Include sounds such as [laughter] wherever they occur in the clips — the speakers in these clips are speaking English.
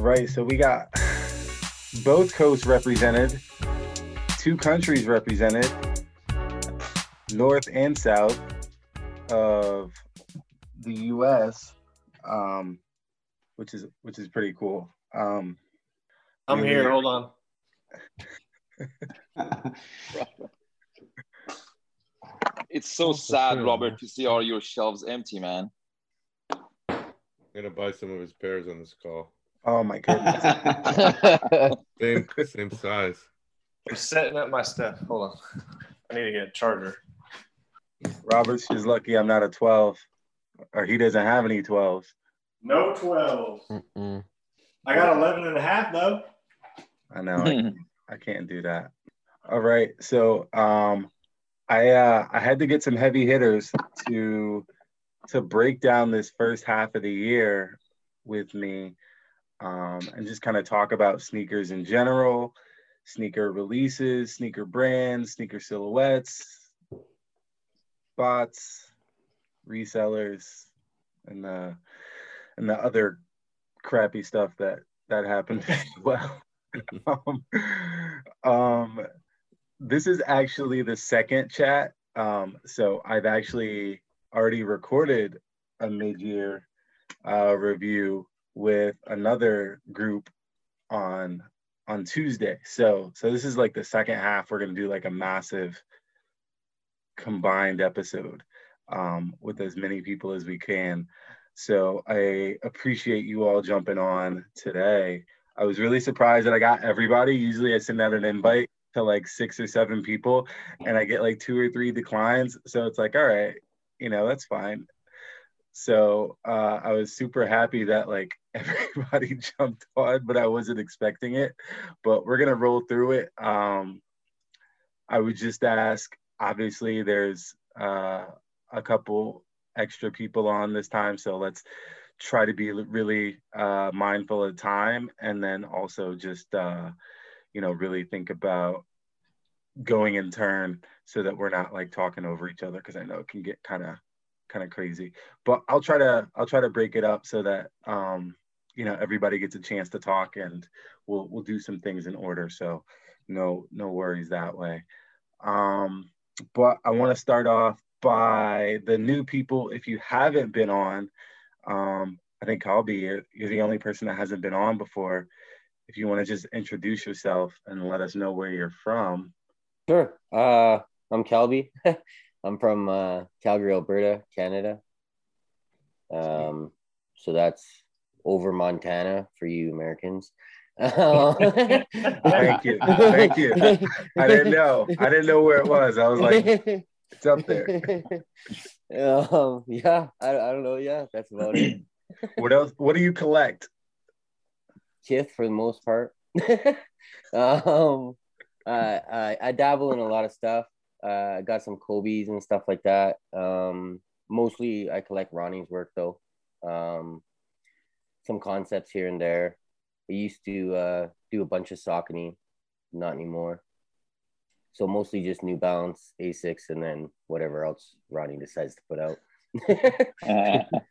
All right, so we got both coasts represented, two countries represented, north and south of the U.S., um, which is which is pretty cool. Um, I'm here. Hold on. [laughs] It's so sad, Robert, to see all your shelves empty, man. I'm gonna buy some of his pairs on this call. Oh my goodness! [laughs] Same same size. I'm setting up my stuff. Hold on. I need to get a charger. Robert's just lucky I'm not a 12, or he doesn't have any 12s. No 12. Mm-mm. I got 11 and a half though. I know I, [laughs] I can't do that. All right, so um, I uh, I had to get some heavy hitters to to break down this first half of the year with me, um, and just kind of talk about sneakers in general, sneaker releases, sneaker brands, sneaker silhouettes, bots, resellers, and the and the other crappy stuff that that happened [laughs] as well. um, um, this is actually the second chat. Um, so I've actually already recorded a mid-year uh, review with another group on on Tuesday. So so this is like the second half. We're gonna do like a massive combined episode um, with as many people as we can. So I appreciate you all jumping on today. I was really surprised that I got everybody. Usually I send out an invite to like six or seven people and I get like two or three declines. So it's like, all right, you know, that's fine. So uh, I was super happy that like [laughs] everybody [laughs] jumped on, but I wasn't expecting it. But we're gonna roll through it. Um, I would just ask. Obviously, there's uh, a couple extra people on this time, so let's try to be really uh, mindful of time, and then also just uh, you know really think about going in turn so that we're not like talking over each other because I know it can get kind of kind of crazy. But I'll try to I'll try to break it up so that um, you know everybody gets a chance to talk and we'll we'll do some things in order. So no no worries that way. Um, but I want to start off by the new people. If you haven't been on, um, I think Colby, you're, you're the only person that hasn't been on before. If you want to just introduce yourself and let us know where you're from. Sure. Uh, I'm Calby. [laughs] I'm from uh, Calgary, Alberta, Canada. Um, so that's over Montana for you Americans. [laughs] Thank you. Thank you. I didn't know. I didn't know where it was. I was like, it's up there. [laughs] um, yeah, I, I don't know. Yeah, that's about it. [clears throat] What else? What do you collect? Kith for the most part. [laughs] um, I, I I dabble in a lot of stuff. Uh, I got some Kobe's and stuff like that. Um, mostly I collect Ronnie's work though. Um, some concepts here and there. I used to uh, do a bunch of Saucony, not anymore. So mostly just New Balance, Asics, and then whatever else Ronnie decides to put out. [laughs]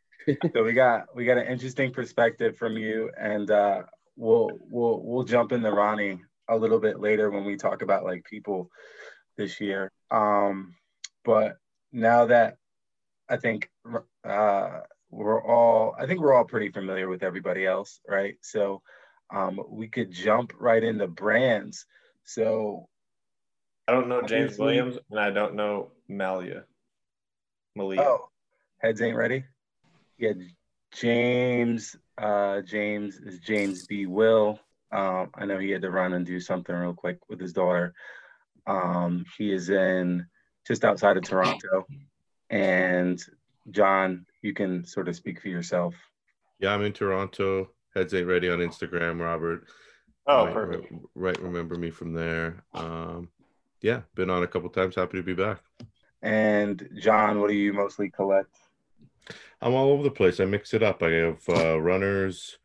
So we got we got an interesting perspective from you, and uh, we'll we'll we'll jump into Ronnie a little bit later when we talk about like people this year. Um, but now that I think uh, we're all I think we're all pretty familiar with everybody else, right? So um, we could jump right into brands. So I don't know James Williams and I don't know Malia. Malia. oh, heads ain't ready. Yeah, James. Uh, James is James B. Will. Um, I know he had to run and do something real quick with his daughter. Um, he is in just outside of Toronto. And John, you can sort of speak for yourself. Yeah, I'm in Toronto. Heads ain't ready on Instagram, Robert. Oh, Might- perfect. Right, right, remember me from there. Um, yeah, been on a couple times. Happy to be back. And John, what do you mostly collect? I'm all over the place. I mix it up. I have uh, runners,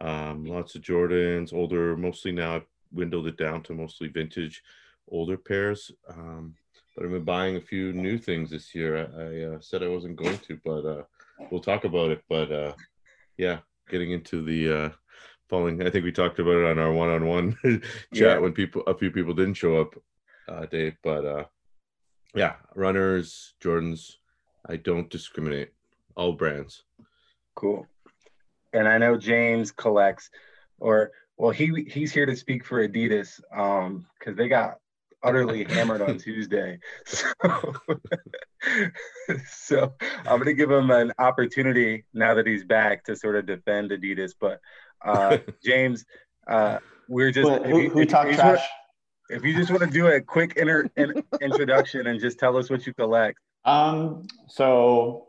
um, lots of Jordans, older. Mostly now I've windowed it down to mostly vintage, older pairs. Um, but I've been buying a few new things this year. I, I uh, said I wasn't going to, but uh, we'll talk about it. But uh, yeah, getting into the uh, following. I think we talked about it on our one-on-one [laughs] chat Yeah. when people, a few people didn't show up, uh, Dave. But uh, yeah, runners, Jordans. I don't discriminate. All brands. Cool. And I know James collects, or well, he he's here to speak for Adidas, um, because they got utterly hammered on Tuesday. [laughs] So, [laughs] so I'm gonna give him an opportunity now that he's back to sort of defend Adidas. But uh, [laughs] James, uh, we're just Who, if who, you- who talked just trash? wanna- if you just want to do a quick inter, in, introduction and just tell us what you collect. Um, so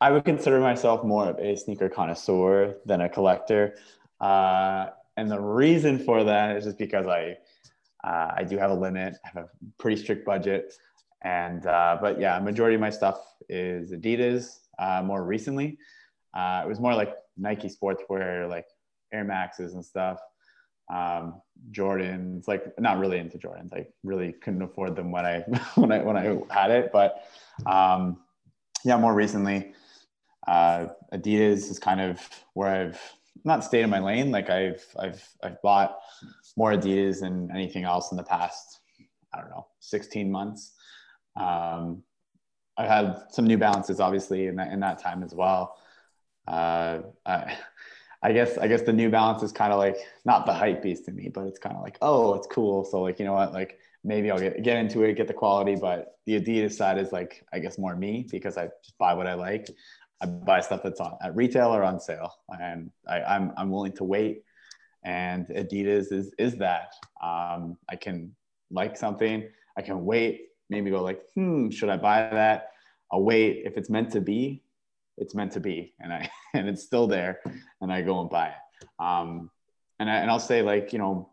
I would consider myself more of a sneaker connoisseur than a collector. Uh, and the reason for that is just because I, uh, I do have a limit. I have a pretty strict budget. And, uh, but yeah, majority of my stuff is Adidas, uh, more recently. Uh, it was more like Nike sportswear, like Air Maxes and stuff. Um, Jordans, like not really into Jordans. I really couldn't afford them when I [laughs] when I when I had it. But um, yeah, more recently, uh, Adidas is kind of where I've not stayed in my lane. Like I've I've I've bought more Adidas than anything else in the past. I don't know, 16 months. Um, I've had some New Balances, obviously, in that in that time as well. Uh, I, I guess I guess the New Balance is kind of like not the hype beast to me, but it's kind of like oh, it's cool. So like you know what, like maybe I'll get get into it, get the quality. But the Adidas side is like I guess more me because I just buy what I like. I buy stuff that's on at retail or on sale, and I, I'm I'm willing to wait. And Adidas is is that um, I can like something, I can wait, maybe go like hmm, should I buy that? I'll wait if it's meant to be. It's meant to be, and I [laughs] and it's still there and I go and buy it. Um, and, I, and I'll say like, you know,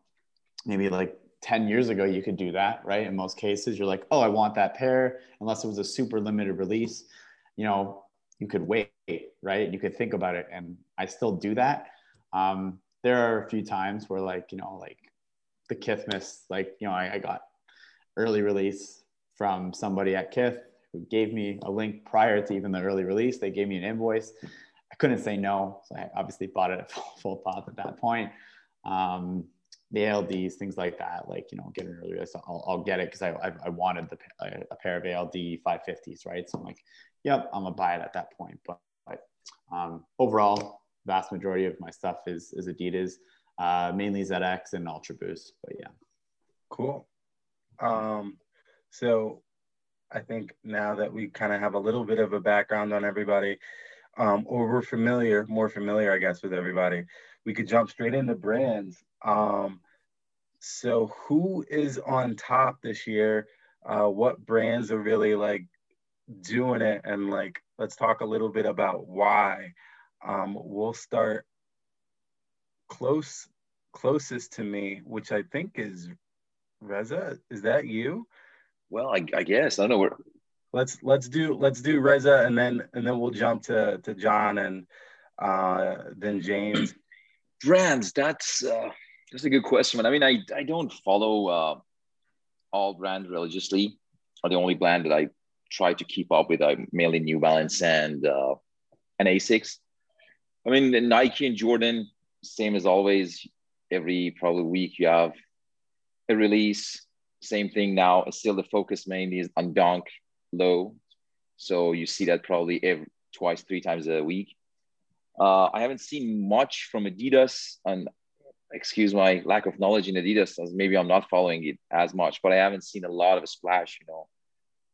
maybe like 10 years ago, you could do that, right? In most cases, you're like, oh, I want that pair, unless it was a super limited release, you know, you could wait, right? You could think about it. And I still do that. Um, there are a few times where like, you know, like the Kith miss, like, you know, I, I got early release from somebody at Kith who gave me a link prior to even the early release. They gave me an invoice. I couldn't say no. So I obviously bought it at [laughs] full, full pop at that point. Um, the ALDs, things like that, like, you know, get an early release, I'll, I'll get it because I, I, I wanted the, a, a pair of ALD 550s, right? So I'm like, yep, I'm gonna buy it at that point. But, but um, overall, vast majority of my stuff is, is Adidas, uh, mainly ZX and Ultra Boost. But yeah. Cool. Um, so I think now that we kind of have a little bit of a background on everybody, um, or we're familiar, more familiar, I guess, with everybody, we could jump straight into brands. Um, so who is on top this year? Uh, what brands are really like doing it? And like, let's talk a little bit about why. Um, we'll start close, closest to me, which I think is Reza. Is that you? Well, I, I guess I don't know where. let's let's do let's do Reza and then and then we'll jump to to John and uh then James. brands that's uh, that's a good question i mean i i don't follow uh, all brand religiously. Are the only brand that i try to keep up with i mainly new balance and uh and asics. I mean nike and jordan same as always. Every probably week you have a release. Same thing now. Still the focus mainly is on dunk low. So you see that probably every twice three times a week. Uh, I haven't seen much from Adidas, and excuse my lack of knowledge in Adidas, as maybe I'm not following it as much, but I haven't seen a lot of a splash, you know,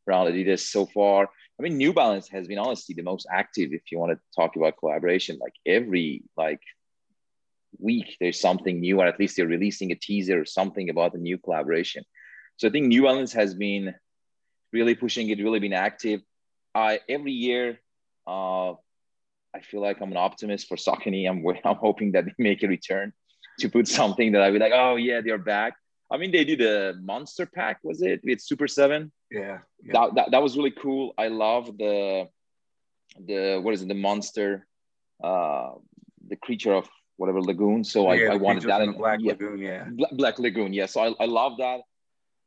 around Adidas so far. I mean, New Balance has been honestly the most active if you want to talk about collaboration. Like every like week, there's something new, or at least they're releasing a teaser or something about the new collaboration. So I think New Balance has been really pushing it, really been active. I every year. Uh, I feel like I'm an optimist for Saucony. I'm [laughs] I'm hoping that they make a return to put [laughs] something that I'd be like, oh yeah, they're back. I mean, they did a monster pack, was it with Super7? Yeah. yeah. That, that that was really cool. I love the the what is it? The monster, uh, the creature of whatever lagoon. So Yeah, I, I wanted that. in Black yeah, Lagoon, yeah. Bla- Black Lagoon. Yeah, so I, I love that.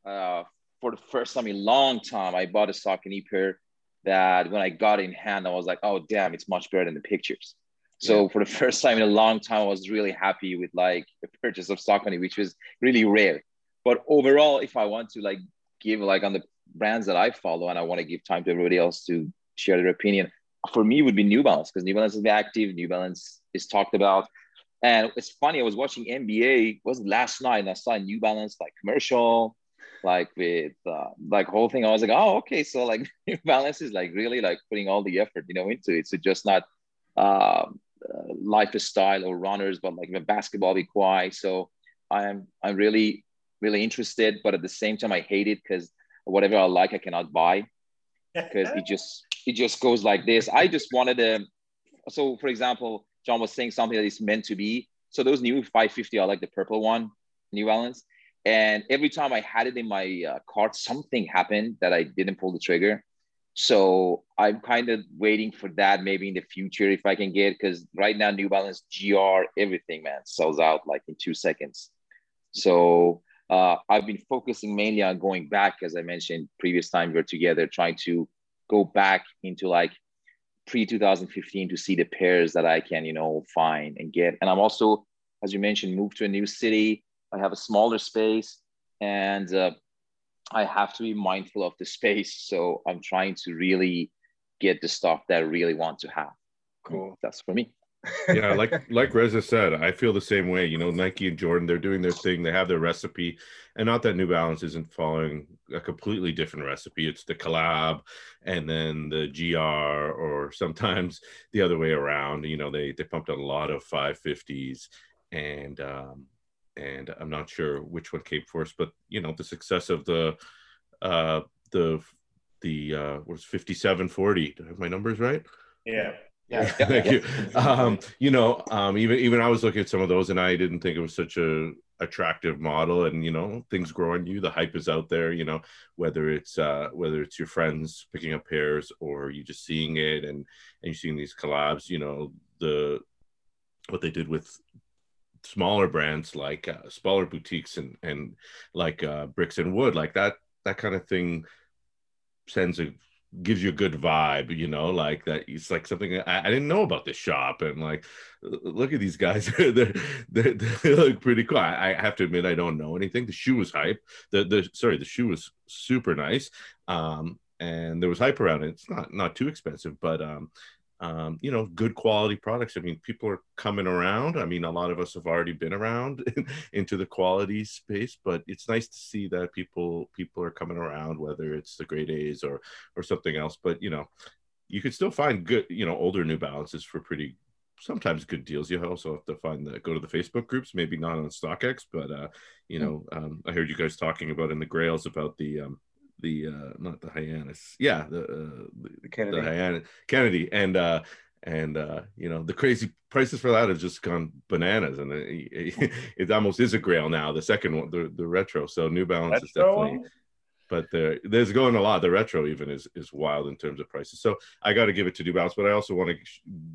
Uh, for the first time in a long time, I bought a Saucony pair that when I got in hand, I was like, oh damn, it's much better than the pictures. So for the [laughs] first time in a long time, I was really happy with like the purchase of Saucony, which was really rare. But overall, if I want to like give like on the brands that I follow and I want to give time to everybody else to share their opinion, for me would be New Balance because New Balance is active. New Balance is talked about. And it's funny, I was watching NBA, was last night, and I saw a New Balance like commercial, like with uh, like whole thing. I was like, oh, okay, so like [laughs] New Balance is like really like putting all the effort, you know, into it. So just not uh, uh, lifestyle or runners, but like the basketball be quiet. So I am I'm really really interested, but at the same time I hate it because whatever I like I cannot buy [laughs] because it just it just goes like this. I just wanted to. So for example, John was saying something that is meant to be. So those new 550 are like the purple one, New Balance. And every time I had it in my uh, cart, something happened that I didn't pull the trigger. So I'm kind of waiting for that maybe in the future if I can get because right now New Balance GR everything man sells out like in two seconds. So uh, I've been focusing mainly on going back as I mentioned previous time we were together trying to go back into like pre 2015 to see the pairs that I can you know find and get. And I'm also as you mentioned moved to a new city. I have a smaller space and uh, I have to be mindful of the space. So I'm trying to really get the stuff that I really want to have. Cool. That's for me. [laughs] yeah, like like Reza said, I feel the same way. You know, Nike and Jordan, they're doing their thing. They have their recipe, and not that New Balance isn't following a completely different recipe. It's the collab, and then the GR, or sometimes [laughs] the other way around. You know, they they pumped out a lot of 550s, and um, and I'm not sure which one came first, but you know the success of the uh, the the uh, was 5740. Do I have my numbers right? Yeah. Yeah. [laughs] Thank you. Um, you know, um, even even I was looking at some of those, and I didn't think it was such a attractive model. And you know, things grow on you. The hype is out there. You know, whether it's uh, whether it's your friends picking up pairs or you just seeing it, and and you're seeing these collabs. You know, the what they did with smaller brands like uh, smaller boutiques and and like uh, bricks and wood like that that kind of thing sends a gives you a good vibe you know like that it's like something I, I didn't know about this shop and like look at these guys [laughs] they're, they're, they look pretty cool. I, I have to admit i don't know anything. The shoe was hype. The the sorry the shoe was super nice um and there was hype around it. It's not not too expensive but um um, you know, good quality products. I mean, people are coming around. I mean, a lot of us have already been around [laughs] into the quality space, but it's nice to see that people people are coming around, whether it's the grade A's or or something else. But you know, you can still find good, you know, older New Balances for pretty sometimes good deals. You also have to find the go to the Facebook groups, maybe not on StockX, but uh, you hmm. know, um, I heard you guys talking about in the Grails about the um, the uh not the Hyannis, yeah, the uh, the, the Kennedy, the Hyannis, Kennedy, and uh and uh you know the crazy prices for that have just gone bananas, and it, [laughs] it almost is a Grail now. The second one, the the retro, so New Balance retro? is definitely. But there, there's going a lot. The retro even is is wild in terms of prices. So I got to give it to New Balance, but I also want to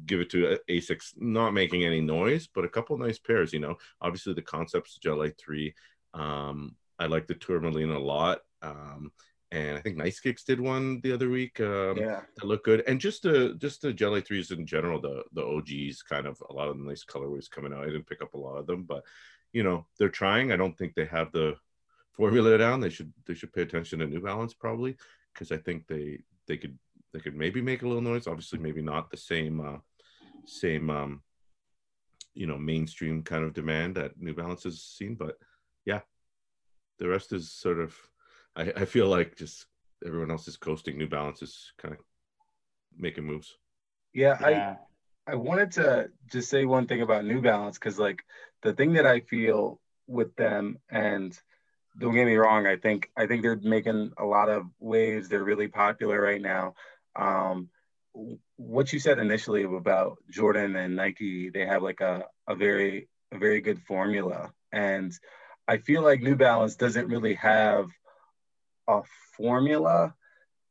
give it to Asics, not making any noise, but a couple nice pairs. You know, obviously the Concepts Gel three. Um, I like the Tourmaline a lot. Um, and I think Nice Kicks did one the other week. Um, yeah, that looked good. And just the just the Gel-Lyte threes in general, the the OGs, kind of a lot of the nice colorways coming out. I didn't pick up a lot of them, but you know they're trying. I don't think they have the formula down. They should they should pay attention to New Balance probably because I think they they could they could maybe make a little noise. Obviously, maybe not the same uh, same um, you know mainstream kind of demand that New Balance has seen, but yeah, the rest is sort of I, I feel like just everyone else is coasting. New Balance is kind of making moves. Yeah, yeah, I I wanted to just say one thing about New Balance because like the thing that I feel with them and don't get me wrong, I think I think they're making a lot of waves. They're really popular right now. Um, what you said initially about Jordan and Nike, they have like a, a very a very good formula. And I feel like New Balance doesn't really have a formula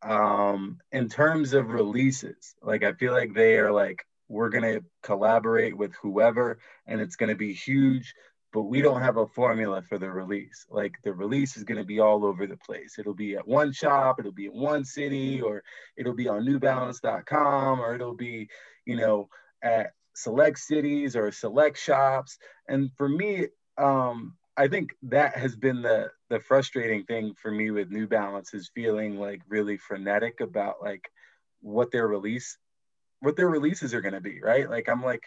um, in terms of releases. Like I feel like they are like we're gonna collaborate with whoever, and it's gonna be huge. But we don't have a formula for the release. Like the release is gonna be all over the place. It'll be at one shop, it'll be in one city, or it'll be on NewBalance.com, or it'll be, you know, at select cities or select shops. And for me, um, I think that has been the the frustrating thing for me with New Balance is feeling like really frenetic about like what their release what their releases are going to be, right? Like I'm like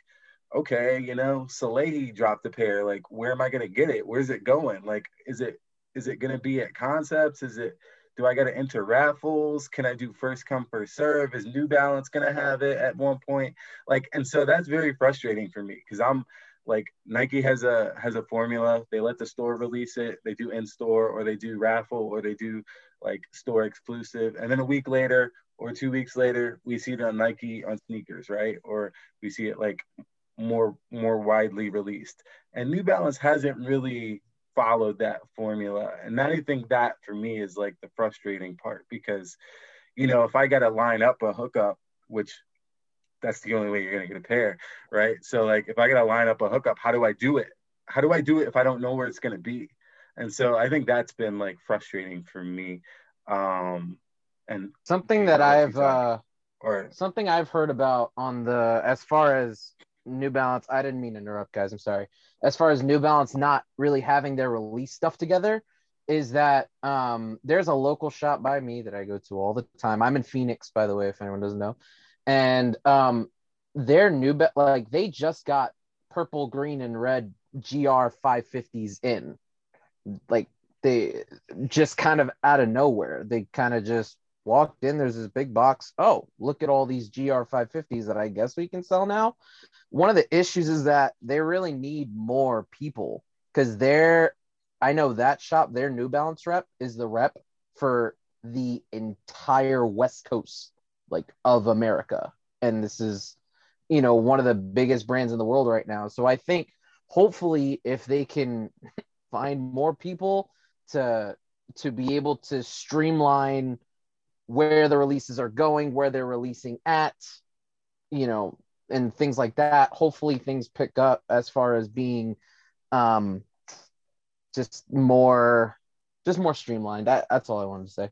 okay, you know, Salehe dropped a pair. Like, where am I going to get it? Where's it going? Like, is it is it going to be at concepts? Is it do I got to enter raffles? Can I do first come first serve? Is New Balance going to have it at one point? Like, and so that's very frustrating for me because I'm like Nike has a has a formula. They let the store release it. They do in store or they do raffle or they do like store exclusive. And then a week later or two weeks later, we see it on Nike on sneakers, right? Or we see it like more more widely released. And New Balance hasn't really followed that formula. And I think that for me is like the frustrating part because, you know, if I got to line up a hookup, which that's the only way you're going to get a pair, right? So like if I got to line up a hookup, how do I do it? How do I do it if I don't know where it's going to be? And so I think that's been like frustrating for me. Um, and something that I've uh, or something I've heard about on the as far as New Balance, I didn't mean to interrupt, guys. I'm sorry. As far as New Balance not really having their release stuff together, is that um, there's a local shop by me that I go to all the time. I'm in Phoenix, by the way, if anyone doesn't know. And um, their new, be- like, they just got purple, green, and red GR 550s in. Like, they just kind of out of nowhere. They kind of just walked in. There's this big box. Oh, look at all these GR 550s that I guess we can sell now. One of the issues is that they really need more people because they're, I know that shop, their New Balance rep is the rep for the entire West Coast, like of America. And this is, you know, one of the biggest brands in the world right now. So I think hopefully if they can [laughs] find more people to to be able to streamline where the releases are going, where they're releasing at, you know, and things like that. Hopefully, things pick up as far as being um, just more, just more streamlined. That, that's all I wanted to say.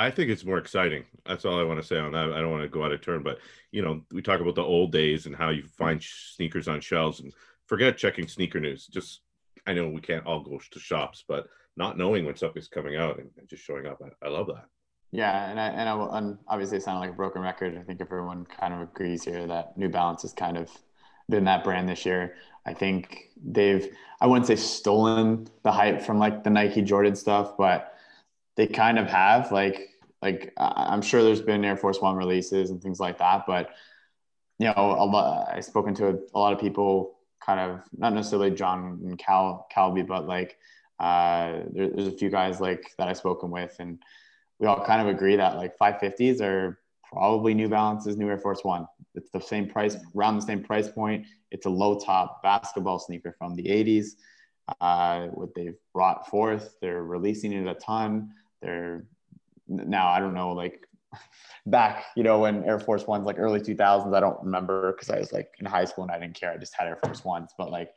I think it's more exciting. That's all I want to say on that. I don't want to go out of turn, but you know, we talk about the old days and how you find sneakers on shelves and forget checking sneaker news. Just I know we can't all go to shops, but not knowing when something's coming out and just showing up, I, I love that. Yeah, and I, and, I, and obviously it sounded like a broken record. I think everyone kind of agrees here that New Balance has kind of been that brand this year. I think they've I wouldn't say stolen the hype from like the Nike Jordan stuff, but they kind of have like like I'm sure there's been Air Force One releases and things like that, but you know, a lot, I've spoken to a, a lot of people, kind of not necessarily John and Cal Calby, but like uh, there, there's a few guys like that I've spoken with, and we all kind of agree that like 550s are probably New Balance's New Air Force One. It's the same price, around the same price point. It's a low top basketball sneaker from the 80s. Uh, what they've brought forth, they're releasing it a ton. They're now, I don't know, like [laughs] back, you know, when Air Force Ones, like early 2000s, I don't remember because I was like in high school and I didn't care. I just had Air Force Ones, but like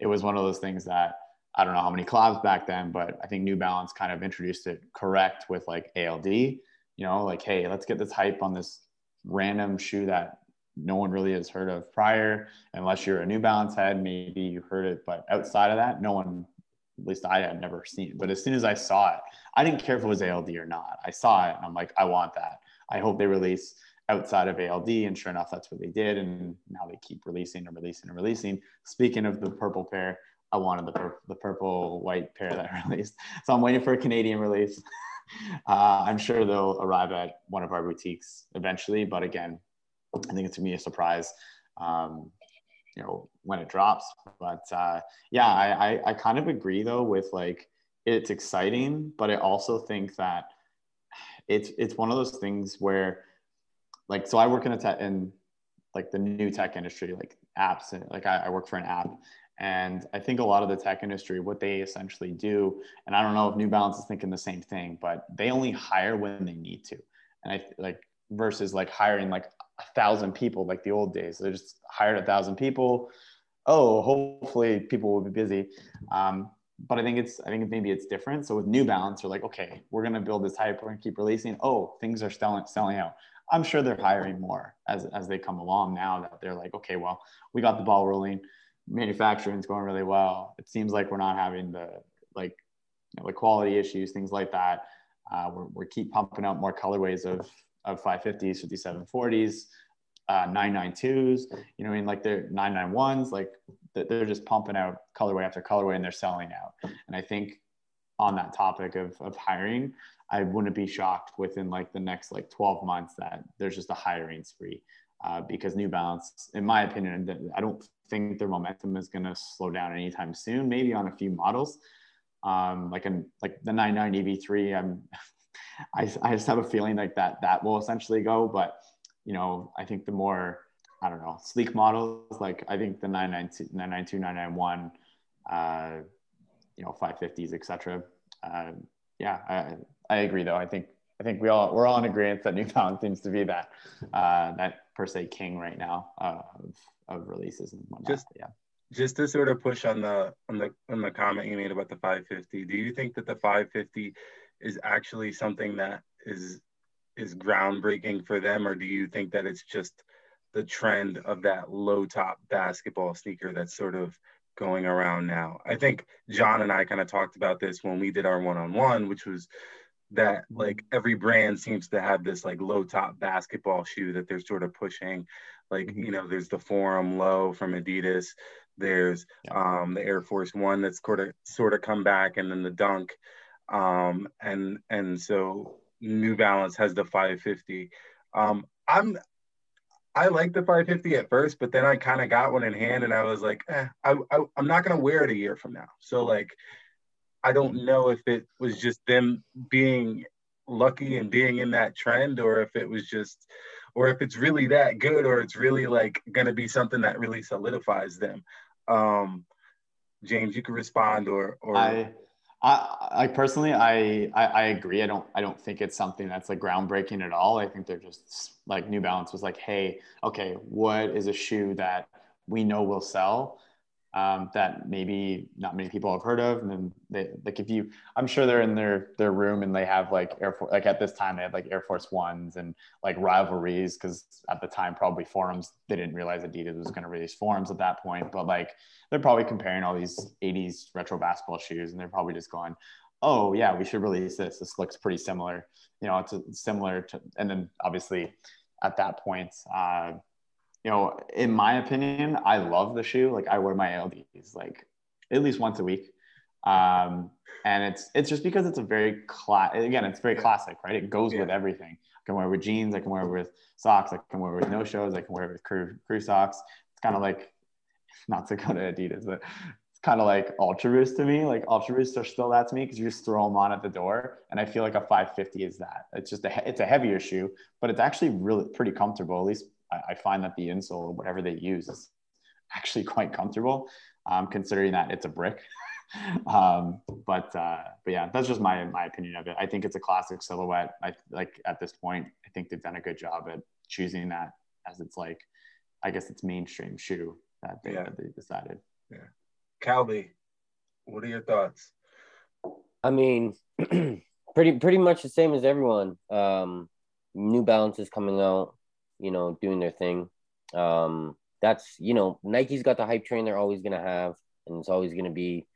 it was one of those things that I don't know how many collabs back then, but I think New Balance kind of introduced it correct with like ALD, you know, like, hey, let's get this hype on this random shoe that no one really has heard of prior, unless you're a New Balance head, maybe you heard it, but outside of that, no one, at least I had never seen it. But as soon as I saw it, I didn't care if it was ALD or not. I saw it and I'm like, I want that. I hope they release outside of ALD. And sure enough, that's what they did. And now they keep releasing and releasing and releasing. Speaking of the purple pair, I wanted the, pur- the purple white pair that [laughs] released. So I'm waiting for a Canadian release. [laughs] Uh, I'm sure they'll arrive at one of our boutiques eventually, but again, I think it's gonna be a surprise, um, you know, when it drops. But uh, yeah, I, I, I kind of agree though with like it's exciting, but I also think that it's it's one of those things where, like, so I work in a tech in like the new tech industry, like apps, and like I, I work for an app, and I think a lot of the tech industry, what they essentially do, and I don't know if New Balance is thinking the same thing, but they only hire when they need to. And I like versus like hiring like a thousand people like the old days. They just hired a thousand people. Oh, hopefully people will be busy. Um, but I think it's I think maybe it's different. So with New Balance, they're like, okay, we're gonna build this hype, we're gonna keep releasing. Oh, things are selling selling out. I'm sure they're hiring more as, as they come along now that they're like, okay, well, we got the ball rolling. Manufacturing's going really well. It seems like we're not having the like you know, the quality issues, things like that. Uh, we're, we're keep pumping out more colorways of, of 550s, 5740s, uh, 992s, you know, I mean, like they're 991s, like they're just pumping out colorway after colorway and they're selling out. And I think on that topic of, of hiring, I wouldn't be shocked within like the next like 12 months that there's just a hiring spree uh, because New Balance, in my opinion, I don't think their momentum is going to slow down anytime soon. Maybe on a few models, um, like an like the 990 V3. I'm [laughs] I, I just have a feeling like that that will essentially go. But you know, I think the more I don't know sleek models, like I think the 992, 992 991, uh, you know, 550s, etc. Uh, yeah, I, I agree though. I think I think we all we're all in agreement that New Balance seems to be that uh, that per se king right now uh, of, of releases and whatnot. Just, yeah. Just to sort of push on the on the on the comment you made about the 550, do you think that the 550 is actually something that is is groundbreaking for them, or do you think that it's just the trend of that low top basketball sneaker that's sort of going around now? I think John and I kind of talked about this when we did our one on one, which was that like every brand seems to have this like low top basketball shoe that they're sort of pushing like mm-hmm. you know there's the forum low from adidas there's um the air force one that's sort of sort of come back and then the dunk um and and so new balance has the 550 um i'm I like the 550 at first, but then I kind of got one in hand and I was like, eh, I, I, I'm not to wear it a year from now. So, like, I don't know if it was just them being lucky and being in that trend or if it was just or if it's really that good or it's really like to be something that really solidifies them um james you can respond or or i i, I personally I, I, I agree. I don't i don't think it's something that's like groundbreaking at all. I think they're just like new balance was like hey okay what is a shoe that we know will sell um, that maybe not many people have heard of. And then they like if you, I'm sure they're in their their room and they have like Air Force like at this time they had like Air Force Ones and like rivalries because at the time probably forums they didn't realize Adidas was going to release forums at that point. But like they're probably comparing all these 80s retro basketball shoes and they're probably just going, oh yeah, we should release this. This looks pretty similar. You know, it's similar to, and then obviously at that point. Uh, you know, in my opinion, I love the shoe. Like I wear my LDs like at least once a week. Um, and it's it's just because it's a very class again, it's very classic, right? It goes yeah. with everything. I can wear with jeans, I can wear with socks, I can wear with no shows, I can wear with crew crew socks. It's kind of like [laughs] not to go to Adidas, but it's kind of like Ultra Boost to me. Like Ultra Boost are still that to me because you just throw them on at the door, and I feel like a 550 is that. It's just a it's a heavier shoe, but it's actually really pretty comfortable. At least I, I find that the insole, whatever they use, is actually [laughs] quite comfortable, um, considering that it's a brick. [laughs] um, but uh, but yeah, that's just my my opinion of it. I think it's a classic silhouette. I like at this point, I think they've done a good job at choosing that as it's like, I guess it's mainstream shoe that they, yeah. that they decided. Yeah, Calby, what are your thoughts? I mean, [clears throat] pretty pretty much the same as everyone. Um, New Balance is coming out you know, doing their thing. Um, that's you know, Nike's got the hype train they're always gonna have, and it's always gonna be,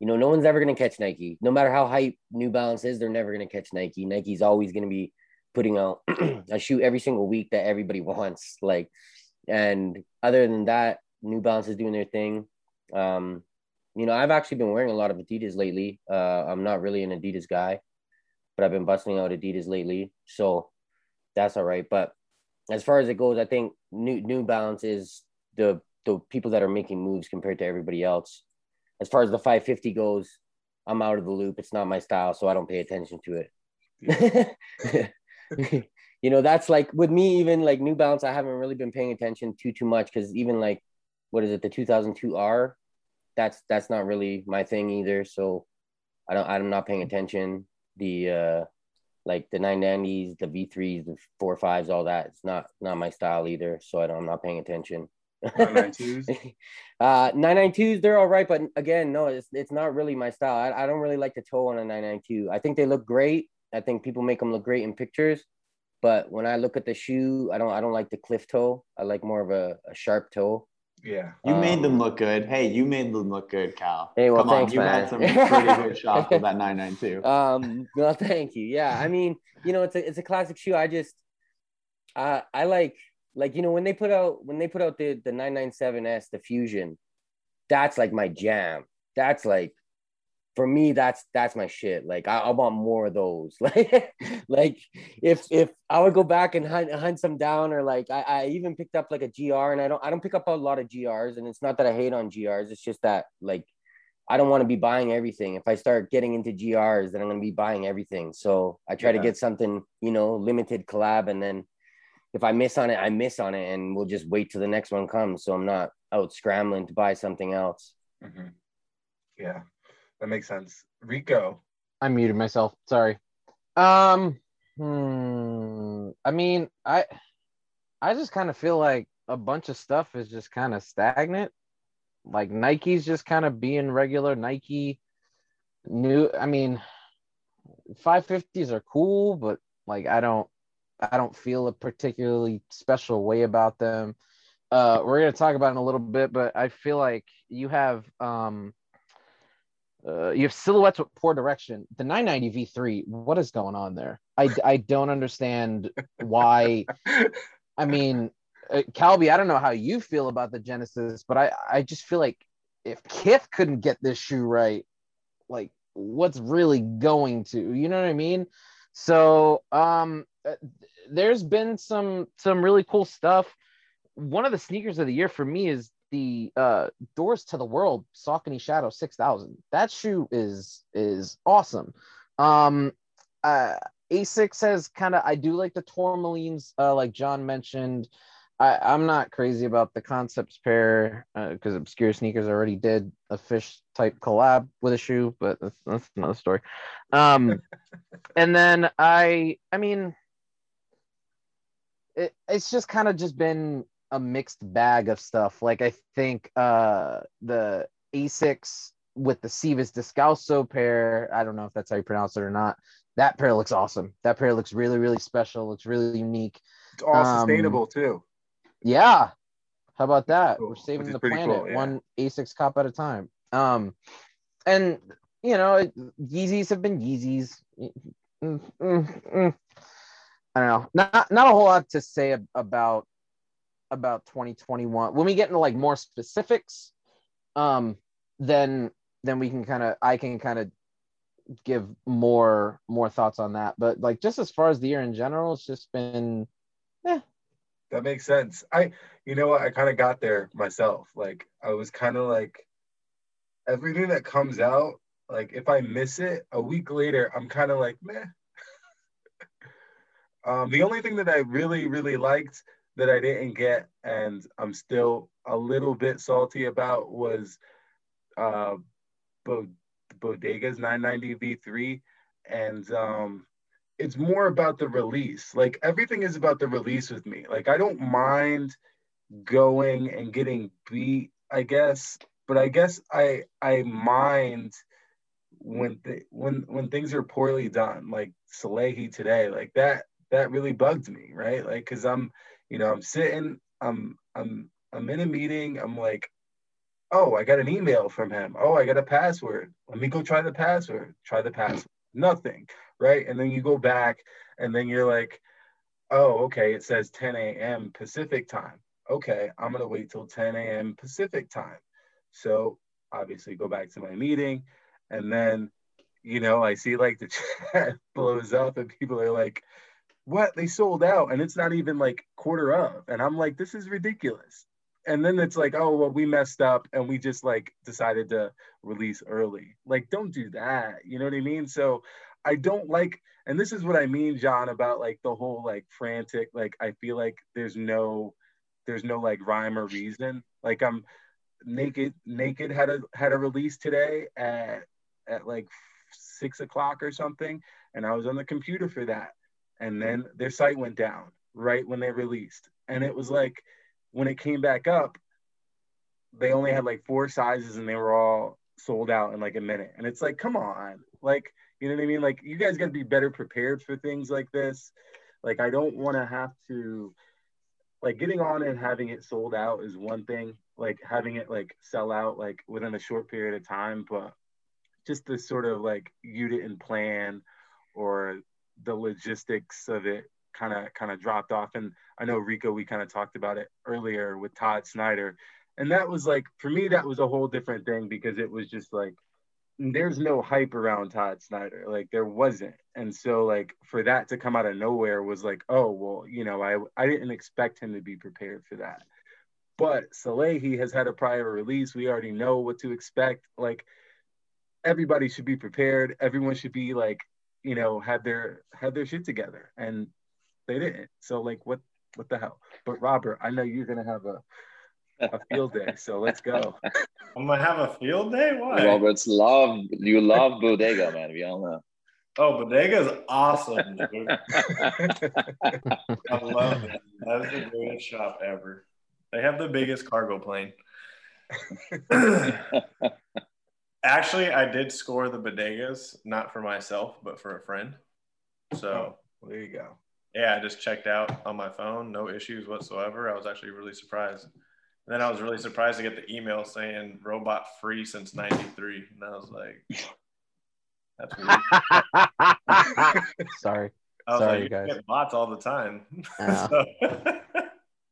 you know, no one's ever gonna catch Nike. No matter how hype New Balance is, they're never gonna catch Nike. Nike's always gonna be putting out [clears throat] a shoe every single week that everybody [laughs] wants. Like, and other than that, New Balance is doing their thing. Um, you know, I've actually been wearing a lot of Adidas lately. Uh, I'm not really an Adidas guy, but I've been busting out Adidas lately, so that's all right. But as far as it goes, I think New New Balance is the the people that are making moves compared to everybody else. As far as the 550 goes, I'm out of the loop. It's not my style, so I don't pay attention to it. Yeah. [laughs] you know, that's like with me, even like New Balance, I haven't really been paying attention too too much because even like what is it, the 2002R, that's that's not really my thing either. So I don't I'm not paying attention. The uh like the 990s, the V3s, the four fives, all that. It's not not my style either. So I am not paying attention. 992s? [laughs] uh, 992s, they're all right, but again, no, it's it's not really my style. I, I don't really like the toe on a 992. I think they look great. I think people make them look great in pictures, But when I look at the shoe, I don't I don't like the cliff toe. I like more of a, a sharp toe. Yeah. You Um, made them look good. Hey, you made them look good, Cal. Hey, well, Come thanks, on, you man. had some pretty good [laughs] shots with that 992. Um, well, thank you. Yeah, I mean, you know, it's a it's a classic shoe. I just, uh, I like like you know when they put out when they put out the the 997s, the Fusion, that's like my jam. That's like, for me, that's that's my shit. Like I, I want more of those. [laughs] Like, like if if I would go back and hunt hunt some down, or like I, I even picked up like a GR, and I don't I don't pick up a lot of GRs, and it's not that I hate on GRs. It's just that like I don't want to be buying everything. If I start getting into GRs, then I'm going to be buying everything. So I try to get something, you know, limited collab. And then if I miss on it, I miss on it and we'll just wait till the next one comes. So I'm not out scrambling to buy something else. Mhm. Yeah, that makes sense. Rico. I muted myself. Sorry. Um. Hmm. I mean, I, I just kind of feel like a bunch of stuff is just kind of stagnant. Like Nike's just kind of being regular Nike. New. I mean, 550s are cool, but like I don't, I don't feel a particularly special way about them. Uh, we're gonna talk about in a little bit, but I feel like you have um uh, you have silhouettes with poor direction. The 990 V3, what is going on there? I, I don't understand why. I mean, uh, Calby, I don't know how you feel about the Genesis, but I, I just feel like if Kith couldn't get this shoe right, like what's really going to, you know what I mean? So, um, uh, there's been some some really cool stuff. One of the sneakers of the year for me is the uh doors to the world saucony shadow 6000 that shoe is is awesome. Um uh asics has kind of i do like the tourmalines uh like john mentioned. I i'm not crazy about the concepts pair because obscure sneakers already did a fish type collab with a shoe but that's, that's another story. Um [laughs] and then i i mean it, it's just kind of just been a mixed bag of stuff. Like I think uh the Asics with the Sivasdescalzo pair, I don't know if that's how you pronounce it or not. That pair looks awesome. That pair looks really, really special. Looks really unique. It's all Um, sustainable too. Yeah. How about that? cool, We're saving the planet cool, yeah. one Asics cop at a time. Um, and you know, Yeezys have been Yeezys. Mm, mm, mm. I don't know. Not not a whole lot to say ab- about about 2021. When we get into like more specifics, um, then then we can kind of I can kind of give more more thoughts on that. But like just as far as the year in general, it's just been yeah. That makes sense. I, you know what? I kind of got there myself. Like, I was kind of like, everything that comes out, like, if I miss it a week later, I'm kind of like, meh. [laughs] um, the only thing that I really, really liked that I didn't get, and I'm still a little bit salty about, was uh, Bo- Bodega's 990 V3. And, um, it's more about the release. Like everything is about the release with me. Like I don't mind going and getting beat, I guess, but I guess I I mind when th- when when things are poorly done, like Salehe today, like that that really bugged me, right? Like cuz I'm, you know, I'm sitting, I'm I'm I'm in a meeting, I'm like Oh, I got an email from him. Oh, I got a password. Let me go try the password. Try the password. Nothing right? And then you go back and then you're like, oh, okay, it says 10 a.m. Pacific time. Okay, I'm gonna wait till 10 a.m. Pacific time. So obviously go back to my meeting and then you know, I see like the [laughs] chat blows up and people are like, what? They sold out and it's not even like quarter of. And I'm like, this is ridiculous. And then it's like, oh, well, we messed up and we just like decided to release early. Like, don't do that. You know what I mean? So I don't like, and this is what I mean, John, about like the whole like frantic, like I feel like there's no, there's no like rhyme or reason. Like I'm naked, naked had a had a release today at at like six o'clock or something, and I was on the computer for that, and then their site went down right when they released, and it was like when it came back up, they only had like four sizes and they were all sold out in like a minute, and it's like, come on, like you know what I mean? Like you guys got to be better prepared for things like this. Like I don't want to have to like getting on and having it sold out is one thing. Like having it like sell out like within a short period of time, but just the sort of like you didn't plan or the logistics of it kind of kind of dropped off. And I know Rico, we kind of talked about it earlier with Todd Snyder, and that was like for me that was a whole different thing because it was just like there's no hype around Todd Snyder. Like there wasn't. And so like for that to come out of nowhere was like, oh well, you know, I I didn't expect him to be prepared for that. But Salehe has had a prior release. We already know what to expect. Like everybody should be prepared. Everyone should be like, you know, had their had their shit together. And they didn't. So like what what the hell? But Robert, I know you're gonna have a a field day. So let's go. [laughs] I'm gonna have a field day. Why? Robert's love you love bodega, man. We all know. Oh, bodega is awesome, dude. I love it. That's the greatest shop ever. They have the biggest cargo plane. [laughs] [clears throat] Actually, I did score the bodegas, not for myself, but for a friend. So oh, there you go. Yeah, I just checked out on my phone, no issues whatsoever. I was actually really surprised. And then I was really surprised to get the email saying robot free since 93. And I was like, that's weird. [laughs] Sorry. I was Sorry, like, guys. get bots all the time. [laughs] Yeah. so,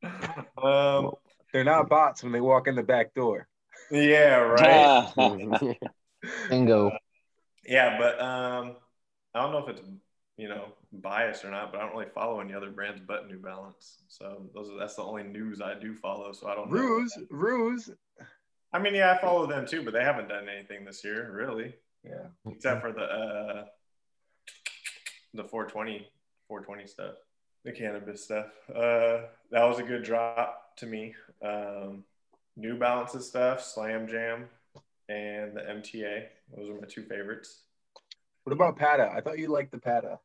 [laughs] um, They're not bots when they walk in the back door. Yeah, right. [laughs] Bingo. Yeah, but um, I don't know if it's you know biased or not, but I don't really follow any other brands but New Balance. So those are, that's the only news I do follow. So I don't know. Ruse, Ruse. I mean, yeah, I follow them too, but they haven't done anything this year, really, Yeah. except for the uh, the 420 420 stuff, the cannabis stuff. Uh, that was a good drop to me. Um, New Balance's stuff, Slam Jam, and the MTA. Those are my two favorites. What about Patta? I thought you liked the Patta.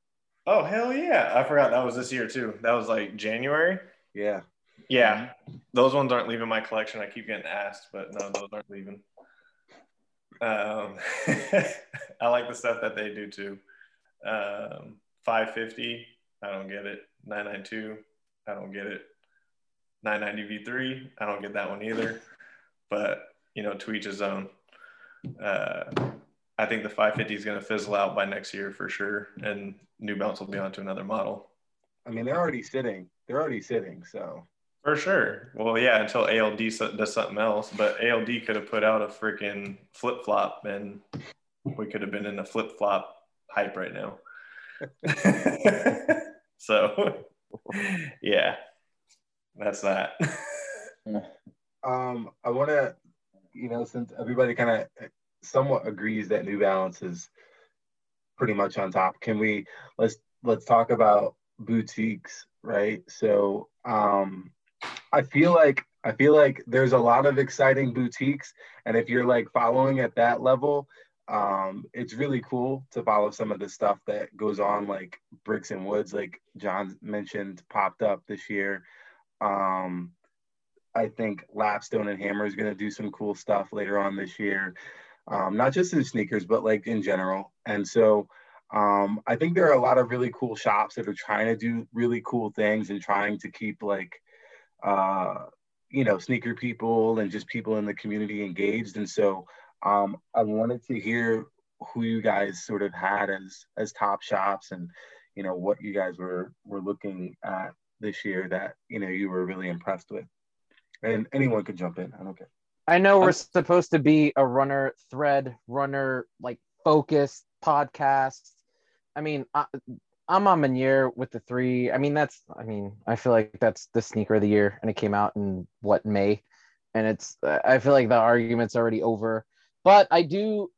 Oh hell yeah! I forgot that was this year too. That was like January. Yeah. Yeah, those ones aren't leaving my collection. I keep getting asked, but no, those aren't leaving. Um, [laughs] I like the stuff that they do too. Um, 550, I don't get it. 992, I don't get it. 990 V3, I don't get that one either. But you know, to each his own. Uh, I think the 550 is going to fizzle out by next year for sure, and New Balance will be on to another model. I mean, they're already sitting. They're already sitting. So For sure. Well, yeah, until ALD does something else. But ALD could have put out a freaking flip flop, and we could have been in a flip flop hype right now. [laughs] [laughs] so, yeah, that's that. [laughs] um, I want to, you know, since everybody kind of somewhat agrees that New Balance is pretty much on top, can we let's let's talk about boutiques, right? So, um, I feel like I feel like there's a lot of exciting boutiques, and if you're like following at that level, um, it's really cool to follow some of the stuff that goes on, like Bricks and Woods, like John mentioned, popped up this year. Um, I think Lapstone and Hammer is going to do some cool stuff later on this year, um, not just in sneakers, but like in general. And so um, I think there are a lot of really cool shops that are trying to do really cool things and trying to keep like, uh, you know, sneaker people and just people in the community engaged. And so um, I wanted to hear who you guys sort of had as as top shops and you know what you guys were were looking at this year that you know you were really impressed with. And anyone could jump in. I don't care. I know we're supposed to be a runner thread, runner like focused podcast. I mean, I, A Ma Maniére with the three. I mean, that's, I mean, I feel like that's the sneaker of the year, and it came out in what May, and it's. I feel like the argument's already over. But I do.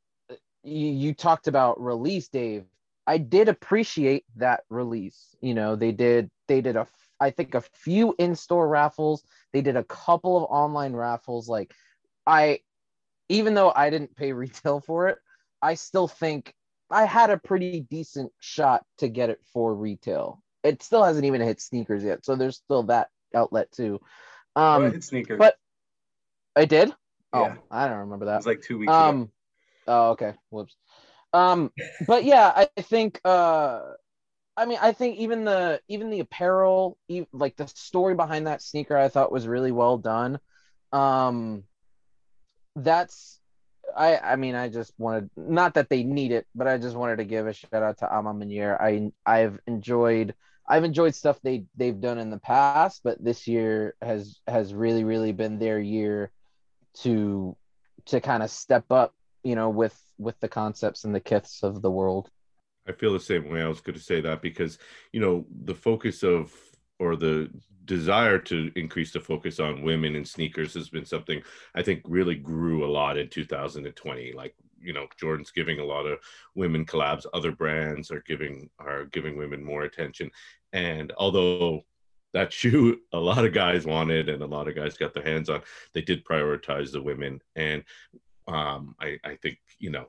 You, you talked about release, Dave. I did appreciate that release. You know, they did. They did a. I think a few in-store raffles. They did a couple of online raffles. Like, I, even though I didn't pay [laughs] retail for it, I still think I had a pretty decent shot to get it for retail. It still hasn't even hit sneakers yet, so there's still that outlet too. Um, oh, sneakers. but I did. Yeah. Oh, I don't remember it that. was like two weeks ago. Um, oh, okay. Whoops. Um, but yeah, I think uh, I mean, I think even the even the apparel, like the story behind that sneaker, I thought was really well done. Um, that's I I mean, I just wanted not that they need it, but I just wanted to give a shout out to A Ma I I've enjoyed I've enjoyed stuff they they've done in the past, but this year has has really really been their year to to kind of step up, you know, with with the concepts and the kiths of the world. I feel the same way. I was going to say that because you know the focus of or the desire to increase the focus on women in sneakers has been something I think really grew a lot in 2020. Like you know, Jordan's giving a lot of women collabs. Other brands are giving are giving women more attention. And although that [laughs] shoe a lot of guys wanted and a lot of guys got their hands on, they did prioritize the women. And um, I, I think you know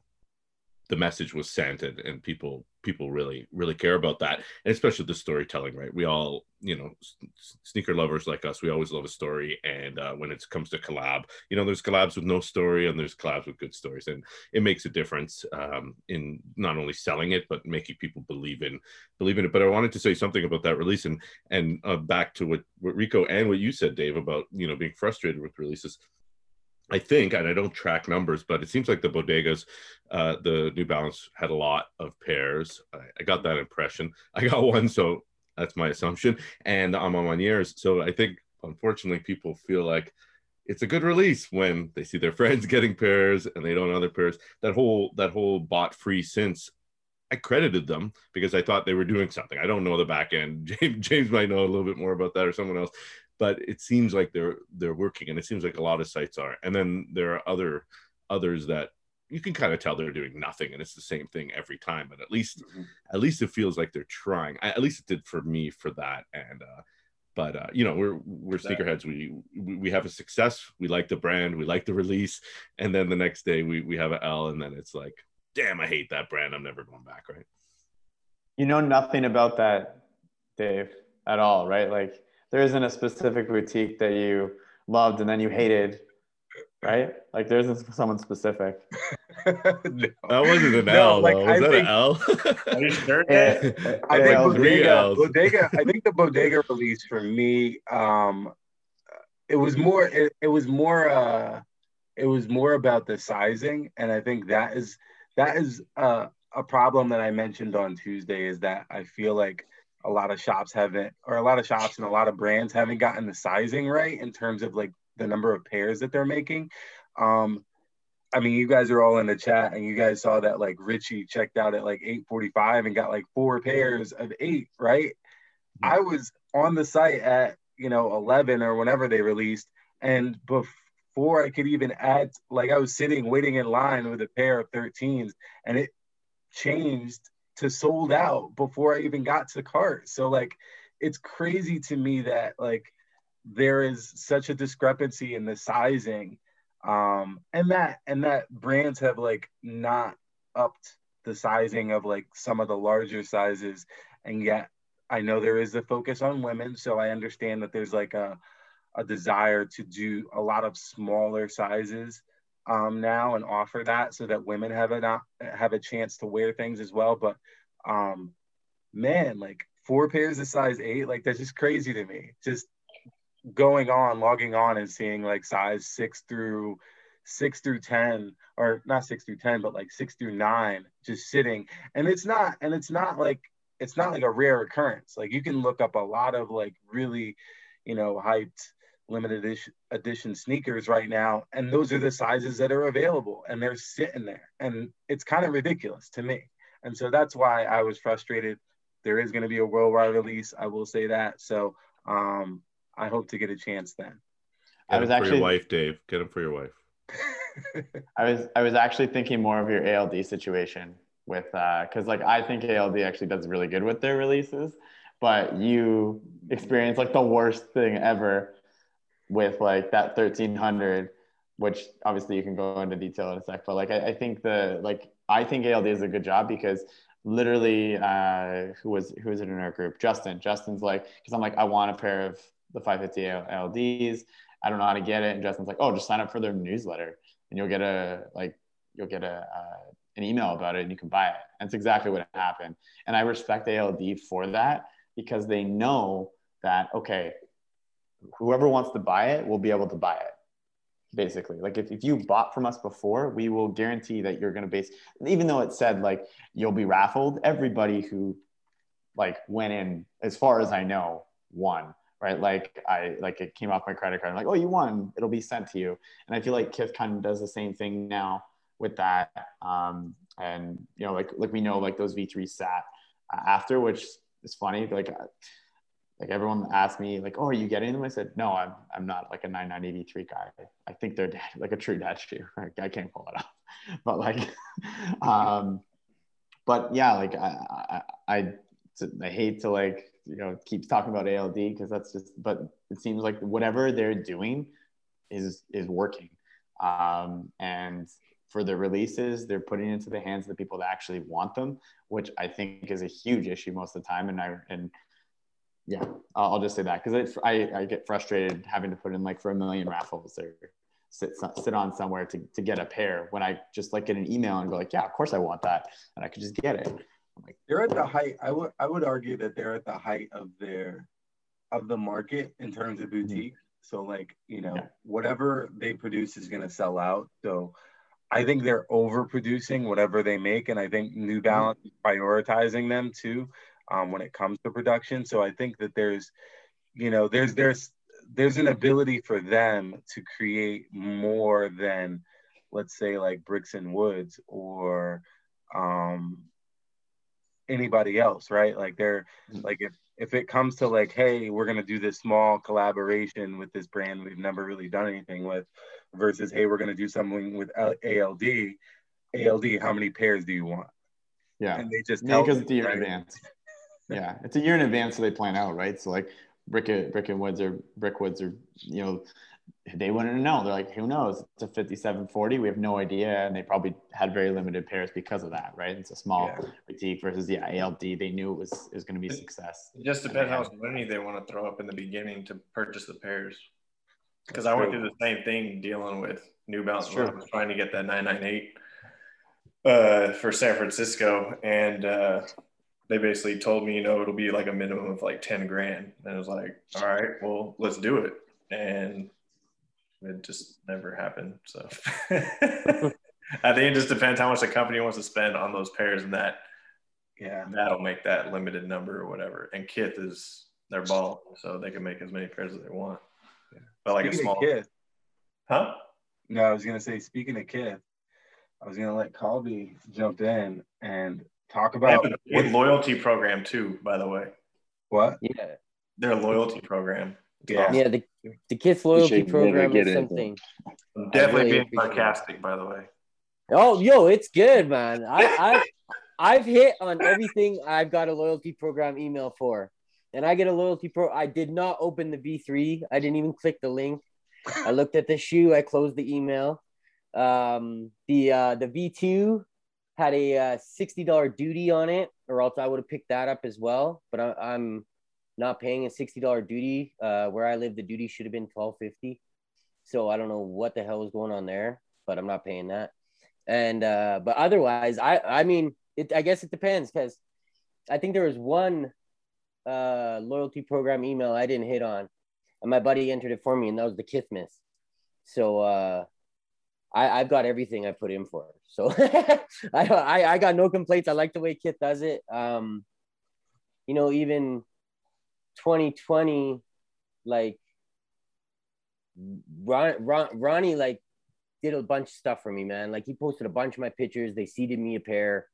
the message was sent and, and people people really really care about that. And especially the storytelling right? We all you know s- sneaker lovers like us we always love a story. And uh, when it comes to collab you know there's collabs with no story and there's collabs with good stories. And it makes a difference um, in not only selling it but making people believe in believe in it. But i wanted to say something about that release and and uh, back to what, what rico and what you said dave about you know being frustrated with releases I think, and I don't track numbers, but it seems like the bodegas, uh, the New Balance had a lot of pairs. I, I, got that impression. [laughs] I got one, so that's my assumption. And Ma Maniéres. So I think, unfortunately, people feel like it's a good release when they see their [laughs] friends getting pairs and they don't other pairs. That whole that whole bought free since I credited them because I thought they were doing something. I don't know the back end. [laughs] James, James might know a little bit more about that or someone else, but it seems like they're they're working and it seems like a lot of sites are. And then there are other others that you can kind of tell they're doing nothing and it's the same thing every time but at least mm-hmm. at least it feels like they're trying. At least it did for me for that and uh but uh, you know we're we're sneakerheads. We, we we have a success. We like the brand. We like the release. And then the next day we we have an l and then it's like damn i hate that brand. I'm never going back right? You know nothing about that dave at all right? Like there isn't a specific boutique that you loved and then you hated, right? Like there isn't someone specific. no. [laughs] That wasn't an no, L. Like, though. Was I that think, an L? Are you sure? [laughs] I think bodega, bodega. I think the [laughs] bodega release for me, um, it was more. It, it was more. Uh, it was more about the sizing, and I think that is that is uh, a problem that I mentioned on Tuesday. Is that I feel like a lot of shops haven't, or a lot of shops and a lot of brands haven't gotten the sizing right in terms of like the number of pairs that they're making. Um, I mean, you guys are all in the chat, and you guys saw that like Richie checked out at like 8:45 and got like four pairs of eight, right? Mm-hmm. I was on the site at you know 11 or whenever they released, and before I could even add, like I was sitting waiting in line with a pair of 13s, and it changed to sold out before I even got to the cart. So like it's crazy to me that like there is such a discrepancy in the sizing um and that and that brands have like not upped the sizing of like some of the larger sizes and yet I know there is a focus on women so I understand that there's like a a desire to do a lot of smaller sizes um, now and offer that so that women have a have a chance to wear things as well. But um, man, like four pairs of size eight, like that's just crazy to me. Just going on, logging on, and seeing like size six through six through ten, or not six through ten, but like six through nine, just sitting. And it's not, and it's not like it's not like a rare occurrence. Like you can look up a lot of like really, you know, hyped limited edition, edition sneakers right now and those are the sizes that are available and they're sitting there and it's kind of ridiculous to me. And so that's why i was frustrated. There is going to be a worldwide release i will say that so um, i hope to get a chance then. Get i was actually for your wife dave. Get them for your wife. [laughs] I was i was actually thinking more of your ald situation with uh because like i think ald actually does really good with their releases but you experience like the worst thing ever with like that 1300 which obviously you can go into detail in a sec but like I, I think the like i think ald is a good job because literally uh who was who was in our group justin justin's like because i'm like i want a pair of the 550 alds i don't know how to get it and justin's like oh just sign up for their newsletter and you'll get a like you'll get a, uh, an email about it and you can buy it. And it's exactly what happened. And I respect ALD for that because they know that, okay, whoever wants to buy it will be able to buy it. Basically, like if, if you bought from us before, we will guarantee that you're going to base, even though it said like you'll be raffled, everybody who like went in, as far as I know, won right? Like I like it came off my credit card. I'm like, oh, you won. It'll be sent to you. And I feel like Kith kind of does the same thing now with that. Um, and you know, like like we know like those V3 sat uh, after, which is funny. Like like everyone asked me like, oh, are you getting them? I said, no, I'm I'm not like a 9983 guy. I think they're [laughs] like a true dad shoe. [laughs] I can't pull it off, [laughs] but like, um, but yeah, like I I, I, I hate to like you know keep talking about ALD because that's just but it seems like whatever they're doing is is working um, and for the releases they're putting into the hands of the people that actually want them which I think is a huge issue most of the time and I and yeah I'll, I'll just say that because I, I get frustrated having to put in like for a million raffles or sit sit on somewhere to, to get a pair when I just like get an email and go like yeah of course I want that and I could just get it I'm like they're at the height. I would I would argue that they're at the height of their of the market in terms of mm-hmm. boutique. So like you know yeah. whatever they produce is gonna sell out. So I think they're overproducing whatever they make, and I think New mm-hmm. Balance is prioritizing them too um, when it comes to production. So I think that there's you know there's there's there's an ability for them to create more than let's say like bricks and woods or um, anybody else, right? Like they're mm-hmm. like if if it comes to like, hey, we're gonna do this small collaboration with this brand we've never really done anything with, versus hey, we're gonna do something with ALD. ALD, how many pairs do you want? Yeah, and they just tell because it's year right? advance. Yeah, it's a year in advance, so they plan out, right? So like brick brick and woods or brickwoods or you know they wouldn't know. They're like, who knows? It's a 5740. We have no idea. And they probably had very limited pairs because of that, right? It's a small yeah. boutique versus the yeah, ALD. They knew it was, it was going to be a success. It just depends how much money they want to throw up in the beginning to purchase the pairs. Because I went through the same thing dealing with New Balance when I was trying to get that 998 uh, for San Francisco. And uh, they basically told me, you know, it'll be like a minimum of like 10 grand. And I was like, all right, well, let's do it. And it just never happened. So [laughs] I think it just depends how much the company wants to spend on those pairs, and that yeah, that'll make that limited number or whatever. And Kith is their ball, so they can make as many pairs as they want. Yeah. But like speaking a small Kith, huh? No, I was gonna say speaking of Kith, I was gonna let Colby jump in and talk about with loyalty program too. By the way, what? Yeah, their loyalty program. Yeah, yeah. The the Kith loyalty program is something. Definitely really being sarcastic, by the way. Oh, yo, it's good, man. I, I I've hit on everything I've got a loyalty program email for. And I get a loyalty pro. I did not open the V3. I didn't even click the link. I looked at the shoe. I closed the email. Um, the uh, the V2 had a uh, $60 duty on it, or else I would have picked that up as well. But I, I'm not paying a $60 duty. Uh, where I live, the duty should have been 1250 So I don't know what the hell was going on there, but I'm not paying that. And uh, but otherwise, I I mean, it, I guess it depends because I think there was one uh, loyalty program email I didn't hit on, and my buddy entered it for me, and that was the Kithmas. So uh, I I've got everything I put in for. So [laughs] I, I I got no complaints. I like the way Kith does it. Um, you know, even 2020, like Ron, Ron, Ronnie, like did a bunch of stuff for me, man. Like he posted a bunch of my pictures. They seeded me a pair.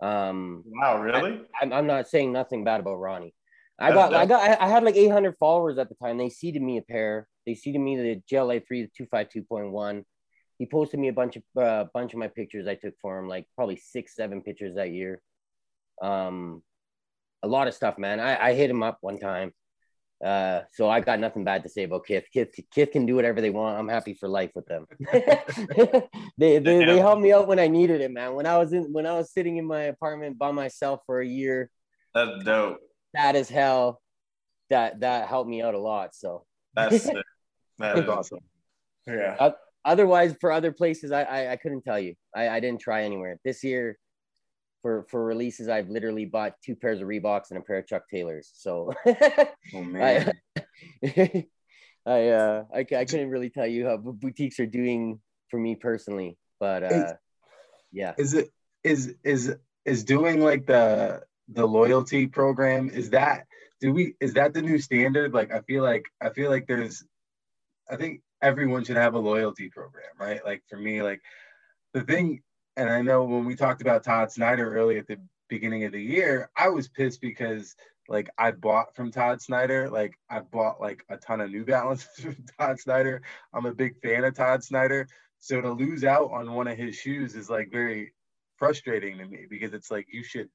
Um, wow, really? I, am not saying nothing bad about Ronnie. I got, I got, I had like 800 followers at the time. They seeded me a pair. They seeded me the Gel-Lyte three, the 252.1. He posted me a bunch of, a uh, bunch of my pictures I took for him, like probably six, seven pictures that year. Um, a lot of stuff, man. I, I hit him up one time. Uh, so I got nothing bad to say about Kith. Kith, Kith can do whatever they want. I'm happy for life with them. [laughs] [laughs] they, they, they helped me out when I needed it, man. When I was in when I was sitting in my apartment by myself for a year. That's dope. That is hell. That that helped me out a lot. So that's [laughs] that is awesome. Yeah. Otherwise, for other places, I, I, I couldn't tell you. I, I didn't try anywhere this year. For for releases, I've literally bought two pairs of Reeboks and a pair of Chuck Taylors. So, [laughs] oh man, I, [laughs] I uh I, I couldn't really tell you how boutiques are doing for me personally, but uh, is, yeah. Is it is is is doing like the the loyalty program? Is that do we is that the new standard? Like I feel like I feel like there's I think everyone should have a loyalty program, right? Like for me, like the thing, and I know when we talked about Todd Snyder early at the beginning of the year, I was pissed because like I bought from Todd Snyder. Like I bought like a ton of New Balances [laughs] from Todd Snyder. I'm a big fan of Todd Snyder. So to lose out on one of his shoes is like very frustrating to me because it's like you should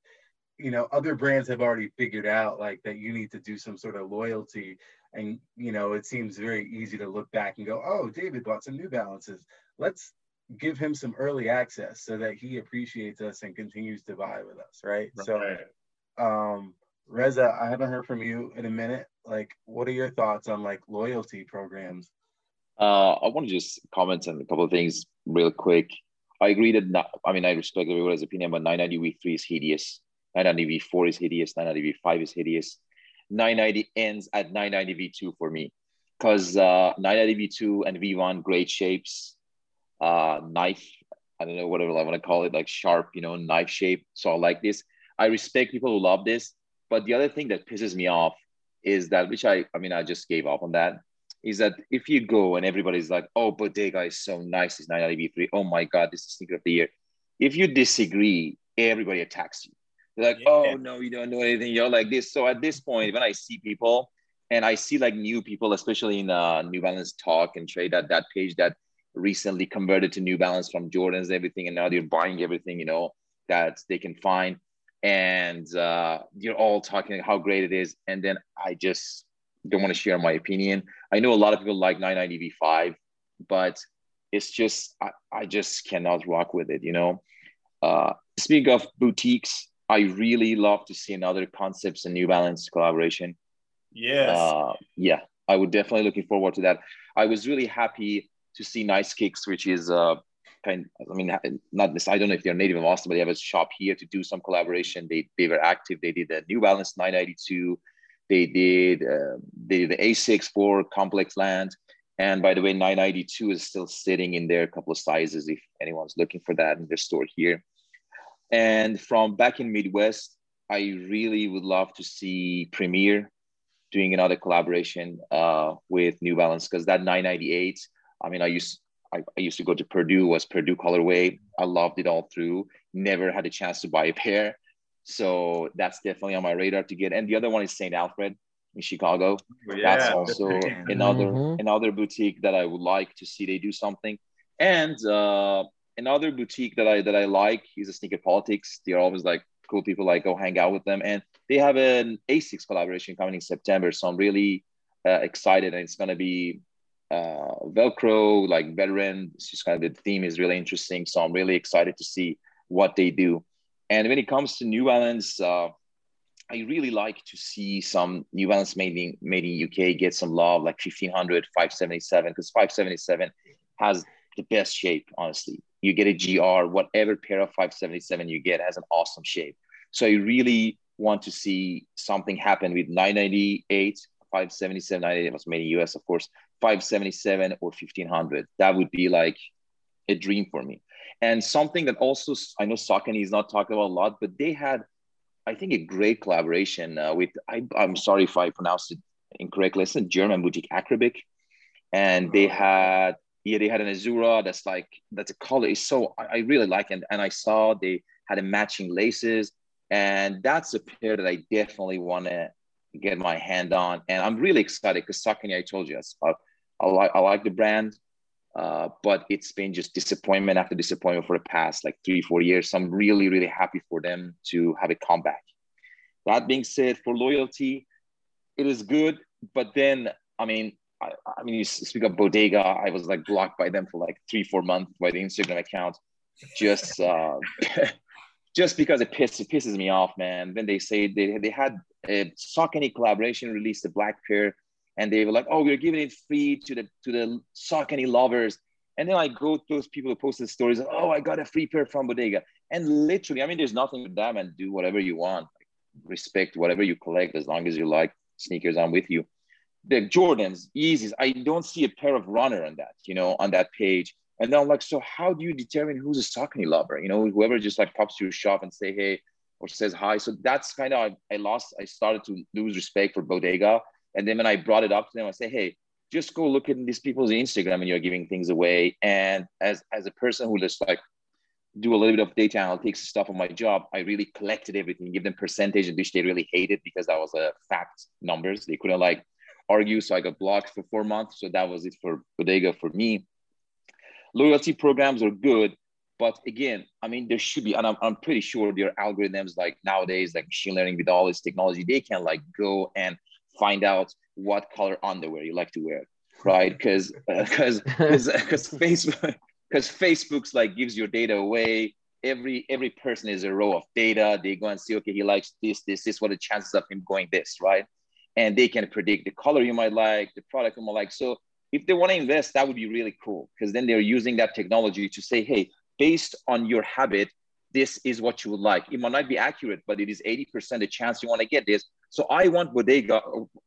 you know other brands have already figured out like that you need to do some sort of loyalty and you know it seems very easy to look back and go oh david bought some new balances. Let's give him some early access so that he appreciates us and continues to buy with us right, right. so um reza i haven't heard from you in a minute. Like what are your thoughts on like loyalty programs? Uh i want to just comment on a couple of things real quick. I agree that not, i mean i respect everybody's opinion but 990 v3 is hideous. 990 v4 is hideous. 990 v5 is hideous 990 ends at 990 V2 for me because uh, 990 V2 and V1 great shapes, uh, knife. I don't know whatever I want to call it, like sharp, you know, knife shape. So I like this. I respect people who love this, but the other thing that pisses me off is that, which I, I mean, I just gave up on that. Is that if you go and everybody's like, "Oh, Bodega is so nice, it's 990 V3. Oh my God, this is sneaker of the year." If you disagree, everybody attacks you they're like, yeah. oh no, you don't know anything. You're like this. So at this point, when I see people and I see like new people, especially in uh, New Balance talk and trade that that page that recently converted to New Balance from Jordans and everything, and now they're buying everything, you know, that they can find. And uh, you're all talking how great it is. And then I just don't want to share my opinion. I know a lot of people like 990 V5, but it's just, I, I just cannot rock with it, you know. Uh, speaking of boutiques, I really love to see another concepts and New Balance collaboration. Yes. Uh, yeah, I would definitely looking forward to that. I was really happy to see Nice Kicks, which is uh, kind. I mean, not this. I don't know if they're native in Austin, but they have a shop here to do some collaboration. They they were active. They did the New Balance 992. They did uh, they did the A6 for Complex Land. And by the way, 992 is still sitting in there, a couple of sizes if anyone's looking for that in their store here. And from back in Midwest, I really would love to see Premier doing another collaboration uh, with New Balance because that 998. I mean, I used I, I, used to go to Purdue, was Purdue colorway. I loved it all through. Never had a chance to buy a pair, so that's definitely on my radar to get. And the other one is St. Alfred in Chicago. Yeah, that's also another mm-hmm. another boutique that I would like to see they do something. And uh, another boutique that I that I like is a sneaker politics. They're always like cool people. Like go hang out with them, and they have an Asics collaboration coming in September. So I'm really uh, excited, and it's gonna be uh, Velcro, like veteran. It's just kind of the theme is really interesting. So I'm really excited to see what they do. And when it comes to New Balance, uh, I really like to see some New Balance made in made in UK get some love, like 1500, 577, because 577 has the best shape, honestly you get a GR, whatever pair of 577 you get has an awesome shape. So I really want to see something happen with 998, 577, 998 was made in US, of course, 577 or 1500. That would be like a dream for me. And something that also I know Saucony is not talking about a lot, but they had, I think, a great collaboration uh, with. I, am sorry if I pronounced it incorrectly. It's a German boutique, Akrabic, and they had yeah, they had an Azura that's like that's a color is so I, I really like it. And I saw they had a matching laces, and that's a pair that I definitely want to get my hand on. And I'm really excited because Saucony, I told you, I, I like I like the brand, uh, but it's been just disappointment after disappointment for the past like three four years. So I'm really really happy for them to have a comeback. That being said, for loyalty, it is good, but then I mean I, I mean, you speak of Bodega. I was like blocked by them for like three, four months by the Instagram account, just [laughs] uh, [laughs] just because it pisses, it pisses me off, man. When they say they they had a Saucony collaboration released a black pair, and they were like, "Oh, we're giving it free to the to the Saucony lovers," And then I go to those people who posted stories, oh, I got a free pair from Bodega. And literally, I mean, there's nothing with them and do whatever you want. Respect whatever you collect as long as you like sneakers, I'm with you. The Jordans, Yeezys, I don't see a pair of runner on that, you know, on that page. And then I'm like, so how do you determine who's a Saucony lover? You know, whoever just like pops to your shop and say, hey, or says hi. So that's kind of, I, I lost, I started to lose respect for Bodega. And then when I brought it up to them, I say, hey, just go look at these people's Instagram and you're giving things away. And as as a person who just like do a little bit of data analytics stuff on my job, I really collected everything, give them percentage, and which they really hated because that was a fact numbers. They couldn't like argue. So I got blocked for four months. So that was it for Bodega for me. Loyalty programs are good. But again, I mean, there should be, and I'm, I'm pretty sure there are algorithms like nowadays, like machine learning with all this technology, they can like go and find out what color underwear you like to wear, right? Because because uh, because [laughs] Facebook because Facebook's like gives your data away. Every every person is a row of data. They go and see, okay, he likes this, this, this. What are the chances of him going this, right? And they can predict the color you might like, the product you might like. So if they want to invest, that would be really cool because then they're using that technology to say, hey, based on your habit, this is what you would like. It might not be accurate, but it is 80% the chance you want to get this. So I want Bodega,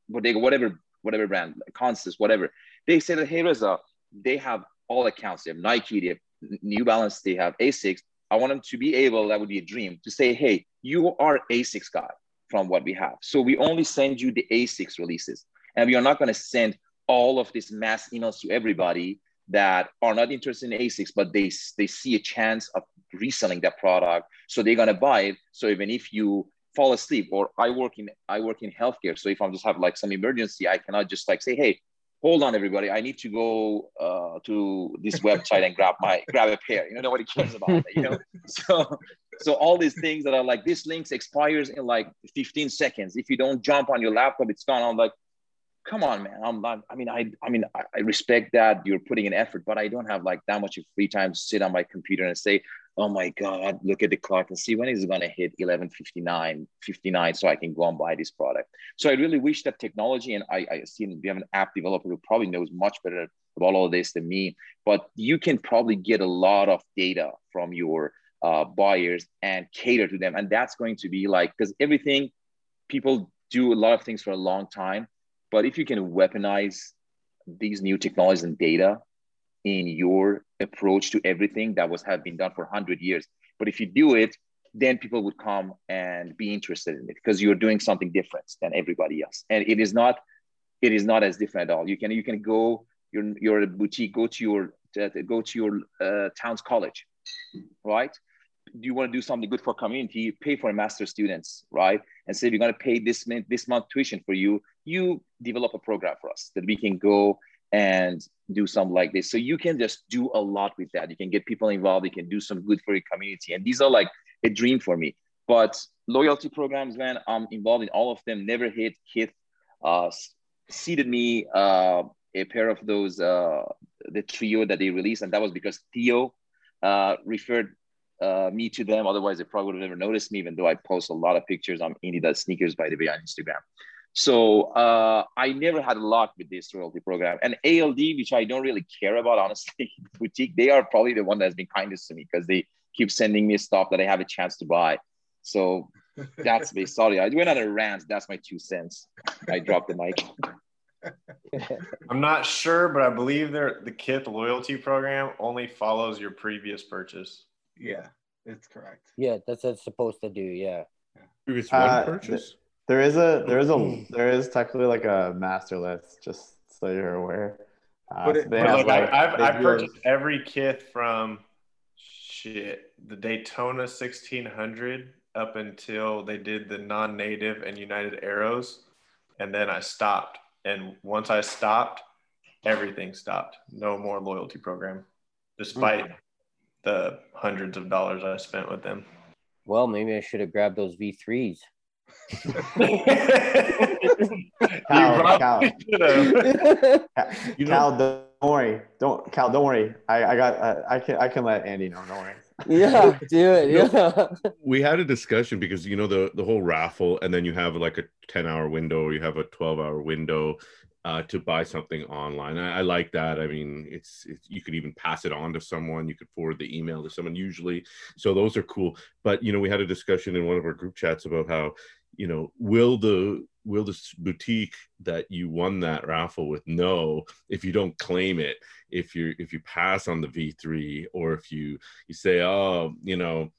Bodega, whatever, whatever brand, Constance, whatever. They say that, hey, Reza, they have all accounts. They have Nike, they have New Balance, they have Asics. I want them to be able, that would be a dream, to say, hey, you are Asics guy from what we have. So we only send you the Asics releases. And we are not going to send all of these mass emails to everybody that are not interested in ASICs, but they, they see a chance of reselling that product. So they're gonna buy it. So even if you fall asleep or I work in I work in healthcare. So if I'm just have like some emergency, I cannot just like say, hey, hold on everybody, I need to go uh, to this website and grab my grab a pair. You know, nobody cares about that, you know. [laughs] so so all these things that are like this links expires in like 15 seconds. If you don't jump on your laptop, it's gone. I'm like, come on, man. I'm not, I mean, I, I mean, I, I respect that you're putting an effort, but I don't have like that much of free time to sit on my computer and say, oh my God, look at the clock and see when it's going to hit 1159, 59 so I can go and buy this product. So I really wish that technology, and I, I see we have an app developer who probably knows much better about all of this than me, but you can probably get a lot of data from your uh, buyers and cater to them. And that's going to be like, because everything people do a lot of things for a long time but if you can weaponize these new technologies and data in your approach to everything that was have been done for 100 years, but if you do it, then people would come and be interested in it because you're doing something different than everybody else. And it is not, it is not as different at all. You can you can go, you're a boutique, go to your go to your uh, town's college, right? do you want to do something good for community pay for master students right and say we're going to pay this month this month tuition for you you develop a program for us that we can go and do something like this. So you can just do a lot with that. You can get people involved. You can do some good for your community. And these are like a dream for me. But loyalty programs man i'm involved in all of them. Never hit hit uh seeded me uh a pair of those uh the trio that they released. And that was because theo uh, referred uh, me to them. Otherwise, they probably would have never noticed me, even though I post a lot of pictures. On Indie Sneakers, by the way, on Instagram. So uh, I never had luck with this royalty program. And ALD, which I don't really care about, honestly, [laughs] boutique, they are probably the one that's been kindest to me because they keep sending me stuff that I have a chance to buy. So that's [laughs] me. Sorry, I went on a rant. That's my two cents. I dropped the mic. [laughs] I'm not sure, but I believe the Kith loyalty program only follows your previous purchase. Yeah, it's correct. Yeah, that's what it's supposed to do. Yeah. It's one uh, purchase. There is a there is a there is technically like a master list, just so you're aware. Uh, but, it, but like, like, I've, I've purchased every kith from shit the Daytona 1600 up until they did the non-native and United Arrows, and then I stopped. And once I stopped, everything stopped. No more loyalty program, despite mm-hmm the hundreds of dollars I spent with them. Well, maybe I should have grabbed those V3s. Cal, [laughs] Cal. you Cal, don't worry. Don't Cal, don't worry. I, I got uh, I can I can let Andy know. Don't worry. Yeah, do it. Yeah. We had a discussion because you know the the whole raffle, and then you have like a ten hour window, or you have a twelve hour window, uh, to buy something online. I, I, like that. I mean, it's, it's you could even pass it on to someone. You could forward the email to someone usually. So those are cool. But you know, we had a discussion in one of our group chats about how you know will the will this boutique that you won that raffle with know if you don't claim it if you if you pass on the v3 or if you you say oh you know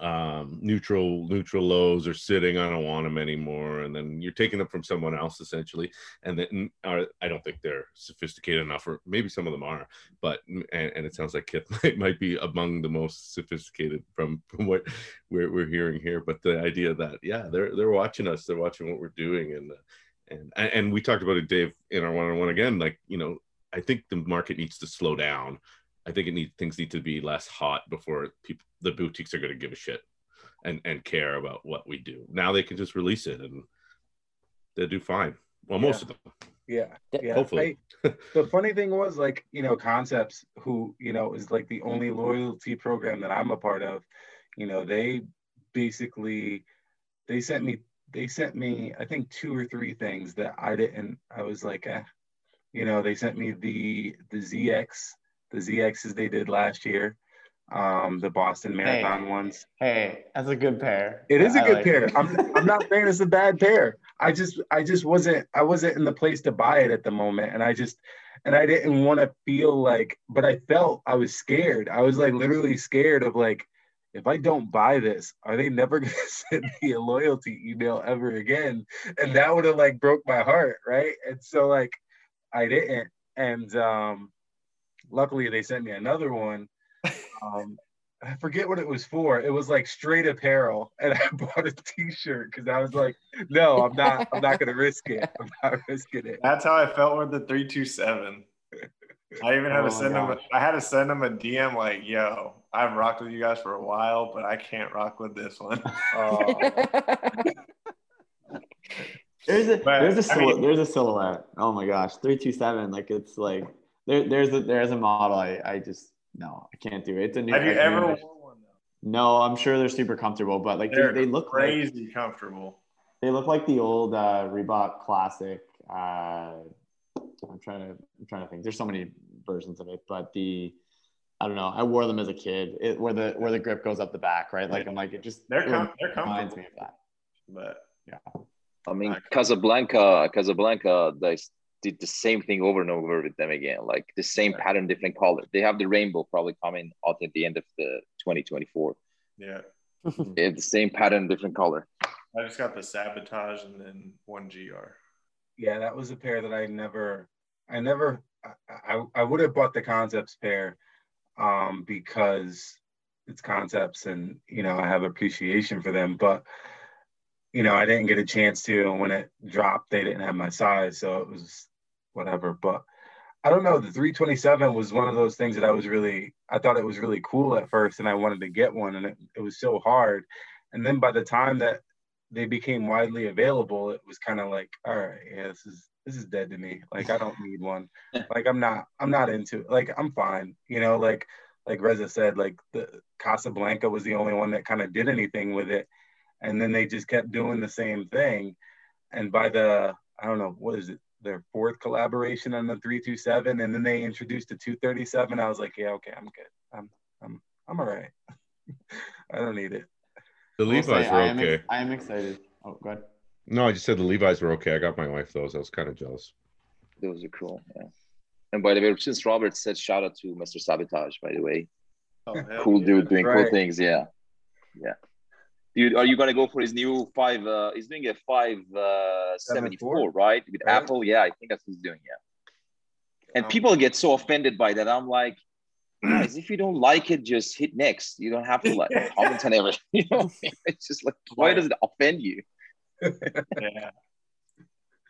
um, neutral neutral lows are sitting. I don't want them anymore, and then you're taking them from someone else essentially. And then are, I don't think they're sophisticated enough, or maybe some of them are, but and, and it sounds like Kith [laughs] might, might be among the most sophisticated from from what we're, we're hearing here. But the idea that yeah, they're they're watching us, they're watching what we're doing, and and and we talked about it, Dave, in our one on one again. Like you know, I think the market needs to slow down I think it need things need to be less hot before people the boutiques are going to give a shit and and care about what we do. Now they can just release it and they'll do fine. Well, most yeah. of them. Yeah. Yeah. Hopefully. I, the funny thing was like, you know, Concepts who, you know, is like the only loyalty program that I'm a part of, you know, they basically they sent me they sent me I think two or three things that I didn't I was like, eh. you know, they sent me the the ZX the ZXs they did last year, um, the Boston Marathon hey, ones. Hey, that's a good pair. It is a good like pair. It. I'm, I'm not saying it's a bad pair. I just I just wasn't I wasn't in the place to buy it at the moment, and I just and I didn't want to feel like, but I felt I was scared. I was like literally scared of like. If I don't buy this, are they never [laughs] gonna send me a loyalty email ever again? And that would have like broke my heart, right? And so like I didn't. And um luckily they sent me another one. [laughs] Um, I forget what it was for. It was like straight apparel, and I [laughs] bought a T-shirt because I was like, "No, I'm not. I'm not gonna risk it. I'm not [laughs] risking it." That's how I felt with the three two seven. I even had oh to send them. I had to send them a DM like, "Yo, I've rocked with you guys for a while, but I can't rock with this one." Oh. there's a but, there's a sil- mean, there's a silhouette. Oh my gosh, three two seven. Like it's like there, there's a there's a model I, I just no I can't do it. It's a new. Have you ever worn one though? No, I'm sure they're super comfortable, but like they, they, look crazy like, comfortable. They look like the old uh, Reebok Classic. Uh, I'm trying to I'm trying to think. There's so many versions of it, but the I don't know. I wore them as a kid. It, where the where the grip goes up the back, right? Like I'm like it just they're com- they're reminds me of that. But yeah, I mean Casablanca, Casablanca, they did the same thing over and over with them again, like the same yeah. pattern, different color. They have the rainbow probably coming out at the end of the 2024. Yeah. they have the same pattern, different color. I just got the sabotage and then one GR. Yeah, that was a pair that I never, I never, I, I would have bought the concepts pair um, because it's concepts and, you know, I have appreciation for them, but you know, I didn't get a chance to. And when it dropped, they didn't have my size. So it was whatever. But I don't know. The 327 was one of those things that I was really, I thought it was really cool at first and I wanted to get one. And it, it was so hard. And then by the time that they became widely available, it was kind of like, all right, yeah, this is, this is dead to me. Like, I don't need one. [laughs] like, I'm not, I'm not into it. Like, I'm fine. You know, like, like Reza said, like the Casablanca was the only one that kind of did anything with it and then they just kept doing the same thing. And by the I don't know what is it? Their fourth collaboration on the 327 and then they introduced the 237 i was like yeah okay i'm good. I'm i'm i'm all right. [laughs] I don't need it. The levi's say, were I okay. ex- i am excited. Oh good no i just said the levi's were okay. I got my wife those. I was kind of jealous. Those are cool yeah. And by the way since robert said shout out to mr sabotage by the way. Oh, cool yeah. dude doing right. cool things yeah. Yeah you, are you going to go for his new five? Uh, he's doing a five uh, seventy four, right? With right. Apple, yeah, I think that's what he's doing. Yeah. And um, people get so offended by that. I'm like, guys, if you don't like it, just hit next. You don't have to like [laughs] comment on everything. [laughs] You know, it's just like, why does it offend you? [laughs] yeah.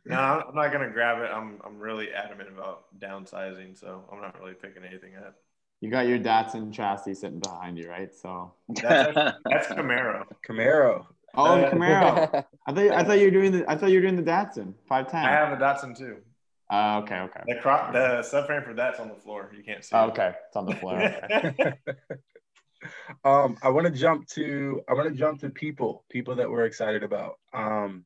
No, I'm not gonna grab it. I'm I'm really adamant about downsizing, so I'm not really picking anything up. You got your Datsun chassis sitting behind you, right? So that's, [laughs] that's Camaro. Camaro. Oh, uh, Camaro. [laughs] I thought I thought you were doing the I thought you were doing the Datsun 510. I have a Datsun too. Uh, okay, okay. The crop, the subframe for that's on the floor. You can't see. Oh, okay, it's on the floor. Okay. [laughs] um, I want to jump to I want to jump to people, people that we're excited about. Um,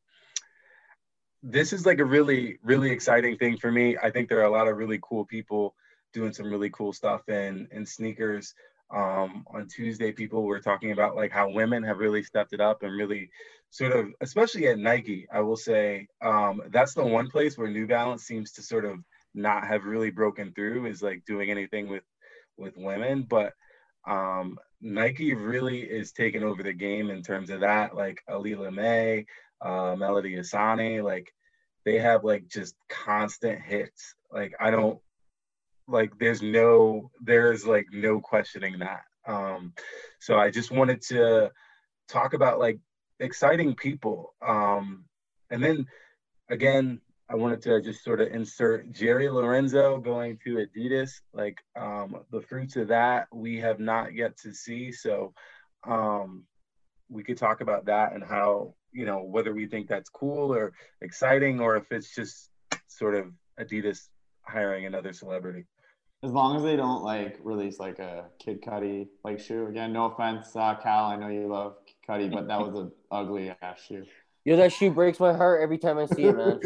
this is like a really really exciting thing for me. I think there are a lot of really cool people doing some really cool stuff in in sneakers. Um, on Tuesday, people were talking about like how women have really stepped it up and really sort of, especially at Nike, I will say um, that's the one place where New Balance seems to sort of not have really broken through is like doing anything with with women, but um, Nike really is taking over the game in terms of that. Like Aleali May, uh, Melody Ehsani, like they have like just constant hits. Like I don't like there's no there's like no questioning that. Um, so I just wanted to talk about like exciting people. Um, and then again, I wanted to just sort of insert Jerry Lorenzo going to Adidas. Like um, the fruits of that we have not yet to see. So um, we could talk about that and how you know whether we think that's cool or exciting or if it's just sort of Adidas hiring another celebrity. As long as they don't like release like a Kid Cudi like shoe again. No offense, uh, Cal. I know you love Cudi, but that was an [laughs] ugly ass shoe. Yo, that shoe breaks my heart every time I see it, man. [laughs]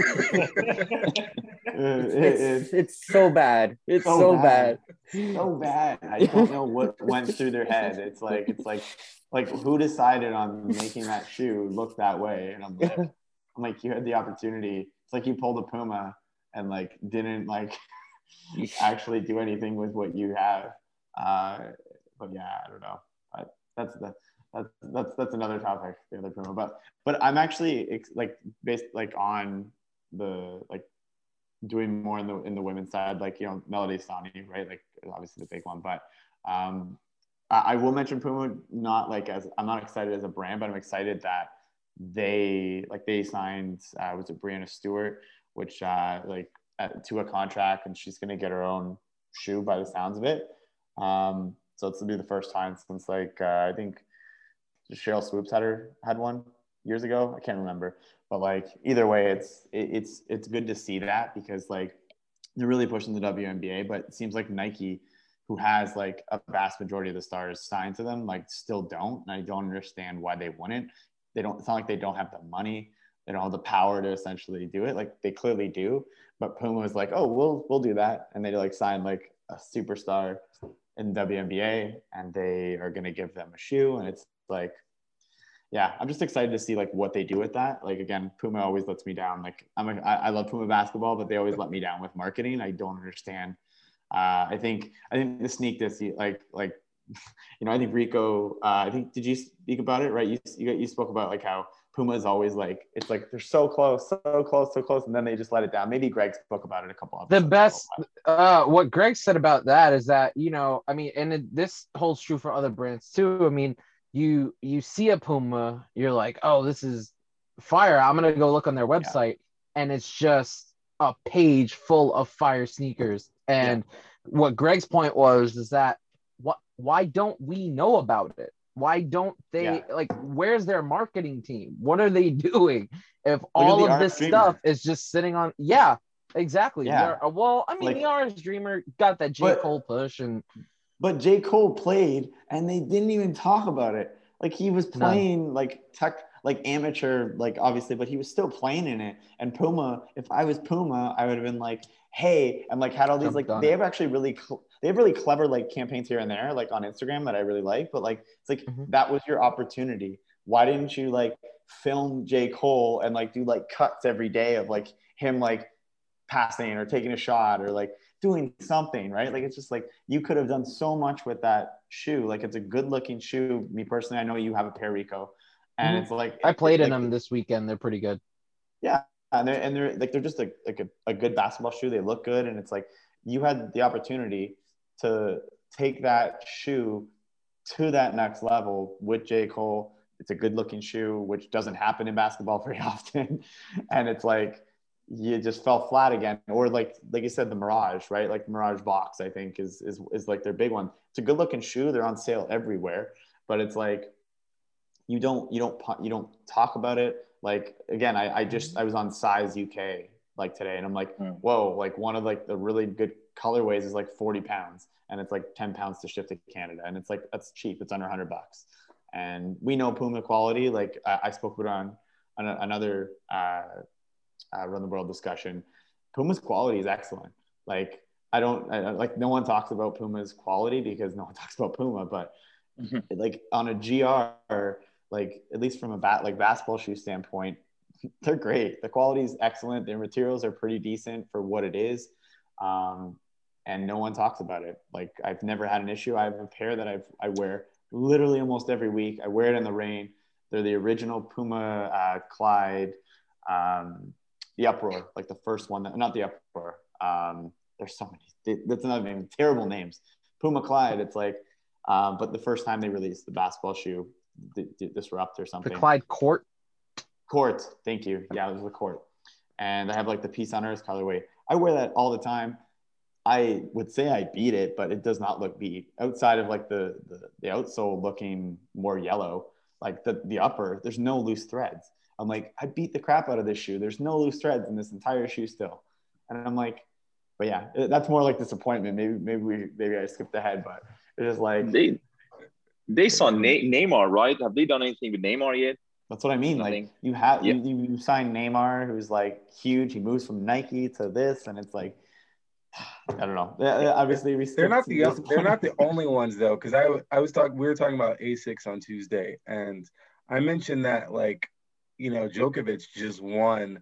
it's, it's, it's, so bad. It's so, so bad. bad. So bad. I don't know what went through their head. It's like it's like like who decided on making that shoe look that way? And I'm like, I'm like, you had the opportunity. It's like you pulled a Puma and like didn't like [laughs] actually do anything with what you have. Uh, but yeah, I don't know. That's the that's that's that's another topic, the other Puma. But but I'm actually like based like on the like doing more in the in the women's side, like you know Melody Ehsani, right? Like obviously the big one, but um, I, I will mention Puma not like as I'm not excited as a brand, but I'm excited that they like they signed uh, was it Breanna Stewart, which uh, like to a contract, and she's gonna get her own shoe by the sounds of it. Um, so it's gonna be the first time since like uh, I think Sheryl Swoopes had her had one years ago. I can't remember, but like either way, it's it, it's it's good to see that because like they're really pushing the WNBA, but it seems like Nike, who has like a vast majority of the stars signed to them, like still don't, and I don't understand why they wouldn't. They don't. It's not like they don't have the money. Don't have the power to essentially do it. Like they clearly do. But Puma was like, oh, we'll we'll do that, and they like signed like a superstar in WNBA, and they are to give them a shoe, and it's like yeah i'm just excited to see like what they do with that like again puma always lets me down like i'm a, I, I love puma basketball but they always let me down with marketing i don't understand uh, i think i think the sneak this like like [laughs] you know i think rico uh, i think did you speak about it right you, you, you spoke about like how puma is always like it's like they're so close so close so close and then they just let it down. Maybe greg spoke about it a couple of the best uh what greg said about that is that you know i mean and it, this holds true for other brands too. I mean you you see a puma you're like oh this is fire. I'm gonna go look on their website yeah. and it's just a page full of fire sneakers. And yeah. what greg's point was is that what why don't we know about it why don't they yeah. like where's their marketing team what are they [laughs] doing if Look all of this dreamer. stuff is just sitting on yeah exactly yeah. well i mean like, the RS dreamer got that j but, cole push and but J. Cole played and they didn't even talk about it. Like he was playing no. like tech like amateur, like obviously, but he was still playing in it. And Puma, if I was Puma, I would have been like, hey, and like had all these like they have actually really cl- they have really clever like campaigns here and there, like on Instagram that I really like. But like it's like mm-hmm. that was your opportunity. Why didn't you like film J. Cole and like do like cuts every day of like him like passing or taking a shot or like doing something, right? Like it's just like you could have done so much with that shoe. Like it's a good looking shoe. Me personally, I know you have a pair Rico, and mm-hmm. it's like I played in like, them this weekend. They're pretty good. Yeah, and they're and they're like they're just a, like a, a good basketball shoe. They look good, and it's like you had the opportunity to take that shoe to that next level with J. Cole. It's a good looking shoe, which doesn't happen in basketball [laughs] very often. and it's like you just fell flat again or like like you said the mirage right like the mirage mox i think is is, is like their big one it's a good looking shoe they're on sale everywhere but it's like you don't you don't you don't talk about it like again i, I just i was on size uk like today and i'm like mm. whoa like one of like the really good colorways is like 40 pounds and it's like 10 pounds to ship to canada and it's like that's cheap it's under 100 bucks and we know puma quality like i, I spoke about on, on another uh, uh, run the world discussion, Puma's quality is excellent. Like I don't I, like no one talks about Puma's quality because no one [laughs] talks about Puma, but mm-hmm. like on a GR, like at least from a bat like basketball shoe standpoint, [laughs] they're great. The quality is excellent. Their materials are pretty decent for what it is. Um, and no one talks about it. Like I've never had an issue. I have a pair that I've, I wear literally almost every week. I wear it in the rain. They're the original Puma uh, Clyde, um, the Uproar, like the first one. That, not the Uproar. Um, there's so many. That's another name. Terrible names. Puma Clyde. It's like, um, but the first time they released the basketball shoe, the, the Disrupt or something. The Clyde Court. Court. Thank you. Yeah, it was the Court. And I have like the Peace on Earth colorway. I wear that all the time. I would say I beat it, but it does not look beat. Outside of like the the, the outsole looking more yellow, like the the upper, there's no loose threads. I'm like, I beat the crap out of this shoe. There's no loose threads in this entire shoe still, and I'm like, but yeah, that's more like disappointment. Maybe maybe we maybe I skipped ahead, but it's just like they they saw Neymar, right? Have they done anything with Neymar yet? That's what I mean. Like you have you, you, you signed Neymar, who's like huge. He moves from Nike to this, and it's like I don't know. Obviously, we they're not the they're not the only ones though, because I I was talking we were talking about Asics on Tuesday, and I mentioned that like you know Djokovic just won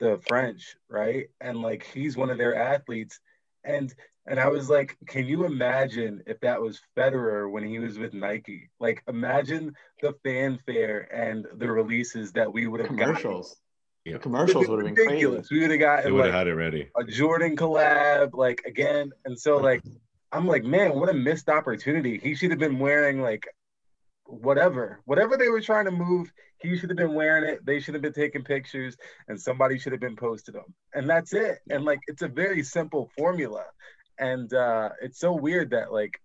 the French, right? And like he's one of their athletes, and and I was like, can you imagine if that was Federer when he was with Nike? Like imagine the fanfare and the releases that we would have commercials. Gotten yeah. commercials would have been ridiculous. We would have got they would have like, had it ready. A Jordan collab, like again. And so like I'm like, man, what a missed opportunity. He should have been wearing like whatever, whatever they were trying to move, he should have been wearing it. They should have been taking pictures and somebody should have been posted them. And that's it. And like it's a very simple formula. And uh it's so weird that like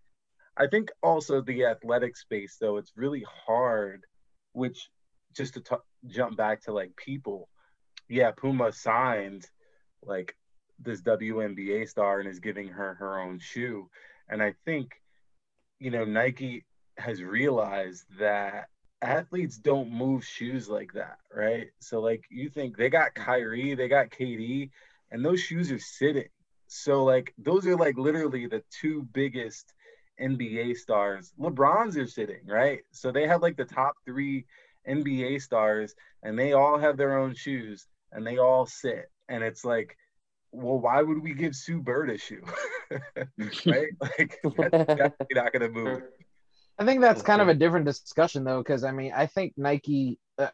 I think also the athletic space though, it's really hard, which just to t- jump back to like people yeah, Puma signed like this WNBA star and is giving her her own shoe. And I think, you know, Nike has realized that athletes don't move shoes like that, right? So like you think they got Kyrie, they got KD, and those shoes are sitting. So like those are like literally the two biggest NBA stars. LeBron's are sitting, right? So they have like the top three NBA stars, and they all have their own shoes and they all sit and it's like well why would we give sue bird a shoe? [laughs] Right? [laughs] Like that's definitely not going to move i think that's kind of a different discussion though because i mean i think nike uh,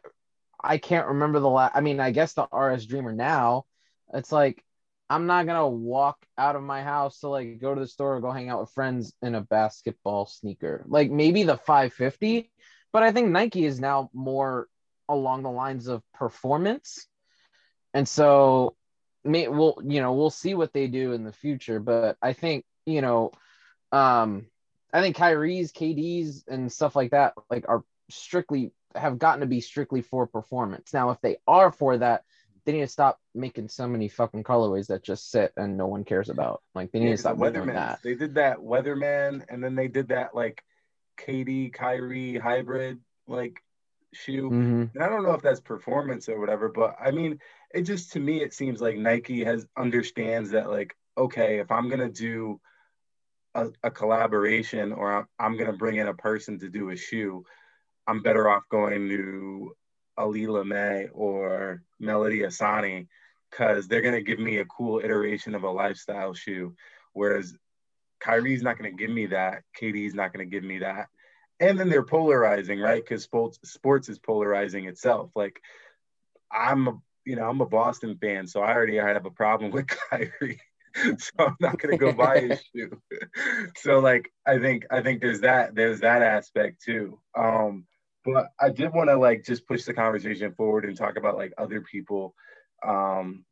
i can't remember the last i mean i guess the rs dreamer now it's like i'm not going to walk out of my house to like go to the store or go hang out with friends in a basketball sneaker. Like maybe the 550 but i think nike is now more along the lines of performance and so may, we'll you know we'll see what they do in the future but i think you know um i think kyrie's kd's and stuff like that like are strictly have gotten to be strictly for performance. Now if they are for that they need to stop making so many fucking colorways that just sit and no one cares about. Like they need yeah, to stop doing that. They did that weatherman and then they did that like kd kyrie hybrid like shoe. Mm-hmm. And I don't know if that's performance or whatever, but I mean, it just to me it seems like Nike has understands that like okay, if I'm gonna do a, a collaboration or I'm, I'm gonna bring in a person to do a shoe, I'm better off going to Aleali May or Melody Ehsani because they're gonna give me a cool iteration of a lifestyle shoe, whereas Kyrie's not gonna give me that, KD's not gonna give me that and then they're polarizing, right? Because sports sports is polarizing itself. Like I'm a you know I'm a Boston fan, so I already have a problem [laughs] with Kyrie. [laughs] so I'm not gonna go buy his [laughs] shoe. so like I think I think there's that there's that aspect too. Um, but I did want to like just push the conversation forward and talk about like other people. Um,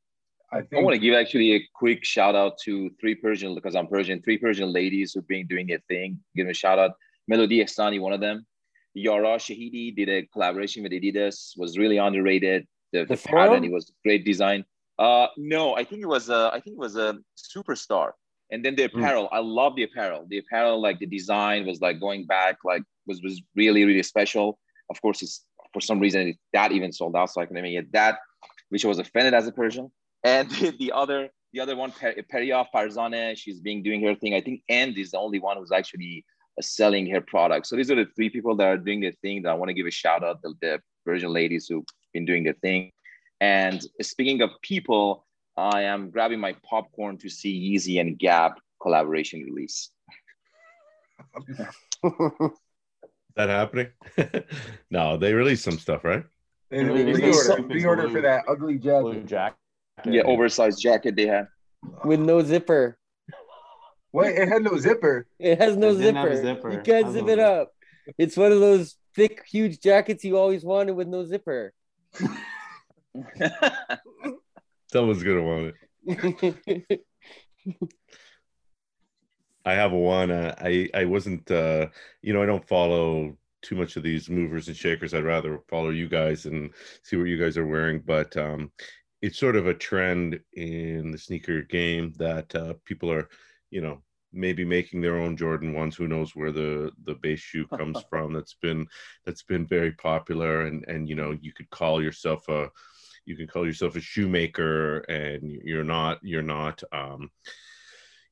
I think I want to give actually a quick shout out to three Persian because I'm Persian. Three Persian ladies who've been doing their thing. Give a shout out. Melody Ehsani, one of them. Yara Shahidi did a collaboration with Adidas, was really underrated. The, the, the pattern, it was great design. Uh, no, I think it was a, I think it was a superstar. And then the hmm. apparel, mm. I love the apparel. The apparel, like the design was like going back, like was was really really special. Of course, it's for some reason that even sold out, so I can get that. which I was offended as a Persian. And [laughs] the other, the other one, per- Paria Farzaneh, she's being doing her thing. I think End is the only one who's actually selling her product. So these are the three people that are doing their thing that I want to give a shout out the, the Persian ladies who've been doing their thing. And speaking of people, I am grabbing my popcorn to see Yeezy and Gap collaboration release. that happening? [laughs] no, they released some stuff, right? They pre-order, pre-order for that ugly jacket. jacket. Yeah, oversized jacket they had. With no zipper. Wait, it had no [laughs] zipper. It has no It didn't have zipper. a zipper. You can't zip it up. It's one of those thick, huge jackets you always wanted with no zipper. [laughs] Someone's gonna want it. [laughs] I have one. Uh, I I wasn't. Uh, you know, I don't follow too much of these movers and shakers. I'd rather follow you guys and see what you guys are wearing. But um, it's sort of a trend in the sneaker game that uh, people are, you know, maybe making their own Jordan ones. Who knows where the the base shoe [laughs] comes from? That's been that's been very popular, and and you know, you could call yourself a you can call yourself a shoemaker, and you're not you're not. Um,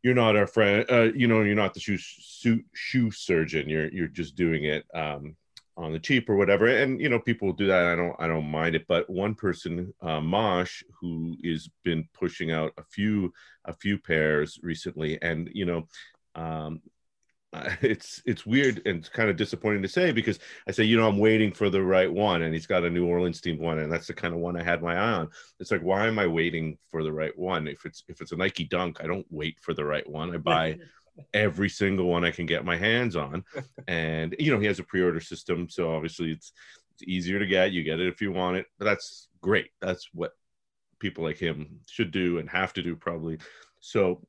you're not our friend uh, you know you're not the shoe, shoe shoe surgeon you're you're just doing it um, on the cheap or whatever and you know people do that i don't i don't mind it but one person uh, mosh who has been pushing out a few a few pairs recently and you know um, [laughs] it's it's weird and kind of disappointing to say because I say you know I'm waiting for the right one and he's got a New Orleans team one and that's the kind of one I had my eye on. It's like why am I waiting for the right one? If it's if it's a Nike Dunk, I don't wait for the right one. I buy [laughs] every single one I can get my hands on, [laughs] and you know he has a pre-order system, so obviously it's it's easier to get. You get it if you want it, but that's great. That's what people like him should do and have to do probably. So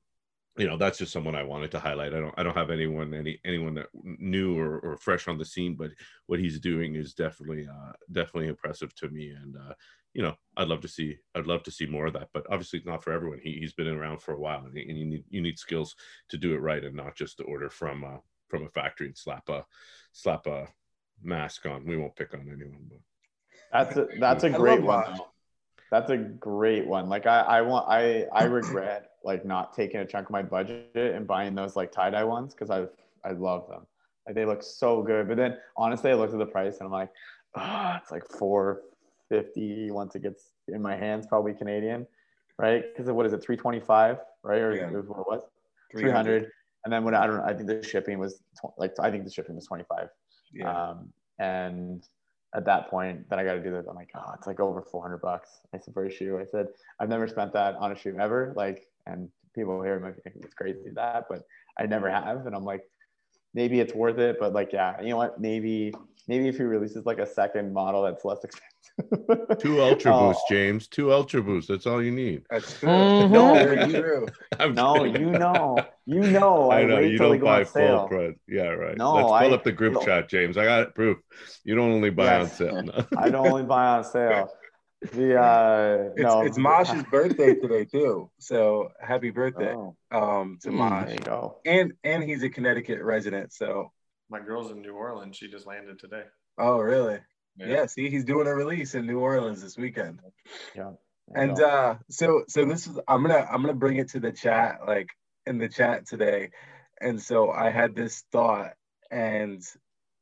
you know that's just someone i wanted to highlight i don't i don't have anyone any anyone that new or, or fresh on the scene but what he's doing is definitely uh definitely impressive to me and uh you know i'd love to see i'd love to see more of that but obviously it's not for everyone he, he's been around for a while and, and you need you need skills to do it right and not just to order from uh from a factory and slap a slap a mask on we won't pick on anyone but That's a that's a I great one. Mosh. though. That's a great one. Like I, I want I I regret like not taking a chunk of my budget and buying those like tie dye ones because I I love them. Like they look so good. But then honestly, I looked at the price and I'm like, ah, it's like four fifty once it gets in my hands, probably Canadian, right? Because what is it, three twenty five, right? Or Yeah. what it was, three hundred. And then when I don't, know, I think the shipping was tw- like I think the shipping was twenty five. Yeah. Um, and at that point, then I got to do that. I'm like, oh, it's like over 400 bucks. I said for a shoe. I said I've never spent that on a shoe ever. Like, and people here might think it's crazy that, but I never have. And I'm like, maybe it's worth it. But like, yeah, you know what? Maybe, maybe if he releases like a second model that's less expensive. two ultra [laughs] Oh, boosts james two ultra boosts that's all you need That's true. Mhm. No, very. I'm No, kidding. you know, you know. [laughs] I know wait you till don't go on buy full sale. price. Yeah, right. No, Let's pull I- up the group no. chat, James. I got it proof. You don't only buy on sale. [laughs] No. I don't only buy on sale. The uh, [laughs] It's, no, it's Mosh's birthday today too. So happy birthday Oh. um, to Mm, Mosh. There you go. And and he's a Connecticut resident. So My girl's in New Orleans. She just landed today. oh really? Yeah. see, he's doing a release in New Orleans this weekend. There you And uh so so this is I'm gonna I'm gonna bring it to the chat, like in the chat today. And so I had this thought and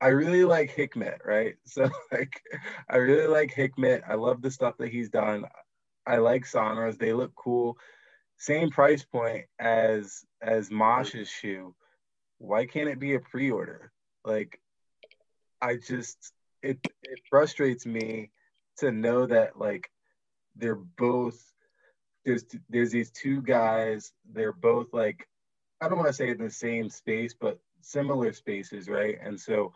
I really like Hikmet, right? [laughs] So like I really like Hikmet. I love the stuff that he's done. I like Sonras, they look cool. Same price point as as Mosh's shoe. Why can't it be a pre-order? Like I just it it frustrates me to know that like they're both there's there's these two guys they're both like i don't want to say in the same space but similar spaces right? And so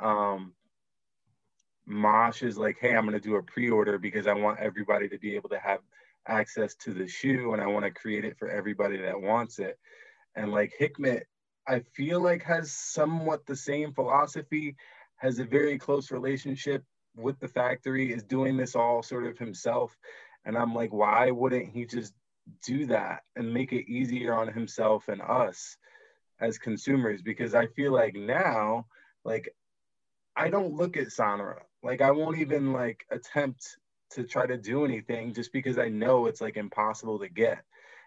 um mosh is like hey i'm going to do a pre-order because i want everybody to be able to have access to the shoe and i want to create it for everybody that wants it. And like hikmet i feel like has somewhat the same philosophy has a very close relationship with the factory is doing this all sort of himself. And i'm like why wouldn't he just do that and make it easier on himself and us as consumers because i feel like now like i don't look at Sonra like i won't even like attempt to try to do anything just because I know it's like impossible to get.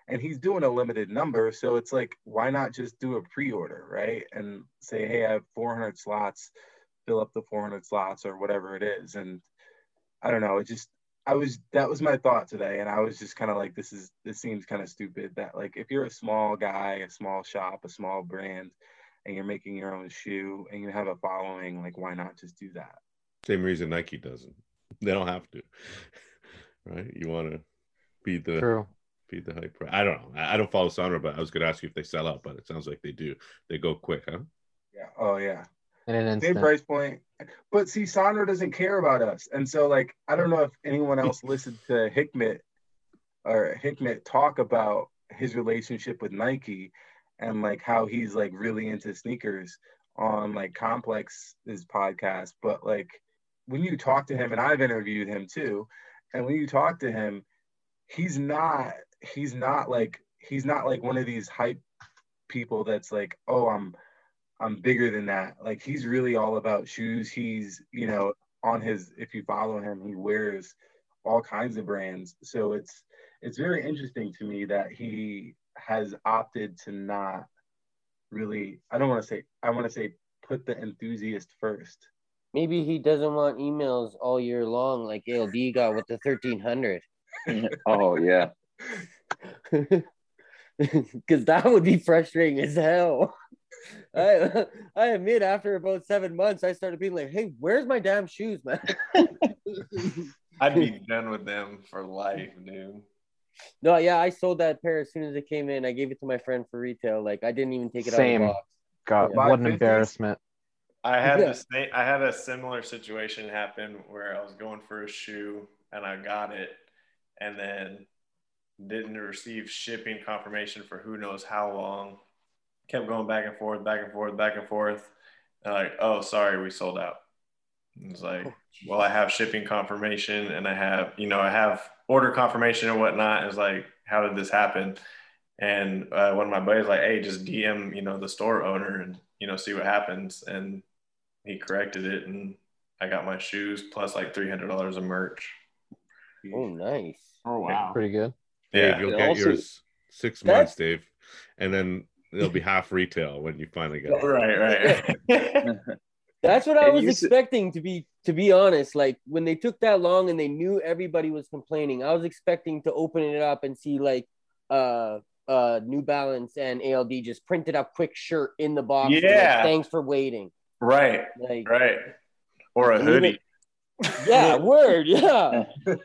And he's doing a limited number, so it's like why not just do a pre-order, right? And say, hey, I have 400 slots, fill up the 400 slots or whatever it is. And I don't know, it just I was that was my thought today, and I was just kind of like, this is this seems kind of stupid that like if you're a small guy, a small shop, a small brand, and you're making your own shoe and you have a following, like why not just do that? Same reason Nike doesn't. They don't have to, [laughs] right? You want to be the True. be the hype. I don't know. I I don't follow Sonra, but I was going to ask you if they sell out, but it sounds like they do. They go quick, huh? Yeah. Oh yeah. In an Same price point. But see, Sandro doesn't care about us. And so like I don't know if anyone else listened to Hikmet or Hikmet talk about his relationship with Nike and like how he's like really into sneakers on like Complex's podcast. But like when you talk to him, and I've interviewed him too, and when you talk to him, he's not he's not like he's not like one of these hype people that's like, oh, I'm I'm bigger than that. Like he's really all about shoes. He's, you know, on his if you follow him, he wears all kinds of brands. So it's it's very interesting to me that he has opted to not really I don't want to say I want to say put the enthusiast first. Maybe he doesn't want emails all year long like ALD got with the 1300. [laughs] oh yeah. [laughs] Because that would be frustrating as hell. I [laughs] I admit after about seven months, I started being like, "Hey, where's my damn shoes, man?" [laughs] I'd be [laughs] done with them for life, dude. no, yeah, I sold that pair as soon as it came in. I gave it to my friend for retail. Like I didn't even take it Same. out of the box. God, Yeah. what an embarrassment. I had Yeah. the same, I had a similar situation happen where I was going for a shoe and I got it and then didn't receive shipping confirmation for who knows how long. Kept going back and forth, back and forth, back and forth. And like, oh, sorry, we sold out. It's like, well, I have shipping confirmation and I have, you know, I have order confirmation and whatnot. It's like, how did this happen? And uh, one of my buddies like, hey, just DM, you know, the store owner and you know see what happens. And he corrected it, and I got my shoes plus like three hundred dollars of merch. Oh, nice. Oh wow. Pretty good. Dave, you'll get also- yours six months, Dave, and then it'll be half retail when you finally get it. [laughs] right, right. [laughs] That's what I And was expecting to be to be honest. Like when they took that long and they knew everybody was complaining, I was expecting to open it up and see like uh uh New Balance and ALD just printed up quick shirt in the box. and, like, Yeah. thanks for waiting. right, Like right. Or a And even- hoodie. Yeah, [laughs] word, yeah. [laughs]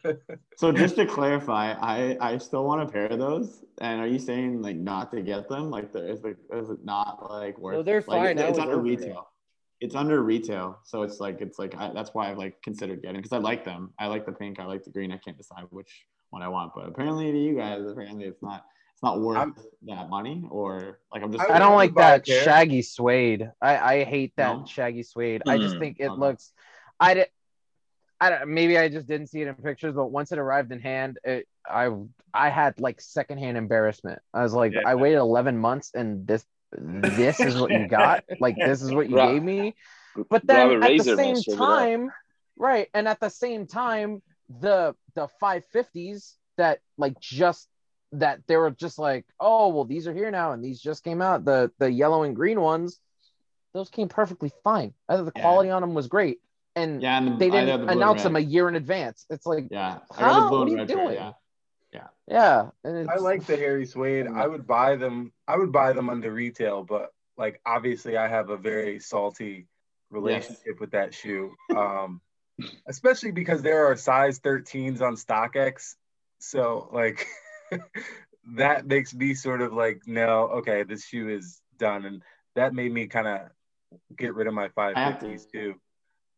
So just to clarify, I I still want a pair of those. And are you saying like not to get them? Like, the, is, it, is it not like worth? No, they're like, fine. I It's, was under over it. retail. It's under retail, so it's like it's like I, that's why I've like considered getting because I like them. I like the pink. I like the green. I can't decide which one I want, but apparently to you guys, apparently it's not it's not worth I'm- that money. Or like I'm just I I don't like that shaggy suede. I, I hate that No? shaggy suede. I just Mm. think it Okay. looks. I did. I don't, maybe I just didn't see it in pictures, but once it arrived in hand, it, I I had like secondhand embarrassment. I was like, Yeah. I waited 11 months, and this this is what you got. [laughs] Like this is what you gave me. But then at the same man, serve it up. time, right? And at the same time, the the 550s that like just that they were just like, oh well, these are here now, and these just came out. The the yellow and green ones, those came perfectly fine. I thought the Yeah. quality on them was great, and yeah. And the, they didn't the announce them a year in advance. It's like, Yeah, I got the What are you red pair, doing? Yeah. yeah, and it's, I like the hairy Suede. I would buy them. I would buy them under retail, but like obviously, I have a very salty relationship with that shoe. [laughs] Um, especially because there are size 13s on StockX, so like [laughs] that makes me sort of like, no, okay, this shoe is done, and that made me kind of get rid of my have to- 550s too.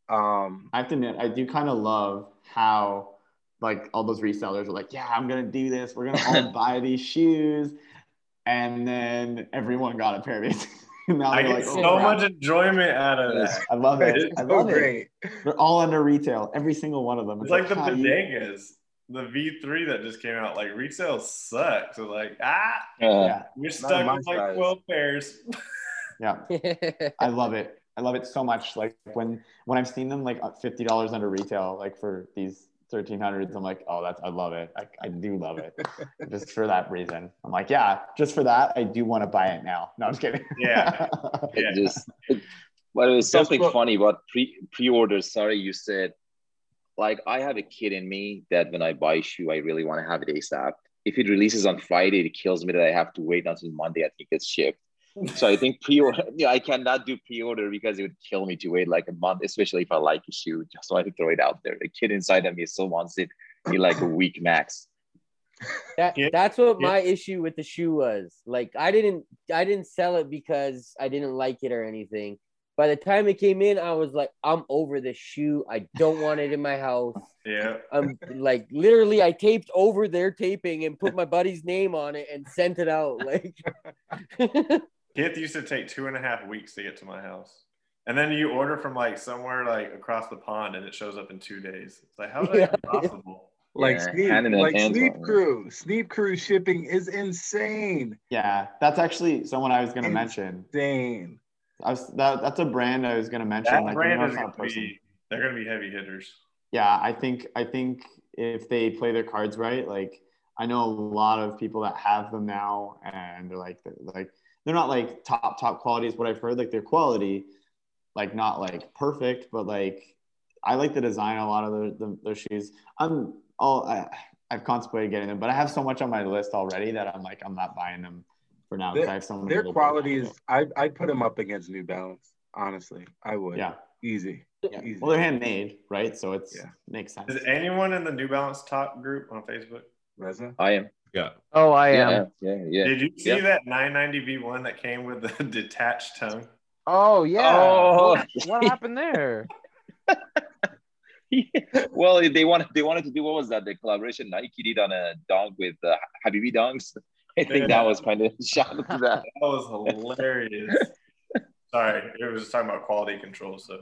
Um, I have to admit, I do kind of love how like all those resellers are like, yeah, I'm gonna do this. We're gonna all [laughs] buy these shoes, and then everyone got a pair of these. [laughs] now I they're get like, so oh, much enjoyment out of that. I love it. [laughs] it's I so love it. great. They're all under retail, every single one of them. It's like the how you- the V3 that just came out. Like resale sucks. So like, ah, Yeah, you're stuck with like size. 12 pairs. yeah. I love it. I love it so much. Like when when I've seen them like uh, fifty dollars under retail, like for these 1300s. I'm like, oh, that's I love it. I, I do love it, [laughs] just for that reason. I'm like, yeah, just for that, I do want to buy it now. No, I'm just kidding. Yeah, [laughs] yeah. just, but it was something what, funny about pre pre orders. Sorry, you said, like I have a kid in me that when I buy a shoe, I really want to have it ASAP. If it releases on Friday, it kills me that I have to wait until Monday. I think it's shipped. So I think pre-order, [laughs] yeah, I cannot do pre-order because it would kill me to wait like a month, especially if I like a shoe. [laughs] Just so to throw it out there. The kid inside of me still wants it in like a week max. That yeah. that's what yeah. my issue with the shoe was. Like I didn't I didn't sell it because I didn't like it or anything. By the time it came in, I was like, I'm over this shoe. I don't want it in my house. [laughs] Yeah. I'm like literally I taped over their taping and put my buddy's name on it and sent it out. Like Kith used to take two and a half weeks to get to my house. And then you order from like somewhere like across the pond and it shows up in two days. It's like, how is that yeah. possible? [laughs] Like yeah, Sneap, like Sneap Crew. Sneap Crew shipping is insane. Yeah, that's actually someone I was gonna mention. Insane. That, that's a brand I was gonna mention. That like, brand is gonna be, they're gonna be heavy hitters. Yeah, I think I think if they play their cards right, like I know a lot of people that have them now and they're like they're like they're not like top top quality is what I've heard. Like their quality, like not like perfect, but like I like the design a lot of the, the their shoes. I'm all I, I've contemplated getting them, but I have so much on my list already that I'm like I'm not buying them for now. Their, I have so their quality is I I put them up against New Balance. Honestly, I would. Yeah. Easy. Yeah. Easy. Well, they're handmade, right? So it's yeah. makes sense. Is anyone in the New Balance top group on Facebook? Reza? I am. Yeah. Oh, I am. Yeah, yeah. Did you see yeah. that 990 V1 that came with the [laughs] detached tongue? Oh yeah. Oh. What, what happened there? [laughs] [laughs] well, they wanted they wanted to do what was that? The collaboration Nike did on a dog with uh, Habibi dongs. I think yeah. that was kind of shot to that. That was hilarious. Sorry, it was talking about quality control. So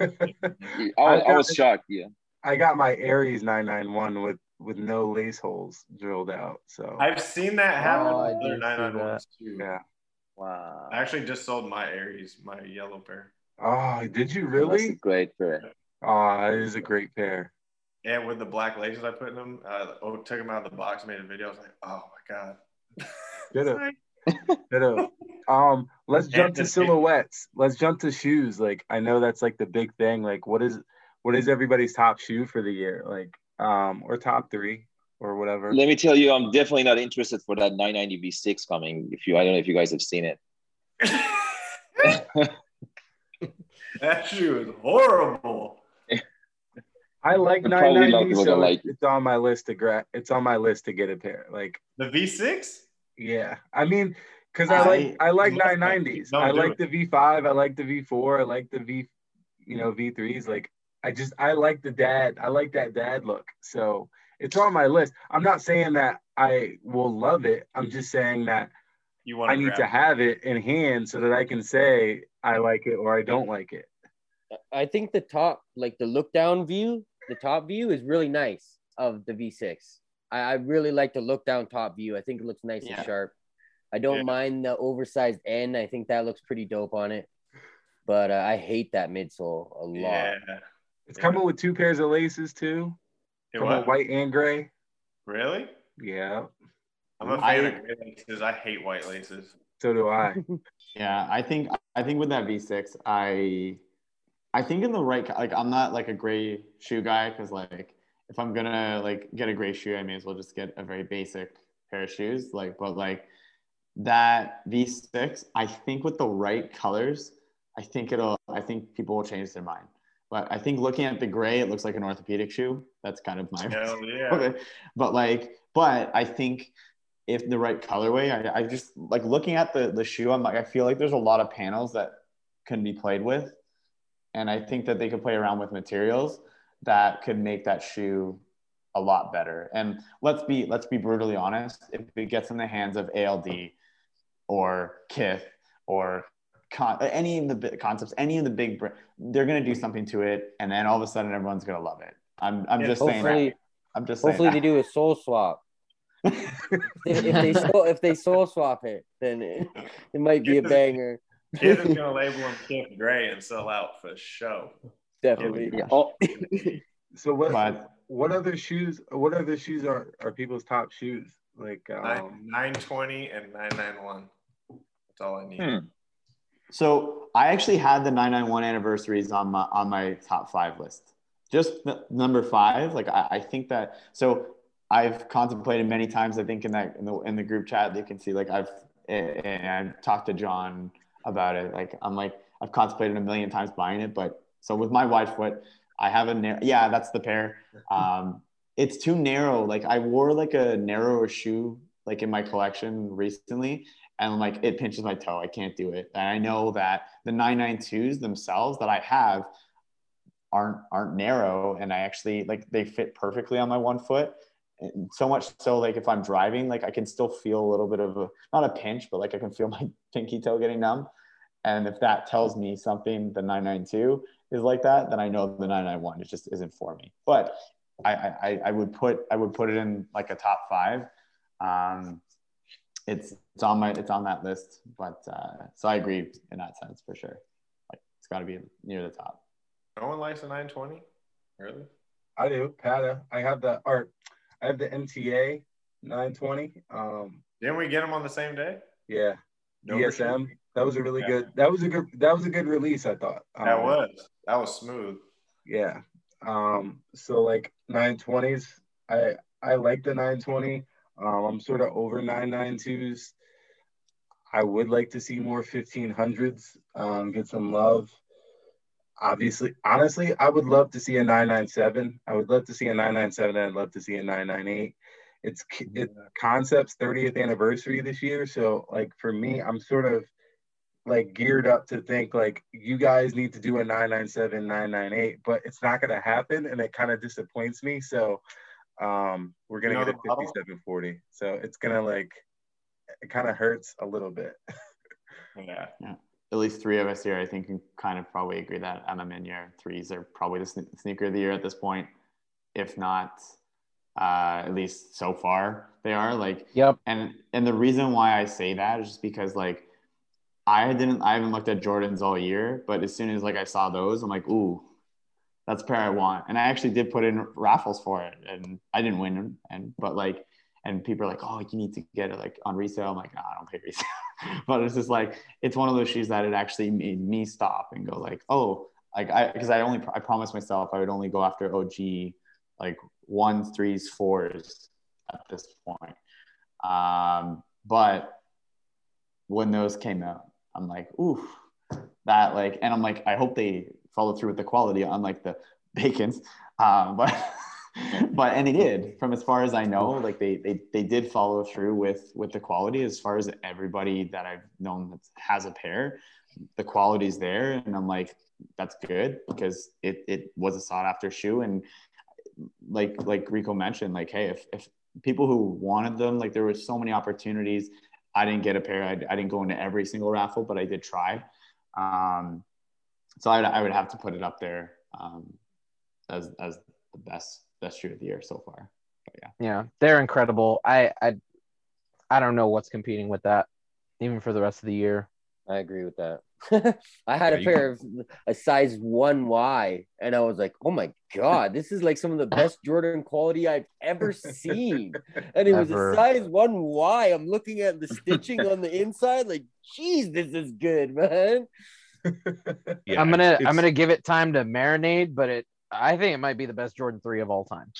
I, I, I was shocked. Yeah. I got my Aries 991 with with no lace holes drilled out. So I've seen that happen oh, with other too. Yeah. Wow. I actually just sold my Aries, my yellow pair. Oh, did you really? great pair. Oh, it is a great pair. And with the black laces I put in them, I oh, took them out of the box, made a video. I was like, oh my god. [laughs] Ditto. [laughs] Ditto. Um, let's jump to silhouettes. Let's jump to shoes. Like I know that's like the big thing. Like what is what is everybody's top shoe for the year? Like um, or top three or whatever. Let me tell you, I'm definitely not interested for that 990 V6 coming. If you, I don't know if you guys have seen it. [laughs] that shoe is horrible. I like 990, so like. it's on my list to grab. It's on my list to get a pair. Like the V6. Yeah, I mean, because I, I, like I like 990s. I like it. the V5. I like the V4. I like the V, you know, V3s. Like I just I like the dad. I like that dad look. So it's on my list. I'm not saying that I will love it. I'm just saying that you want I need to have it in hand so that I can say I like it or I don't like it. I think the top, like the look down view, the top view is really nice of the V6. I, I really like the look down top view. I think it looks nice yeah. and sharp. I don't yeah. mind the oversized end. I think that looks pretty dope on it. But uh, I hate that midsole a lot. Yeah. It's coming with two pairs of laces too. coming white and gray. Really? Yeah. I'm a fan I, of gray laces. I hate white laces. So do I. [laughs] yeah, I think I think with that V6, I I think in the right like I'm not like a gray shoe guy because like if I'm gonna like get a gray shoe, I may as well just get a very basic pair of shoes. Like, but like that V6, I think with the right colors, I think it'll I think people will change their mind. But I think looking at the gray, it looks like an orthopedic shoe. That's kind of my. Hell [laughs] yeah. okay. But like, but I think if the right colorway, I, I just like looking at the the shoe. I'm like, I feel like there's a lot of panels that can be played with, and I think that they could play around with materials that could make that shoe a lot better. And let's be let's be brutally honest. If it gets in the hands of ALD or Kith or con- any of the concepts, any of the big, they're going to do something to it, and then all of a sudden everyone's going to love it. I'm, I'm yeah, just saying that. I'm just hopefully they do a soul swap. if, if, they [laughs] soul, if they soul swap it, then it, it might be a banger. Kith is gonna label him Kith Gray and sell out for show. Definitely. Yeah. Oh. so what? But, what other shoes? What other shoes are are people's top shoes? Like um, nine twenty and nine nine one. That's all I need. Hmm. So I actually had the nine nine one anniversaries on my on my top five list. Just number five, like I, I think that so I've contemplated many times. I think in that in the in the group chat, you can see like I've and I've talked to John about it. Like I'm like I've contemplated a million times buying it, but so with my wide foot, I have a. Yeah, that's the pair. Um, it's too narrow. Like I wore like a narrower shoe like in my collection recently, and like it pinches my toe. I can't do it. And I know that the 992s themselves that I have aren't aren't narrow, and I actually like they fit perfectly on my one foot. And so much so like if I'm driving, like I can still feel a little bit of a not a pinch, but like I can feel [laughs] my pinky toe getting numb. And if that tells me something, the 992 is like that, then I know the 991 it just isn't for me. But I, I, I would put I would put it in like a top five. Um, it's it's on my it's on that list, but uh, so I agree in that sense for sure. Like it's got to be near the top. No one likes a 920, really? I do. Patta. I have the art. I have the MTA 920. Um, Didn't we get them on the same day? Yeah. No DSM. That was a really yeah. good. That was a good. That was a good release. I thought. Um, that was. That was smooth. Yeah. Um. So like 920s. I I like the 920. Um. I'm sort of over 992s. I would like to see more 1500s. Um. Get some love. Obviously, honestly, I would love to see a 997. I would love to see a 997. I'd love to see a 998 it's it, concepts 30th anniversary this year so like for me i'm sort of like geared up to think like you guys need to do a 997 998 but it's not going to happen and it kind of disappoints me so um we're going to you know get a 5740 so it's going to like it kind of hurts a little bit. [laughs] Yeah. Yeah. At least three of us here i think can kind of probably agree that A Ma Maniére threes are probably the sneaker of the year at this point if not uh, at least so far they are like yep. and and the reason why i say that is just because like i didn't i haven't looked at jordans all year but as soon as like i saw those i'm like ooh that's pair i want. And i actually did put in raffles for it and i didn't win and but like and people are like oh you need to get it like on resale. I'm like no i don't pay resale. [laughs] But it's just like it's one of those shoes that it actually made me stop and go like oh like i because i only i promised myself i would only go after og like ones, threes, fours at this point. Um, but when those came out, I'm like, ooh, that like, and I'm like, I hope they follow through with the quality, unlike the [laughs] bacons. Um, but [laughs] but and they did, from as far as I know, like they they they did follow through with with the quality. As far as everybody that I've known that has a pair, the quality's there, and I'm like, that's good because it it was a sought after shoe and like like Rico mentioned, like hey, if if people who wanted them, like there was so many opportunities. I didn't get a pair. I, I didn't go into every single raffle, but I did try. Um, so I, I would have to put it up there um, as as the best best shoe of the year so far. But yeah, yeah, they're incredible. I I I don't know what's competing with that, even for the rest of the year. I agree with that. [laughs] I had a pair of a size 1Y and I was like, oh my God, this is like some of the best [laughs] Jordan quality I've ever seen. And it was a size 1Y. I'm looking at the stitching on the inside, like, geez, this is good, man. [laughs] yeah, I'm gonna I'm gonna give it time to marinate, but it I think it might be the best Jordan 3 of all time.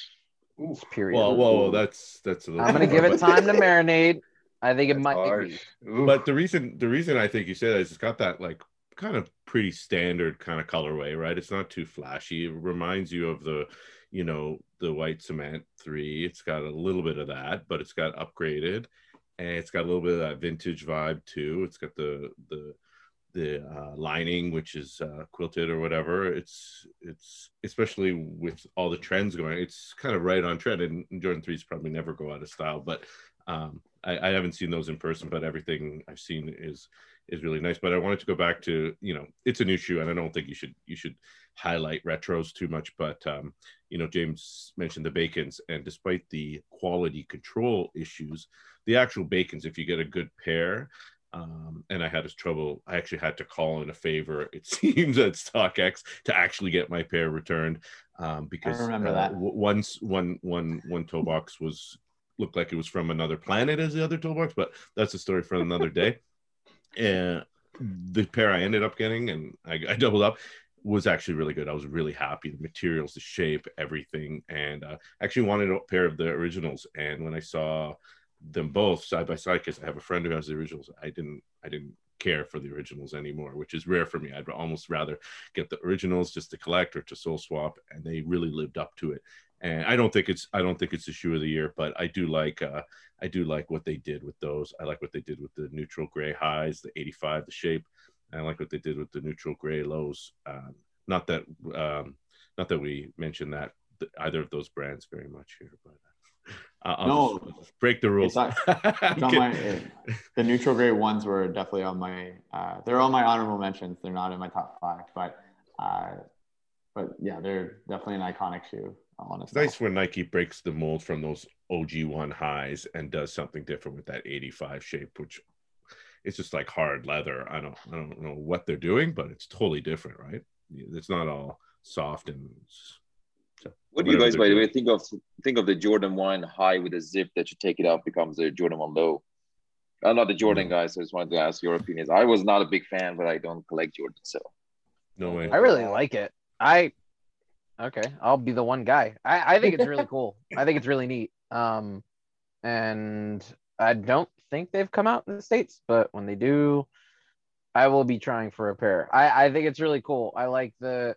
Period. Well, whoa, that's that's. A little I'm gonna give it [laughs] time to marinate. I think it might be. But the reason the reason I think you say that is it's got that like kind of pretty standard kind of colorway, right? It's not too flashy. It reminds you of the, you know, the white cement three. It's got a little bit of that, but it's got upgraded, and it's got a little bit of that vintage vibe too. It's got the the the uh, lining, which is uh, quilted or whatever. It's it's especially with all the trends going, it's kind of right on trend. And Jordan threes probably never go out of style, but um, I, I, haven't seen those in person, but everything I've seen is is really nice. But I wanted to go back to you know it's a new shoe, and I don't think you should you should highlight retros too much. But um, you know James mentioned the bacons, and despite the quality control issues, the actual bacons, if you get a good pair. Um, and I had this trouble. I actually had to call in a favor, [laughs] it seems, at StockX to actually get my pair returned. um, because I remember uh, that. w- once one one one toe box was looked like it was from another planet as the other toe box, but that's a story for another day. [laughs] And the pair I ended up getting, and I, I doubled up, was actually really good. I was really happy. The materials, the shape, everything, and uh, actually wanted a pair of the originals. And when I saw them both side by side, because I have a friend who has the originals, I didn't, I didn't care for the originals anymore, which is rare for me. I'd almost rather get the originals just to collect or to soul swap, and they really lived up to it. And I don't think it's I don't think it's the shoe of the year, but I do like uh, I do like what they did with those. I like what they did with the neutral gray highs, the 85, the shape. I like what they did with the neutral gray lows. Um, not that um, not that we mentioned that either of those brands very much here, but uh, I'll No. break the rules. Not- [laughs] It's on my, the neutral gray ones were definitely on my. Uh, they're on my honorable mentions. They're not in my top five, but uh, but yeah, they're definitely an iconic shoe. Honestly, nice when Nike breaks the mold from those OG one highs and does something different with that 85 shape, which it's just like hard leather. I don't I don't know what they're doing, but it's totally different, right? It's not all soft and so What do you guys, by the way, think of think of the Jordan One high with a zip that you take it up becomes a Jordan One low? I'm not the Jordan Mm. guy, so I just wanted to ask your opinions. I was not a big fan, but I don't collect Jordan, so No way. I really like it. I okay, I'll be the one guy. I, I think it's really cool. I think it's really neat. Um, and I don't think they've come out in the states, but when they do, I will be trying for a pair. I I think it's really cool. I like the.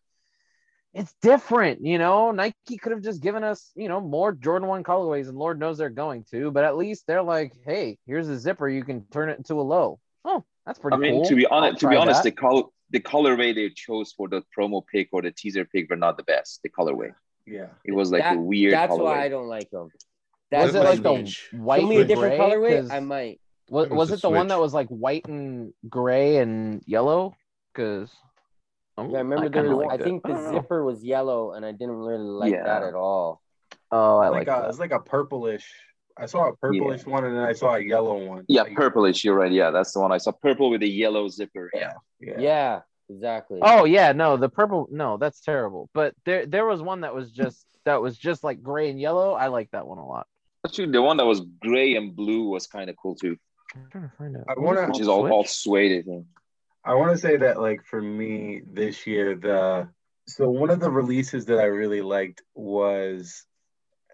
It's different, you know. Nike could have just given us, you know, more Jordan One colorways, and Lord knows they're going to. But at least they're like, "Hey, here's a zipper. You can turn it into a low." Oh, that's pretty I mean, cool. to be honest, to be honest, that. the color the colorway they chose for the promo pic or the teaser pic were not the best. The colorway, Yeah. it was like That- a weird That's colorway. why I don't like them. was it my like the niche. white Show me a different gray? colorway. 'Cause- I might. Was, It was was it the one that was like white and gray and yellow? Because Oh, I remember there kinda was, I liked it. think the don't know. zipper was yellow, and I didn't really like Yeah. that at all. Oh, I like like a, it's like a purplish. I saw a purplish one and then I saw a yellow one. yeah, Like, purplish. You're right. Yeah, that's the one I saw. Purple with a yellow zipper. Yeah. Yeah. Yeah, exactly. Oh yeah, no, the purple. No, that's terrible. But there, there was one that was just that was just like gray and yellow. I like that one a lot. Actually, the one that was gray and blue was kind of cool too, I'm trying to find out. I wanna- it which is all, all suede. I think. I want to say that like for me this year the so one of the releases that I really liked was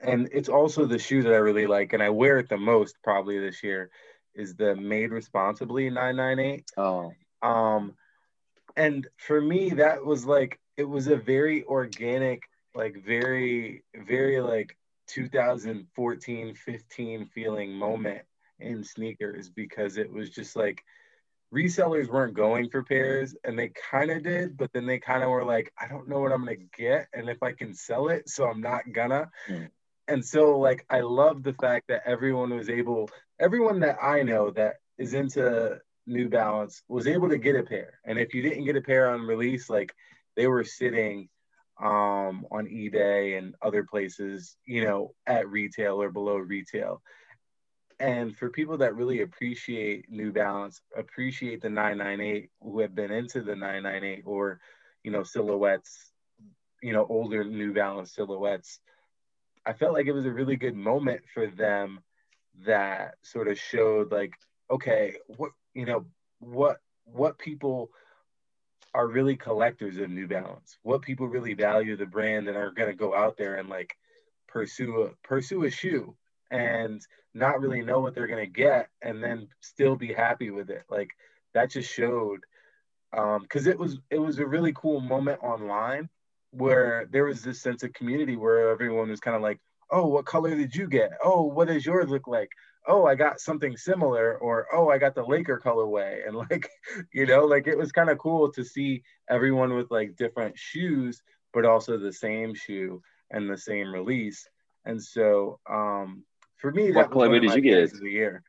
and it's also the shoe that I really like and I wear it the most probably this year is the Made Responsibly 998 Oh, um and for me that was like it was a very organic like very very like 2014 15 feeling moment in sneakers because it was just like resellers weren't going for pairs and they kind of did but then they kind of were like i don't know what i'm gonna get and if i can sell it so i'm not gonna. Mm. and so like i love the fact that everyone was able everyone that i know that is into new balance was able to get a pair. And if you didn't get a pair on release like they were sitting um on ebay and other places you know at retail or below retail and for people that really appreciate New Balance, appreciate the 998, who have been into the 998 or, you know, silhouettes, you know, older New Balance silhouettes, I felt like it was a really good moment for them that sort of showed like, okay, what, you know, what, what people are really collectors of New Balance, what people really value the brand and are going to go out there and like pursue a, pursue a shoe and not really know what they're to get and then still be happy with it. Like that just showed um because it was it was a really cool moment online where there was this sense of community where everyone was kind of like oh what color did you get? Oh what does yours look like? Oh i got something similar or oh i got the laker colorway. [laughs] And like you know like it was kind of cool to see everyone with like different shoes but also the same shoe and the same release. And so um for me, What that was one colorway of did you get? of the year.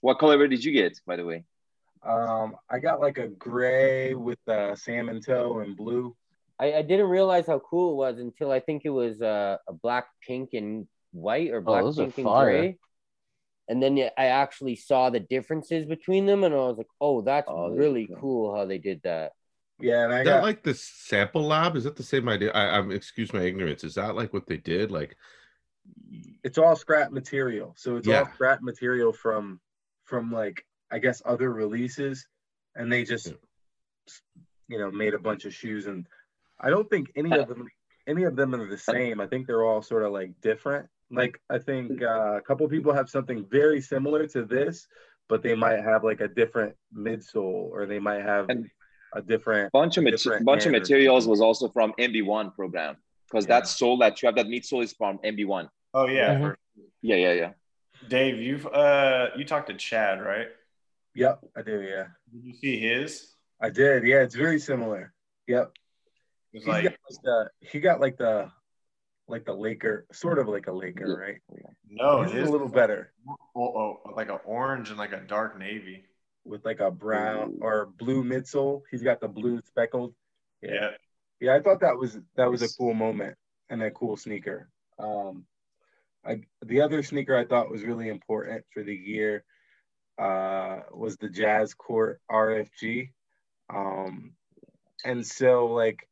what color did you get, by the way? Um, I got like a gray with uh, salmon toe and blue. I, I didn't realize how cool it was until I think it was uh, a black, pink, and white, or black, Oh, those are pink, and fire. gray. And then I actually saw the differences between them, and I was like, "Oh, that's Oh, really cool. cool how they did that." Yeah, and I Is got like the sample lab? Is that the same idea? I, I'm excuse my ignorance. Is that like what they did? Like, it's all scrap material. So it's all scrap material from from like I guess other releases, and they just Yeah. you know made a bunch of shoes, and I don't think any of them any of them are the same. I think they're all sort of like different. Like I think uh, a couple people have something very similar to this, but they might have like a different midsole, or they might have And- a different bunch of mat- different bunch of materials was also from NB1 program because Yeah. that sole that you have that midsole is from NB1. Oh yeah. Mhm. for- Yeah, yeah, yeah. Dave, you've uh you talked to Chad, right? Yep, I do. Yeah, Did you see his? I did. Yeah, it's very similar. Yep. It's He's got like like the he got like the like the Laker, sort of like a Laker, right? no, His is a little better oh, oh, like an orange and like a dark navy. with like a brown or blue midsole. He's got the blue speckled. Yeah. Yeah. Yeah, I thought that was that was a cool moment and a cool sneaker. Um I the other sneaker I thought was really important for the year uh was the Jazz Court RFG. Um and so like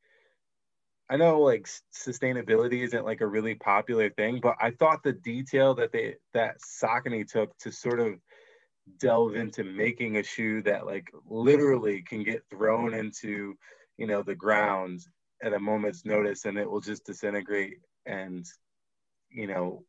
I know like sustainability isn't like a really popular thing, but I thought the detail that they that Saucony took to sort of delve into making a shoe that like literally can get thrown into you know the ground at a moment's notice and it will just disintegrate and you know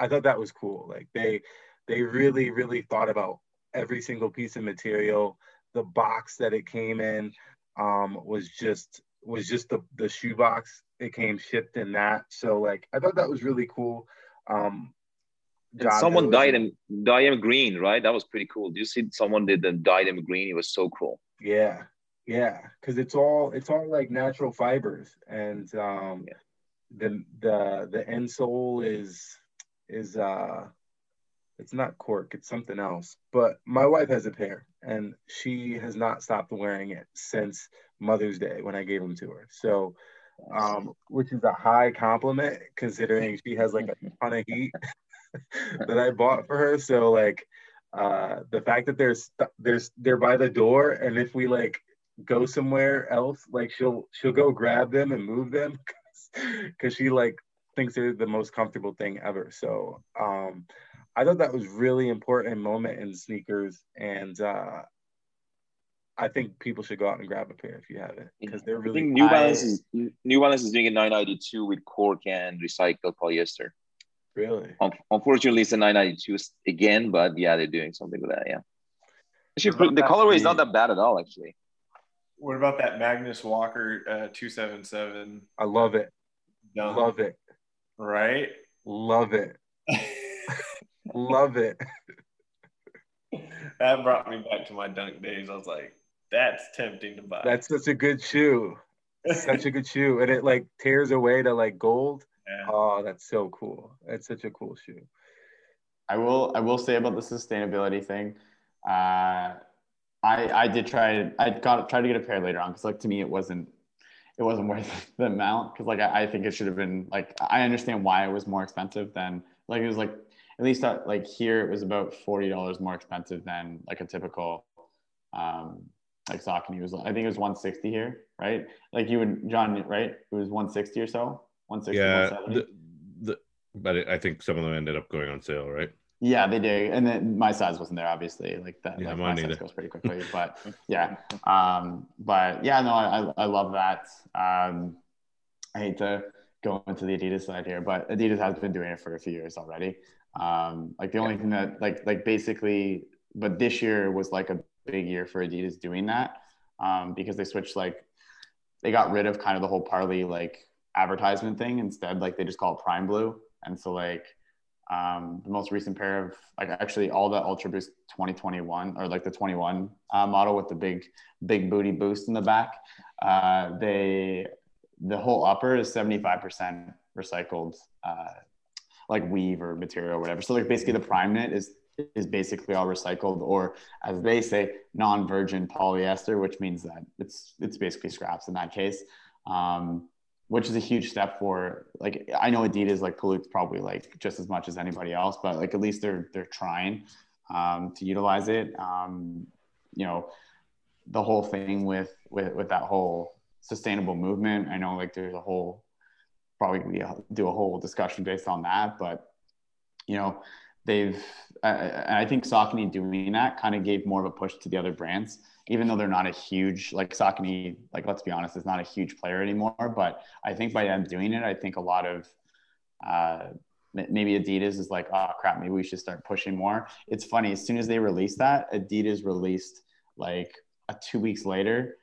I thought that was cool like they they really really thought about every single piece of material the box that it came in um was just was just the the shoe box it came shipped in that so like I thought that was really cool um John, someone was dyed him dye him green, right? That was pretty cool. Do you see someone did the dyed him green? It was so cool. Yeah, yeah, because it's all it's all like natural fibers, and um, Yeah. the the the insole is is uh, it's not cork, it's something else. But my wife has a pair, and she has not stopped wearing it since Mother's Day when I gave them to her. So, um, which is a high compliment considering she has like a [laughs] ton of heat [laughs] that I bought for her. So like uh the fact that there's there's they're by the door and if we like go somewhere else like she'll she'll go grab them and move them [laughs] because she like thinks they're the most comfortable thing ever so um i thought that was really important moment in sneakers and uh i think people should go out and grab a pair if you haven't because they're I really think New Balance is New Balance is doing a 992 with cork and recycled polyester. really Un- Unfortunately, it's a 992 again, but yeah, they're doing something with that. Yeah. Actually, the colorway is not that bad at all. Actually, What about that Magnus Walker uh, 277? i love it Dunk, love it Right? love it [laughs] love it that brought me back to my dunk days. I was like, that's tempting to buy. that's such a good shoe such a good shoe and it like tears away to like gold Yeah. oh that's so cool that's such a cool shoe I will I will say about the sustainability thing. Uh, I I did try I got tried to get a pair later on because like to me it wasn't it wasn't worth [laughs] the amount because like I, I think it should have been like I understand why it was more expensive than like it was like at least uh, like here it was about forty dollars more expensive than like a typical um like Saucony was I think it was 160 here right? Like you and John right? It was 160 or so? 160 yeah, the, the, but it, I think some of them ended up going on sale, right? Yeah, they do. and then my size wasn't there, obviously. Like that, Yeah, like my size goes pretty [laughs] quickly. But yeah, um, but yeah, no, I, I love that. Um, I hate to go into the Adidas side here, but Adidas has been doing it for a few years already. Um, like the only thing that, like, like basically, but this year was like a big year for Adidas doing that um, because they switched like they got rid of kind of the whole Parley like advertisement thing. Instead, like they just call it Prime Blue, and so like um, the most recent pair of like actually all the Ultra Boost 2021 or like the 21 uh, model with the big big booty boost in the back. Uh, they the whole upper is 75% recycled uh, like weave or material or whatever. So like basically the prime knit is is basically all recycled or as they say non-virgin polyester, which means that it's it's basically scraps in that case. Um, which is a huge step for like I know Adidas like pollutes probably like just as much as anybody else, but like at least they're they're trying um, to utilize it. Um, you know, the whole thing with with with that whole sustainable movement. I know like there's a whole probably do a whole discussion based on that, but you know they've and I think Saucony doing that kind of gave more of a push to the other brands, even though they're not a huge like Saucony. Like let's be honest, is not a huge player anymore. But I think by them doing it, I think a lot of uh, maybe Adidas is like, oh crap, maybe we should start pushing more. It's funny, as soon as they released that, Adidas released like a two weeks later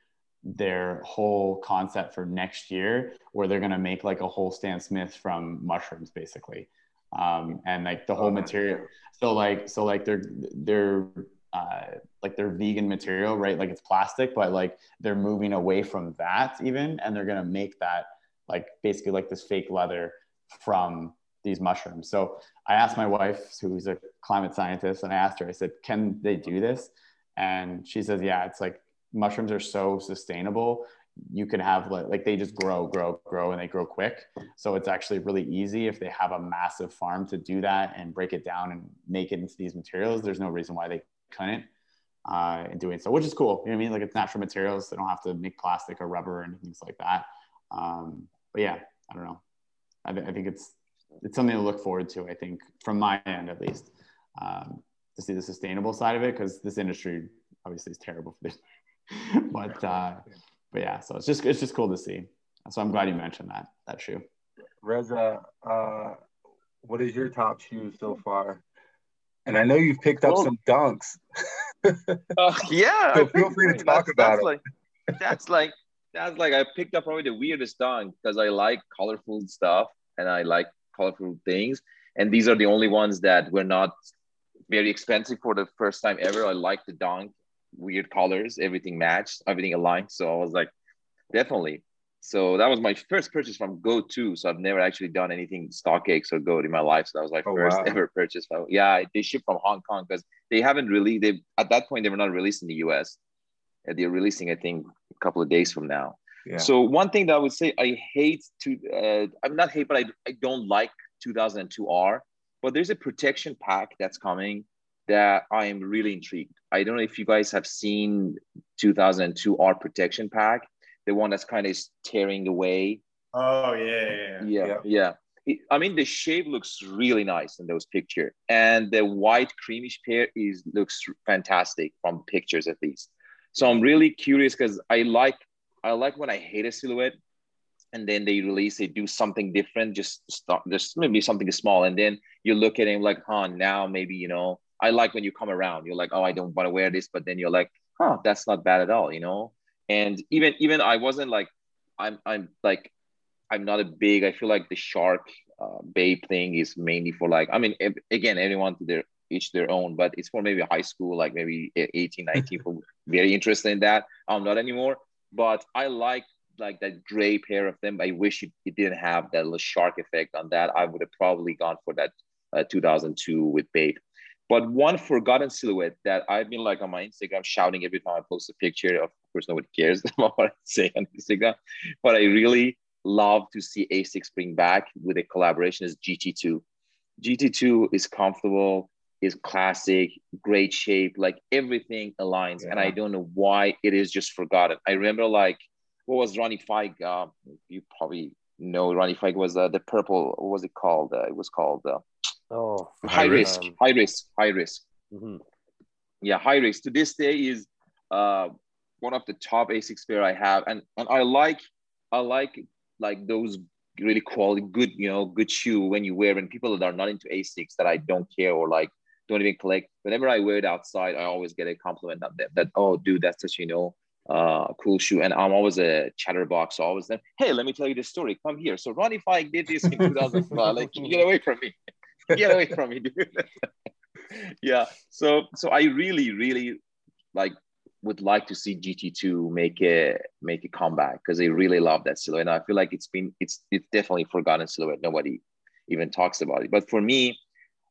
their whole concept for next year where they're going to make like a whole Stan Smith from mushrooms basically um, and like the whole material so like so like they're they're uh, like they're vegan material right? Like it's plastic but like they're moving away from that even and they're to make that like basically like this fake leather from these mushrooms. So i asked my wife who's a climate scientist and i asked her i said can they do this? And she says yeah it's like mushrooms are so sustainable you can have like, like they just grow grow grow and they grow quick. So it's actually really easy if they have a massive farm to do that and break it down and make it into these materials. There's no reason why they couldn't uh, in doing so which is cool you know what i mean like it's natural materials they don't have to make plastic or rubber and things like that um, but yeah i don't know I, th- I, think it's it's something to look forward to i think from my end at least um, to see the sustainable side of it because this industry obviously is terrible for this [laughs] but uh, but yeah, so it's just it's just cool to see. So I'm glad you mentioned that that shoe. Reza, uh, what is your top shoe so far? And I know you've picked up well, some dunks. [laughs] uh, yeah, so feel free to talk that's, about that's it. Like, that's like that's like I picked up probably the weirdest dunk because I like colorful stuff and I like colorful things. And these are the only ones that were not very expensive for the first time ever. I like the dunk weird colors, everything matched, everything aligned. So I was like, definitely. So that was my first purchase from Go2. So I've never actually done anything StockX or Go in my life. So that was my oh, first wow. [laughs] ever purchase. From, yeah, they ship from Hong Kong because they haven't really. They at that point they were not released in the US. They're releasing, I think, a couple of days from now. Yeah. So one thing that I would say, I hate to. Uh, I'm not hate, but I I don't like 2002R. But there's a protection pack that's coming that I am really intrigued. I don't know if you guys have seen 2002 R Protection Pack, the one that's kind of tearing away. Oh yeah, yeah, yeah. yeah. yeah. It, I mean, the shape looks really nice in those pictures, and the white creamish pair is looks fantastic from pictures at least. So I'm really curious because I like I like when I hate a silhouette, and then they release they do something different, just stop, just maybe something small, and then you look at him like, huh, now maybe you know I like when you come around. You're like, oh, I don't want to wear this, but then you're like, huh, that's not bad at all, you know. And even even I wasn't like, I'm I'm like, I'm not a big. I feel like the shark uh, Bape thing is mainly for like. I mean, again, everyone to their each their own, but it's for maybe high school, like maybe 18, [laughs] 19, for very interested in that. I'm not anymore, but I like like that gray pair of them. I wish it, it didn't have that little shark effect on that. I would have probably gone for that uh, 2002 with Bape. But one forgotten silhouette that I've been like on my Instagram shouting every time I post a picture. Of course, nobody cares [laughs] about what I say on Instagram, but I really love to see Asics bring back with a collaboration is GT2. GT2 is comfortable, is classic, great shape, like everything aligns. Yeah. And I don't know why it is just forgotten. I remember like what was Ronnie Fieg? Uh, you probably know Ronnie Fieg was uh, the purple. What was it called? Uh, it was called. Oh, high, risk, um, high risk, high risk. Mm-hmm. Yeah, high risk. To this day is uh, one of the top Asics pair I have, and and I like I like like those really quality, good you know, good shoe when you wear. And people that are not into Asics that I don't care or like don't even collect. Whenever I wear it outside, I always get a compliment on that. That oh, dude, that's such you know uh, cool shoe. And I'm always a chatterbox. So always then, hey, let me tell you the story. Come here. So Ronnie Fieg did this in 2005. like, get away from me. Get away from me, dude. [laughs] yeah. So so I really, really like would like to see GT2 make a make a comeback because they really love that silhouette. And I feel like it's been it's it's definitely forgotten silhouette. Nobody even talks about it. But for me,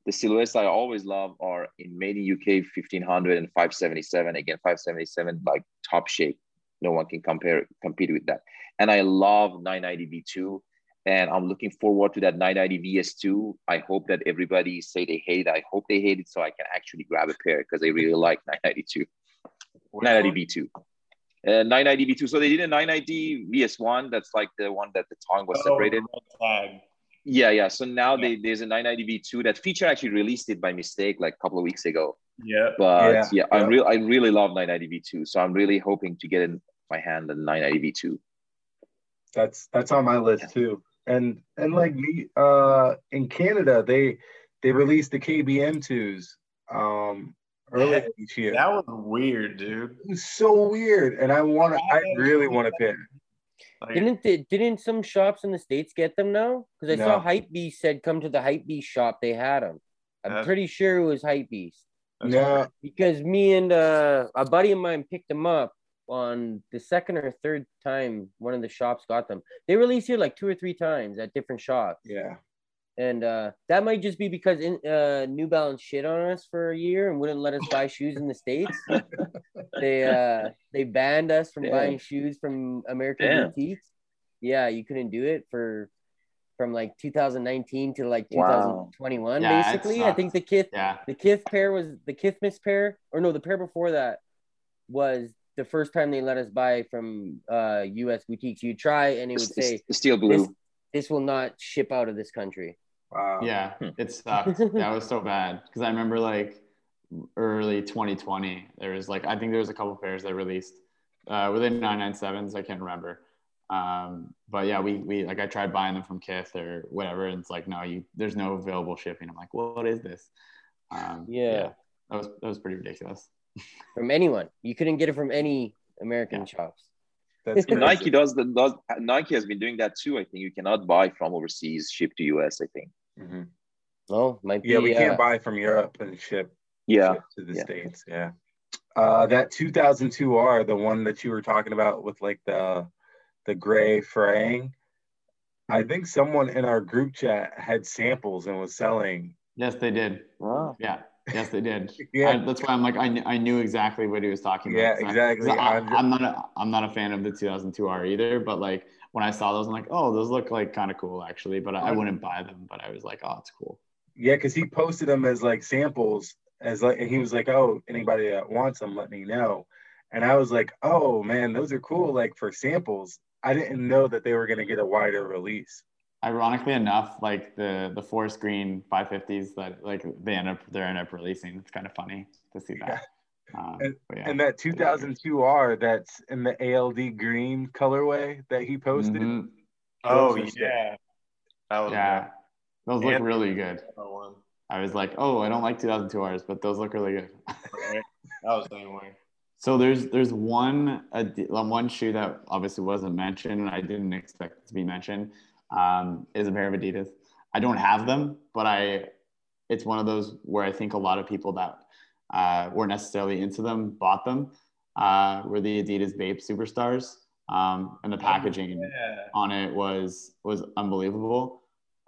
the silhouettes I always love are in made in UK 1500 and 577. Again, 577 like top shape. No one can compare compete with that. And I love 990 V2 and I'm looking forward to that 990 VS2. I hope that everybody say they hate it. I hope they hate it so I can actually grab a pair because I really like 992. 990 V2. Uh, 990 V2. So they did a 990 VS1. That's like the one that the tongue was separated. Tag. Yeah, yeah. So now they, there's a 990 V2. That feature actually released it by mistake like a couple of weeks ago. Yeah. But Yeah, yeah, I yeah. real I really love 990 V2. So I'm really hoping to get in my hand the 990 V2. That's that's on my list too. And and like me, uh, in Canada, they they released the KBM twos um earlier each year. That was weird, dude. It was so weird, and I want to. I really want to pick. Like, Didn't they, didn't some shops in the states get them now? Because I saw No. Hype Beast said come to the Hype Beast shop. They had them. I'm That's- pretty sure it was Hype Beast that's No, because me and uh, a buddy of mine picked them up on the second or third time one of the shops got them. They released here like two or three times at different shops, yeah, and uh, that might just be because in, uh, New Balance shit on us for a year and wouldn't let us buy shoes in the states. [laughs] they uh, they banned us from Damn. buying shoes from American Damn. boutiques. Yeah, you couldn't do it for from like 2019 to like Wow. 2021. Yeah, basically, I think the Kith Yeah. the Kith pair was the Kithmas pair, or no, the pair before that was the first time they let us buy from uh U.S. boutiques. You try and it would say it's- it's steel blue. this, this will not ship out of this country. wow. Yeah, Hmm. it sucked. [laughs] that was so bad because I remember like early 2020. There was like I think there was a couple pairs that released uh, within 997s. I can't remember. Um, but yeah, we we like I tried buying them from Kith or whatever, and it's like no, you there's no available shipping. I'm like, what is this? Um, Yeah. that was that was pretty ridiculous. From anyone, you couldn't get it from any American shops. That's Yeah, crazy. Nike does the does Nike has been doing that too. I think you cannot buy from overseas, ship to US. I think. Mhm. Oh, might be. Yeah, we uh, can't buy from Europe and ship Yeah, ship to the yeah. states. Yeah. Uh, that 2002R, the one that you were talking about with like the the gray fraying. I think someone in our group chat had samples and was selling. Yes, they did. wow. Yeah. Yes, they did. [laughs] Yeah. I, that's why I'm like I, kn- I knew exactly what he was talking about. Yeah, exactly. I, I'm not a I'm not a fan of the 2002R either, but like when I saw those, I'm like, oh, those look like kind of cool actually, but I, I wouldn't buy them. But I was like, oh, it's cool. Yeah, because he posted them as like samples, as like, and he was like, "Oh, anybody that wants them, let me know." And I was like, "Oh man, those are cool, like for samples." I didn't know that they were gonna get a wider release. Ironically enough, like the the forest green 550s that like they end up they end up releasing. It's kind of funny to see that. Um, but yeah. And that 2002R that's in the ALD green colorway that he posted. Mhm. Oh Those yeah. That was Yeah, those look And- really good. I was like, oh, I don't like 2002Rs, but those look really good. Right? That was the same way. So there's there's one uh, one shoe that obviously wasn't mentioned, and I didn't expect it to be mentioned. Um, is a pair of Adidas. I don't have them, but I it's one of those where I think a lot of people that uh, weren't necessarily into them bought them. Uh, were the Adidas Bape Superstars, um, and the packaging Yeah. on it was was unbelievable.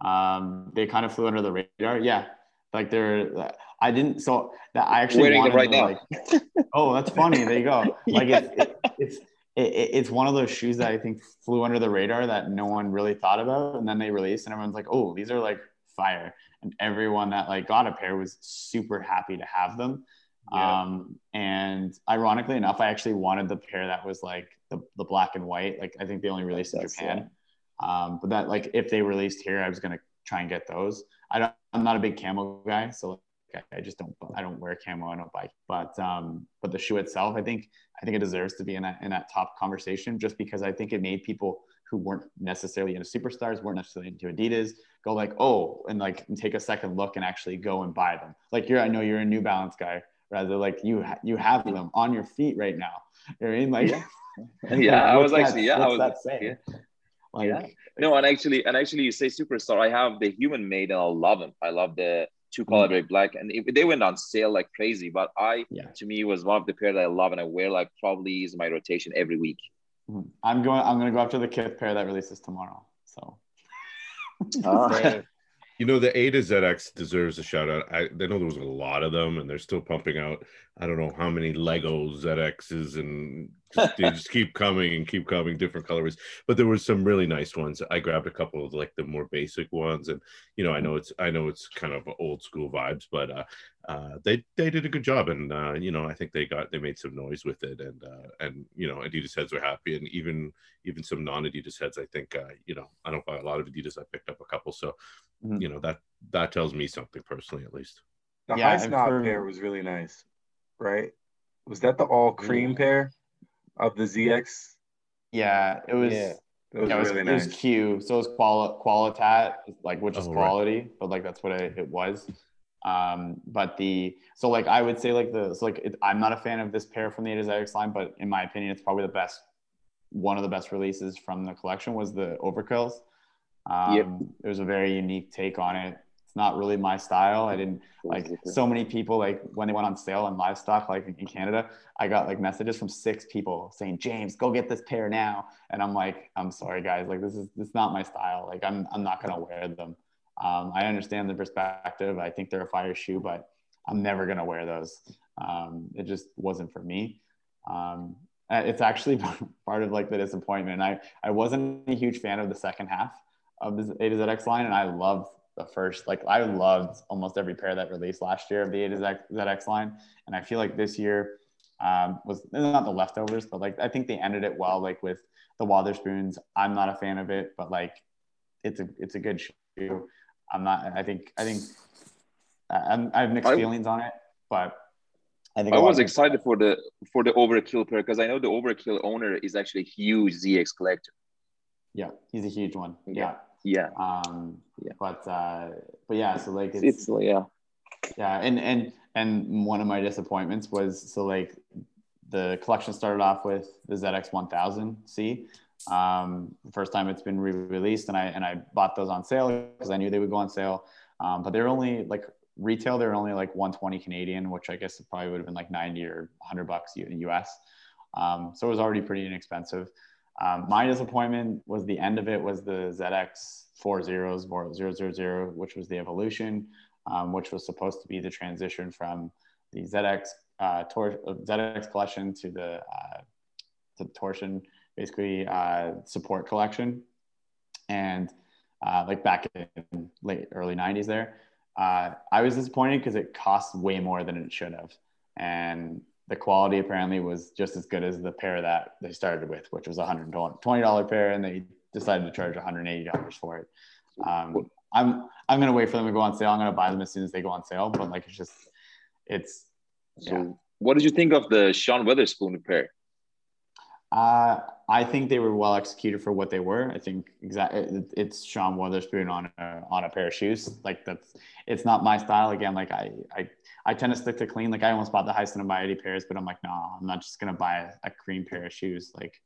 Um, they kind of flew under the radar. Yeah, like they're. I didn't. So that I actually Wearing them wanted right to, now. Like, [laughs] oh, that's funny. There you go. [laughs] Like it's it, it's it, it- it's one of those shoes that I think flew under the radar that no one really thought about, and then they released, and everyone's like, oh, these are like fire, and everyone that like got a pair was super happy to have them. Yeah. Um, and ironically enough, I actually wanted the pair that was like the, the black and white. Like I think they only released in Japan. Um, but that like if they released here, I was gonna try and get those. I don't. I'm not a big camo guy, so like, I just don't. I don't wear camo. I don't buy. But um, but the shoe itself, I think I think it deserves to be in that in that top conversation, just because I think it made people who weren't necessarily into superstars, weren't necessarily into Adidas, go like, oh, and like and take a second look and actually go and buy them. Like you're, I know you're a New Balance guy, rather like you ha- you have them on your feet right now. You know what I mean? Like, [laughs] Yeah, I was what's actually yeah, I was that say? yeah. Like, Yeah. No, and actually, and actually, you say superstar. I have the human made, and I love them. I love the two color red black, and it, they went on sale like crazy. But I, Yeah. to me, was one of the pair that I love, and I wear like probably is my rotation every week. Mhm. I'm going. I'm going to go after the Kith pair that releases tomorrow. So [laughs] [laughs] Ah. You know, the a to ZX deserves a shout out. I, I know there was a lot of them, and they're still pumping out. I don't know how many Lego ZXs, and just, they [laughs] just keep coming and keep coming, different colorways. But there was some really nice ones. I grabbed a couple of like the more basic ones, and you know, I know it's I know it's kind of old school vibes, but uh, uh, they they did a good job, and uh, you know I think they got they made some noise with it, and uh, and you know Adidas heads were happy, and even even some non Adidas heads. I think uh, you know I don't buy a lot of Adidas. I picked up a couple, so mm-hmm. you know that that tells me something personally at least. The yeah, high snob for... pair was really nice, right? Was that the all cream yeah. pair of the ZX? Yeah, it was. Yeah. It was, yeah, it was, really nice. It was Q, so it was quali- qualitat, like which is oh, quality, right. but like that's what it, it was. Um, but the so like I would say like the so like it, I'm not a fan of this pair from the Adidas line, but in my opinion, it's probably the best one of the best releases from the collection was the Overkills. Um, yep. It was a very unique take on it. It's not really my style. I didn't like so many people like when they went on sale on livestock like in Canada. I got like messages from six people saying, "James, go get this pair now." And I'm like, "I'm sorry, guys. Like this is this is not my style. Like I'm I'm not gonna wear them." Um, I understand the perspective. I think they're a fire shoe, but I'm never going to wear those. Um, it just wasn't for me. Um, it's actually [laughs] part of like the disappointment. I, I wasn't a huge fan of the second half of the A to ZX line, and I loved the first. Like I loved almost every pair that released last year of the A to ZX line, and I feel like this year um, was not the leftovers, but like I think they ended it well. Like with the Wotherspoons, I'm not a fan of it, but like it's a it's a good shoe. I'm not. I think. I think. I'm, I have mixed I, feelings on it, but I think I was excited for the for the Overkill pair because I know the Overkill owner is actually a huge ZX collector. Yeah, he's a huge one. Yeah. Yeah. Um. Yeah. But uh. But yeah. So like it's, it's yeah. Yeah, and and and one of my disappointments was so like the collection started off with the ZX 1000C, um, the first time it's been re-released and I, and I bought those on sale because I knew they would go on sale. Um, but they're only like retail, they're only like 120 Canadian, which I guess probably would have been like 90 or 100 bucks in the US. Um, so it was already pretty inexpensive. Um, my disappointment was the end of it was the ZX four zeros, 000, which was the evolution, um, which was supposed to be the transition from the ZX uh, tor- ZX collection to the uh, to the torsion basically uh, support collection. And uh, like back in late early 90s there, uh, I was disappointed because it cost way more than it should have. And the quality apparently was just as good as the pair that they started with, which was a $120 pair, and they decided to charge $180 for it. Um, I'm I'm gonna wait for them to go on sale. I'm gonna buy them as soon as they go on sale. But like it's just it's so. Yeah. What did you think of the Sean Wotherspoon pair? Uh, I think they were well executed for what they were. I think exactly it's Sean Wotherspoon on a, on a pair of shoes. Like that's it's not my style. Again, like I I, I tend to stick to clean. Like I almost bought the Highsnobiety pairs, but I'm like, no, I'm not just gonna buy a, cream pair of shoes. Like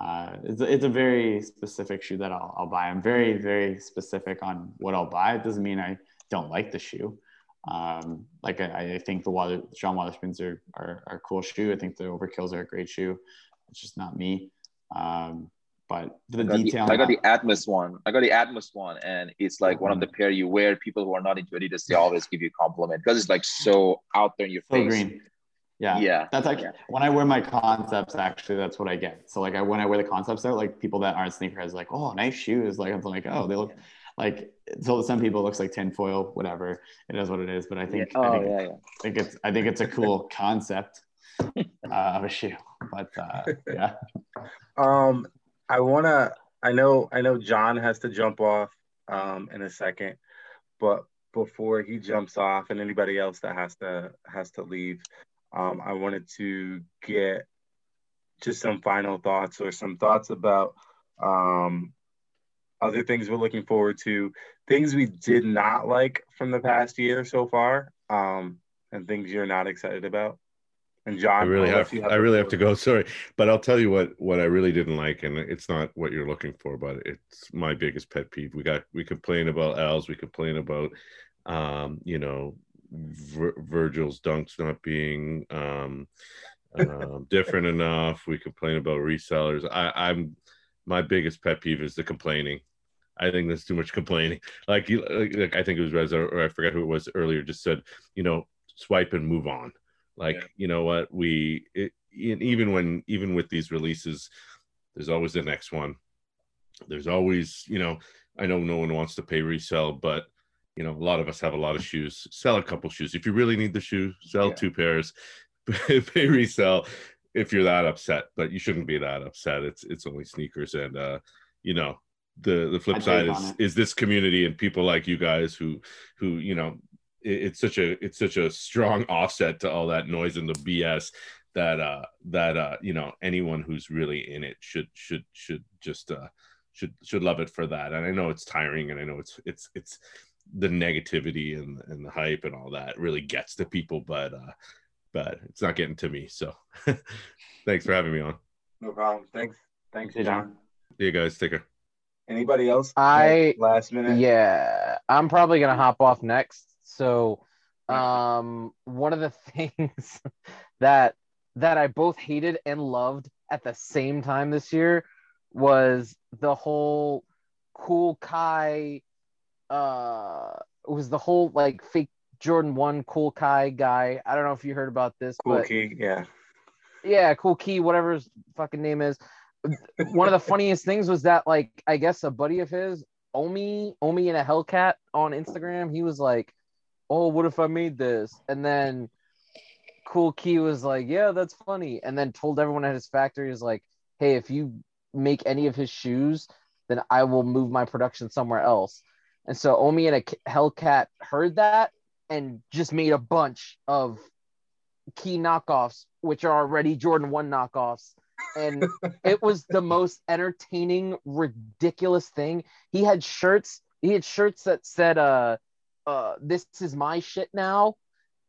uh, it's, a, it's a very specific shoe that I'll, I'll buy. I'm very very specific on what I'll buy. It doesn't mean I don't like the shoe. Um, like I, I think the Water, Sean Wotherspoons are, are, are cool shoe. I think the Overkills are a great shoe. It's just not me. Um, but the I detail. The, I got the Atmos one. I got the Atmos one, and it's like one of the pair you wear. People who are not into Adidas, they always give you a compliment because it's like so out there in your so face. Green. Yeah, yeah. That's like yeah. when I wear my concepts. Actually, that's what I get. So like, I when I wear the concepts out, like people that aren't sneakerheads, like, oh, nice shoes. Like I'm like, oh, they look like. So some people it looks like tinfoil, whatever. It is what it is. But I think, yeah. Oh, I think, yeah, yeah. I think it's, I think it's a cool concept [laughs] uh, of a shoe. But uh, yeah. Um, I wanna. I know. I know John has to jump off um, in a second, but before he jumps off, and anybody else that has to has to leave, um, I wanted to get just some final thoughts or some thoughts about um, other things we're looking forward to, things we did not like from the past year so far, um, and things you're not excited about. And John, I really have, have I really have to go. [laughs] Sorry, but I'll tell you what what I really didn't like, and it's not what you're looking for, but it's my biggest pet peeve. We got we complain about Al's, we complain about, um, you know, Vir- Virgil's dunks not being um, um, [laughs] different enough. We complain about resellers. I, I'm my biggest pet peeve is the complaining. I think there's too much complaining. [laughs] Like, like I think it was Reza or I forget who it was earlier. Just said, you know, swipe and move on like yeah. you know what we it, even when even with these releases there's always the next one there's always you know i know no one wants to pay resell but you know, a lot of us have a lot of shoes. Sell a couple shoes if you really need the shoe. Sell Yeah. two pairs, [laughs] pay resell if you're that upset. But you shouldn't be that upset. It's it's only sneakers, and uh, you know, the the flip side is is on it. is this community and people like you guys who who you know it's such a it's such a strong [laughs] offset to all that noise and the BS that uh that uh you know anyone who's really in it should should should just uh should should love it for that and i know it's tiring and i know it's it's it's the negativity and and the hype and all that really gets to people but uh but it's not getting to me so [laughs] thanks for having me on No problem. Thanks. Thanks, Hey, John. John. See you guys take care Anybody else? I- last minute. Yeah, I'm probably gonna hop off next. So, um, one of the [laughs] things that that I both hated and loved at the same time this year was the whole cool Kai. Uh, it was the whole like fake Jordan One cool Kai guy. I don't know if you heard about this, Cool but key. Yeah. yeah, Kool Kiy, whatever his fucking name is. One of the funniest things was that, like, I guess a buddy of his, Omi, Omi In A Hellcat on Instagram, he was like, "Oh, what if I made this?" And then Kool Kiy was like, "Yeah, that's funny," and then told everyone at his factory, "Is like, hey, if you make any of his shoes, then I will move my production somewhere else." And so Omi In A Hellcat heard that and just made a bunch of key knockoffs, which are already Jordan 1 knockoffs. And [laughs] it was the most entertaining, ridiculous thing. He had shirts, he had shirts that said, uh, uh, this is my shit now.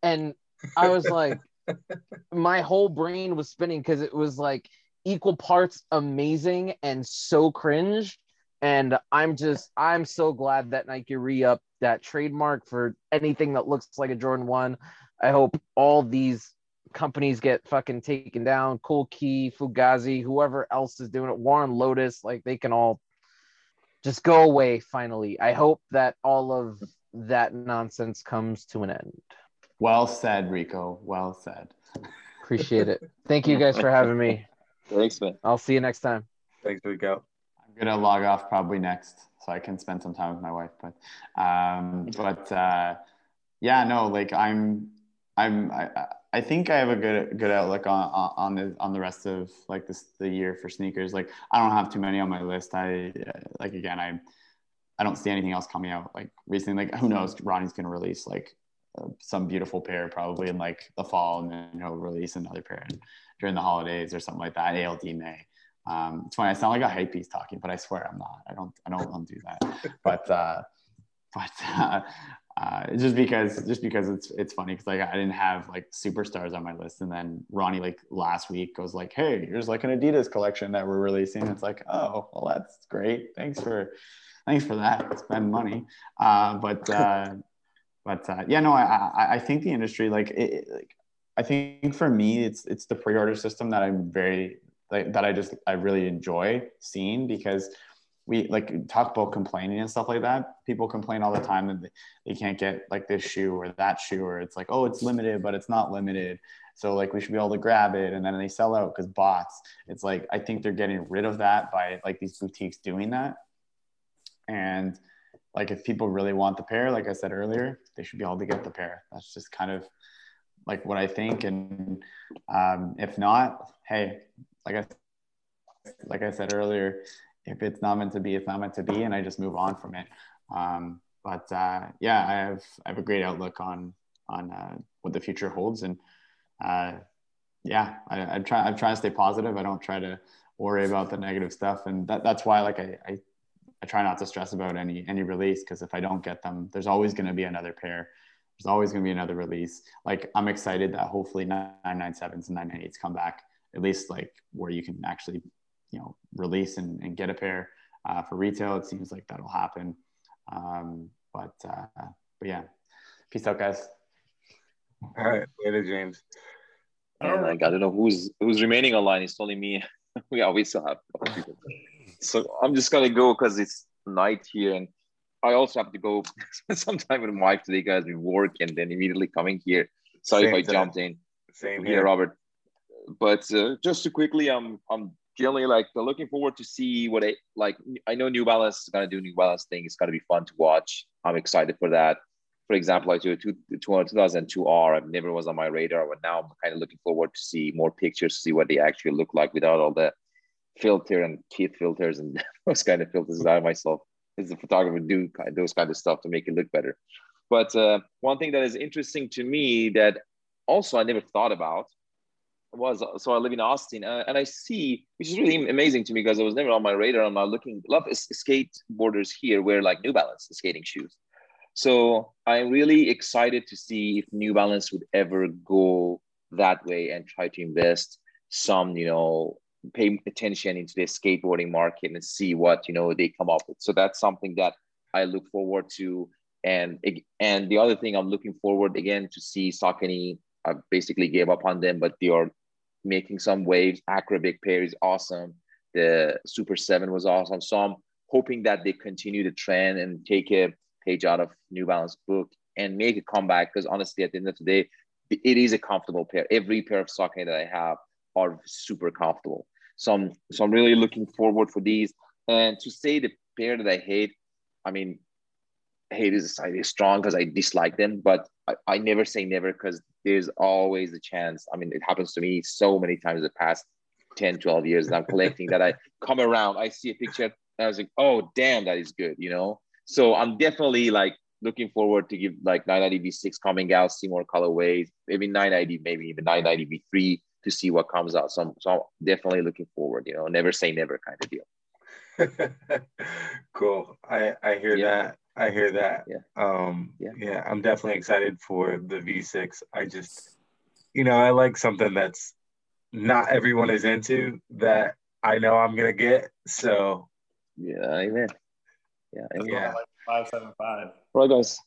And I was like, [laughs] my whole brain was spinning because it was like equal parts amazing and so cringe. And I'm just, I'm so glad that Nike re up that trademark for anything that looks like a Jordan 1. I hope all these companies get fucking taken down. Kool Kiy, Fugazi, whoever else is doing it, Warren Lotas, like they can all just go away finally. I hope that all of that nonsense comes to an end. Well said, Rico. Well said. Appreciate it. [laughs] Thank you guys for having me. Thanks, man. I'll see you next time. Thanks, Rico. I'm gonna log off probably next, so I can spend some time with my wife. But, um, but uh, yeah, no, like I'm, I'm, I, I- I think I have a good good outlook on on on the on the rest of like this the year for sneakers. Like I don't have too many on my list. I uh, like again, I I don't see anything else coming out like recently. Like who knows? Ronnie's gonna release like uh, some beautiful pair probably in like the fall, and then he'll release another pair in, during the holidays or something like that. ALD May. Um, it's funny. I sound like a hype beast talking, but I swear I'm not. I don't. I don't, I don't do that. [laughs] But uh, but uh, [laughs] uh, just because just because it's it's funny because like I didn't have like superstars on my list, and then Ronnie like last week goes like, "Hey, here's like an Adidas collection that we're releasing." It's like, oh, well, that's great. Thanks for thanks for that. Spend money, uh, but uh, but uh, yeah, no, I, I think the industry like it, like I think for me it's it's the pre-order system that I'm very like that I just I really enjoy seeing because we like talk about complaining and stuff like that. People complain all the time that they can't get like this shoe or that shoe, or it's like, oh, it's limited, but it's not limited. So like we should be able to grab it, and then they sell out because bots. It's like I think they're getting rid of that by like these boutiques doing that. And like if people really want the pair, like I said earlier, they should be able to get the pair. That's just kind of like what I think. And um, if not, hey, like I like I said earlier, if it's not meant to be, it's not meant to be, and I just move on from it. Um, but uh, yeah, I have I have a great outlook on on uh, what the future holds, and uh, yeah, I, I try I try to stay positive. I don't try to worry about the negative stuff, and that, that's why like I, I I try not to stress about any any release because if I don't get them, there's always going to be another pair. There's always going to be another release. Like I'm excited that hopefully 997s and 998s come back at least like where you can actually you know release and, and get a pair uh, for retail. It seems like that'll happen. Um, but uh, but yeah, peace out, guys. All right, later, James. And like, I don't know who's who's remaining online. It's only me. [laughs] we always still have a couple people. So I'm just gonna go because it's night here, and I also have to go [laughs] spend some time with my wife today, guys. We work and then immediately coming here. Sorry Same if I time. jumped in. Same Yeah, here. Robert. But uh, just to quickly, I'm I'm generally like looking forward to see what it like. I know New Balance is gonna do New Balance thing. It's gonna be fun to watch. I'm excited for that. For example, like to 2002R, I never was on my radar, but now I'm kind of looking forward to see more pictures, see what they actually look like without all the filter and kit filters and [laughs] those kind of filters that I myself as a photographer do those kind of stuff to make it look better. But uh, one thing that is interesting to me that also I never thought about was so I live in Austin uh, and I see, which is really amazing to me because it was never on my radar. I'm not looking, love skateboarders here wear like New Balance skating shoes. So I'm really excited to see if New Balance would ever go that way and try to invest some, you know, pay attention into the skateboarding market and see what you know they come up with. So that's something that I look forward to. And and the other thing I'm looking forward again to see Saucony. I basically gave up on them, but they are making some waves. Acrobic pair is awesome. The Super7 was awesome. So I'm hoping that they continue the trend and take a page out of New Balance book and make a comeback. Because honestly, at the end of the day, it is a comfortable pair. Every pair of Saucony that I have are super comfortable. So I'm so I'm really looking forward for these. And to say the pair that I hate, I mean, hate is slightly strong because I dislike them, but I, I never say never because there's always a chance. I mean, it happens to me so many times the past 10, 12 years that I'm collecting that I come around, I see a picture, I was like, oh, damn, that is good, you know? So I'm definitely like looking forward to give like 990 V6 coming out, see more colorways, maybe 990, maybe even 990 V3 to see what comes out. So I'm, so I'm definitely looking forward, you know, never say never kind of deal. [laughs] cool. I, I hear yeah. that. I hear that. Yeah. Um, yeah. yeah, I'm definitely excited for the V6. I just, you know, I like something that's not everyone is into that I know I'm gonna get. So yeah, amen. Yeah, amen. yeah. five seven five. All right, guys.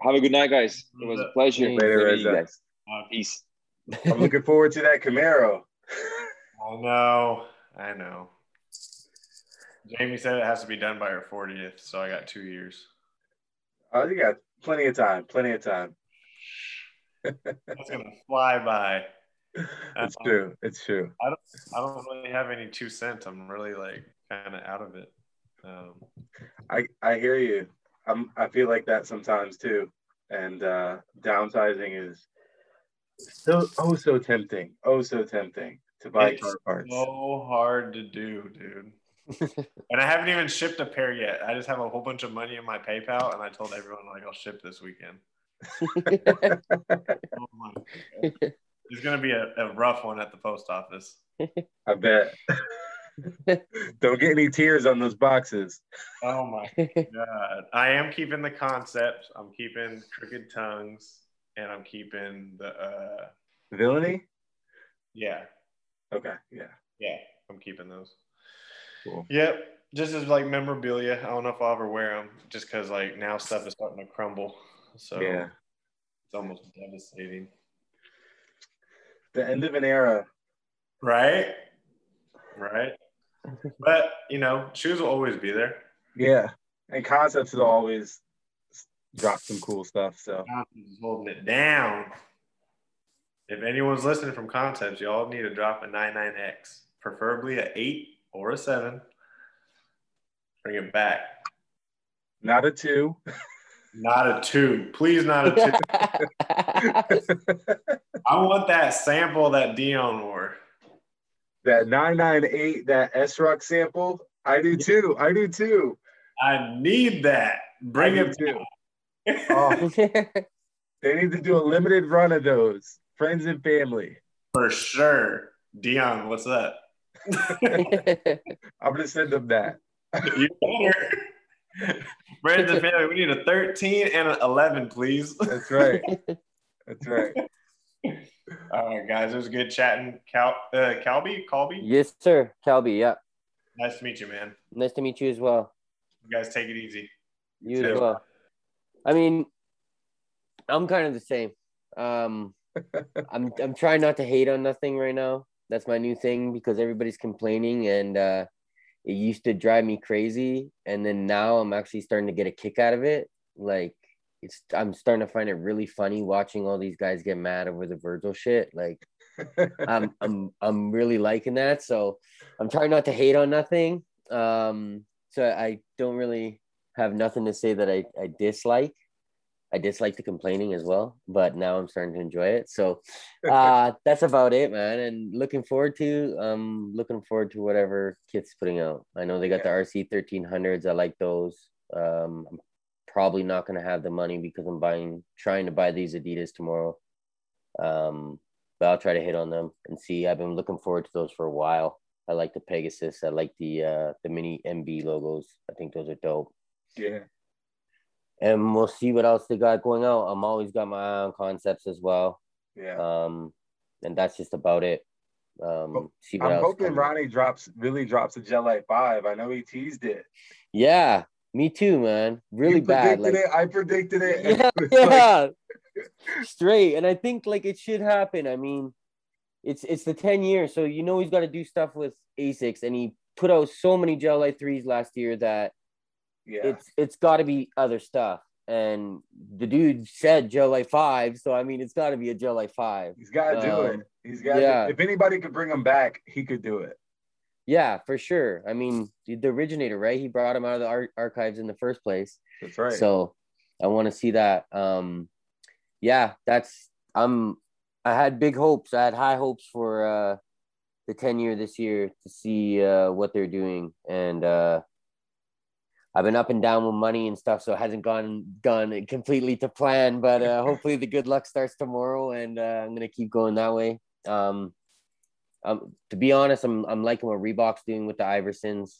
Have a good night, guys. It was a pleasure. Later, you guys. Uh, peace. I'm looking forward to that Camaro. [laughs] I know. I know. Jamie said it has to be done by her 40th, so I got two years. Oh, you got plenty of time. Plenty of time. [laughs] It's gonna fly by. It's um, true. It's true. I don't. I don't really have any two cents. I'm really like kind of out of it. Um, I I hear you. I'm. I feel like that sometimes too. And uh, downsizing is so oh so tempting. Oh so tempting to buy it's car parts. So hard to do, dude. [laughs] and I haven't even shipped a pair yet. I just have a whole bunch of money in my PayPal, and I told everyone like I'll ship this weekend. [laughs] oh it's gonna be a, a rough one at the post office. I bet. [laughs] Don't get any tears on those boxes. Oh my god! I am keeping the concept. I'm keeping crooked tongues, and I'm keeping the uh villainy. Yeah. Okay. Yeah. Yeah, I'm keeping those. Cool. Yep. Just as like memorabilia. I don't know if I'll ever wear them just because like now stuff is starting to crumble. So yeah, it's almost devastating. The end of an era. Right. Right. [laughs] but you know, shoes will always be there. Yeah. And concepts will always drop some cool stuff. So holding it down. If anyone's listening from concepts, y'all need to drop a 99X, preferably a eight or a seven. Bring it back. Not a two. Not a two. Please, not a two. [laughs] I want that sample that Deon wore. That 998, that S Rock sample. I do too. I do too. I need that. Bring it too. Oh, they need to do a limited run of those. Friends and family. For sure. Deon, what's that? [laughs] I'm gonna send them that. you better. Friends and family, we need a 13 and an 11, please. That's right. That's right. [laughs] All right, guys. It was good chatting. Cal, uh, Calby, Calby. Yes, sir. Calby. Yeah. Nice to meet you, man. Nice to meet you as well. You guys take it easy. You as well. I mean, I'm kind of the same. Um, [laughs] I'm I'm trying not to hate on nothing right now. That's my new thing because everybody's complaining and uh, it used to drive me crazy. And then now I'm actually starting to get a kick out of it. Like it's I'm starting to find it really funny watching all these guys get mad over the Virgil shit. Like I'm [laughs] I'm I'm really liking that. So I'm trying not to hate on nothing. Um, so I don't really have nothing to say that I, I dislike. I dislike the complaining as well, but now I'm starting to enjoy it. So [laughs] uh, that's about it, man. And looking forward to um looking forward to whatever Kith's putting out. I know they got yeah. the RC 1300s. I like those. Um, I'm probably not gonna have the money because I'm buying trying to buy these Adidas tomorrow. Um, but I'll try to hit on them and see. I've been looking forward to those for a while. I like the Pegasus. I like the uh the mini MB logos. I think those are dope. Yeah. And we'll see what else they got going out. I'm always got my eye on concepts as well. Yeah. Um, and that's just about it. Um, see what I'm else hoping. Ronnie drops really drops a Gel-Lyte five. I know he teased it. Yeah, me too, man. Really bad. Like, it. I predicted it. Yeah, [laughs] yeah. Like... straight. And I think like it should happen. I mean, it's it's the 10 years, so you know he's got to do stuff with Asics, and he put out so many Gel-Lyte threes last year that yeah. it's it's got to be other stuff. And the dude said Lyte five, so I mean it's got to be a Lyte five. He's got to um, do it. He's got. Yeah. If anybody could bring him back, he could do it. Yeah, for sure. I mean, the originator, right? He brought him out of the ar- archives in the first place. That's right. So I want to see that. Um, yeah, that's I'm. I had big hopes. I had high hopes for uh, the ten year this year to see uh, what they're doing, and uh, I've been up and down with money and stuff, so it hasn't gone gone completely to plan. But uh, [laughs] hopefully, the good luck starts tomorrow, and uh, I'm gonna keep going that way. Um, um, to be honest, I'm I'm liking what Reebok's doing with the Iversons.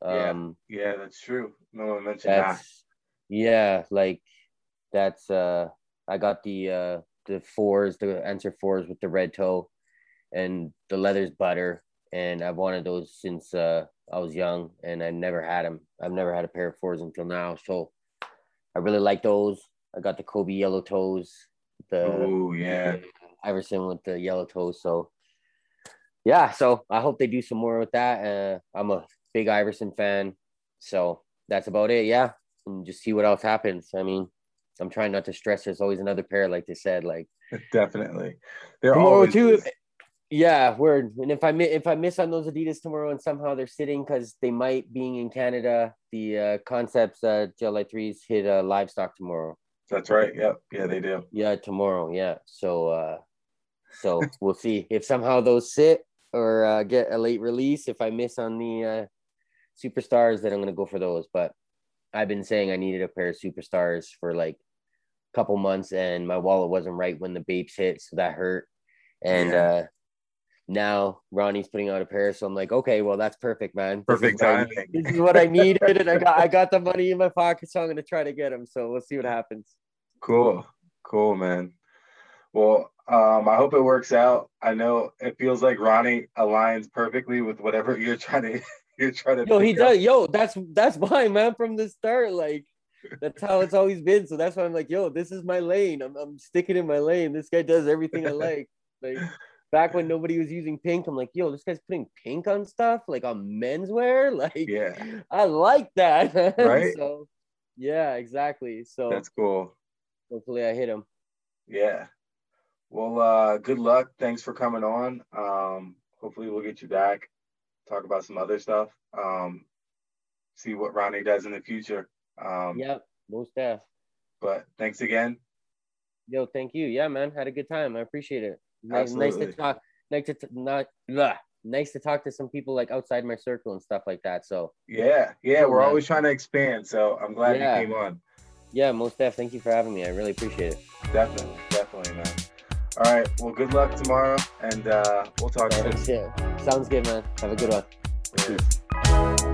Um, yeah, yeah, that's true. No one mentioned that. Yeah, like that's uh, I got the uh the fours, the answer fours with the red toe, and the leather's butter, and I've wanted those since uh I was young, and I never had them. I've never had a pair of fours until now, so I really like those. I got the Kobe yellow toes. The oh yeah, Iverson with the yellow toes. So yeah, so I hope they do some more with that. Uh, I'm a big Iverson fan, so that's about it. Yeah, and just see what else happens. I mean, I'm trying not to stress. There's always another pair, like they said. Like definitely, they're always too. Yeah, word. And if I if I miss on those Adidas tomorrow, and somehow they're sitting because they might being in Canada, the uh, concepts uh, Lyte threes hit uh, livestock tomorrow. That's right. Yep. Yeah, they do. Yeah, tomorrow. Yeah. So, uh, so [laughs] we'll see if somehow those sit or uh, get a late release. If I miss on the uh, superstars, then I'm gonna go for those. But I've been saying I needed a pair of superstars for like a couple months, and my wallet wasn't right when the Bapes hit, so that hurt. And yeah. uh, now Ronnie's putting out a pair, so I'm like, okay, well that's perfect, man. Perfect this timing. This is what I needed, and I got I got the money in my pocket, so I'm gonna try to get them. So we'll see what happens. Cool, cool, man. Well, um, I hope it works out. I know it feels like Ronnie aligns perfectly with whatever you're trying to [laughs] you're trying to. Yo, he up. does. Yo, that's that's why, man. From the start, like that's how it's always been. So that's why I'm like, yo, this is my lane. I'm I'm sticking in my lane. This guy does everything I like. Like back when nobody was using pink, I'm like, yo, this guy's putting pink on stuff, like on menswear. [laughs] Like, yeah, I like that. [laughs] Right. so, yeah, exactly. So that's cool. Hopefully, I hit him. Yeah. Well, uh, good luck. Thanks for coming on. Um, hopefully, we'll get you back, talk about some other stuff, um, see what Ronnie does in the future. Um, yep, most def. But thanks again. Yo, thank you. Yeah, man, had a good time. I appreciate it. Nice, nice to talk. Nice to not blah, nice to talk to some people like outside my circle and stuff like that. So yeah, yeah, we're always trying to expand. So I'm glad yeah. you came on. Yeah, most def. Thank you for having me. I really appreciate it. Definitely, definitely, man. All right. Well, good luck tomorrow, and uh, we'll talk soon. Yeah. Sounds good, man. Have a good one.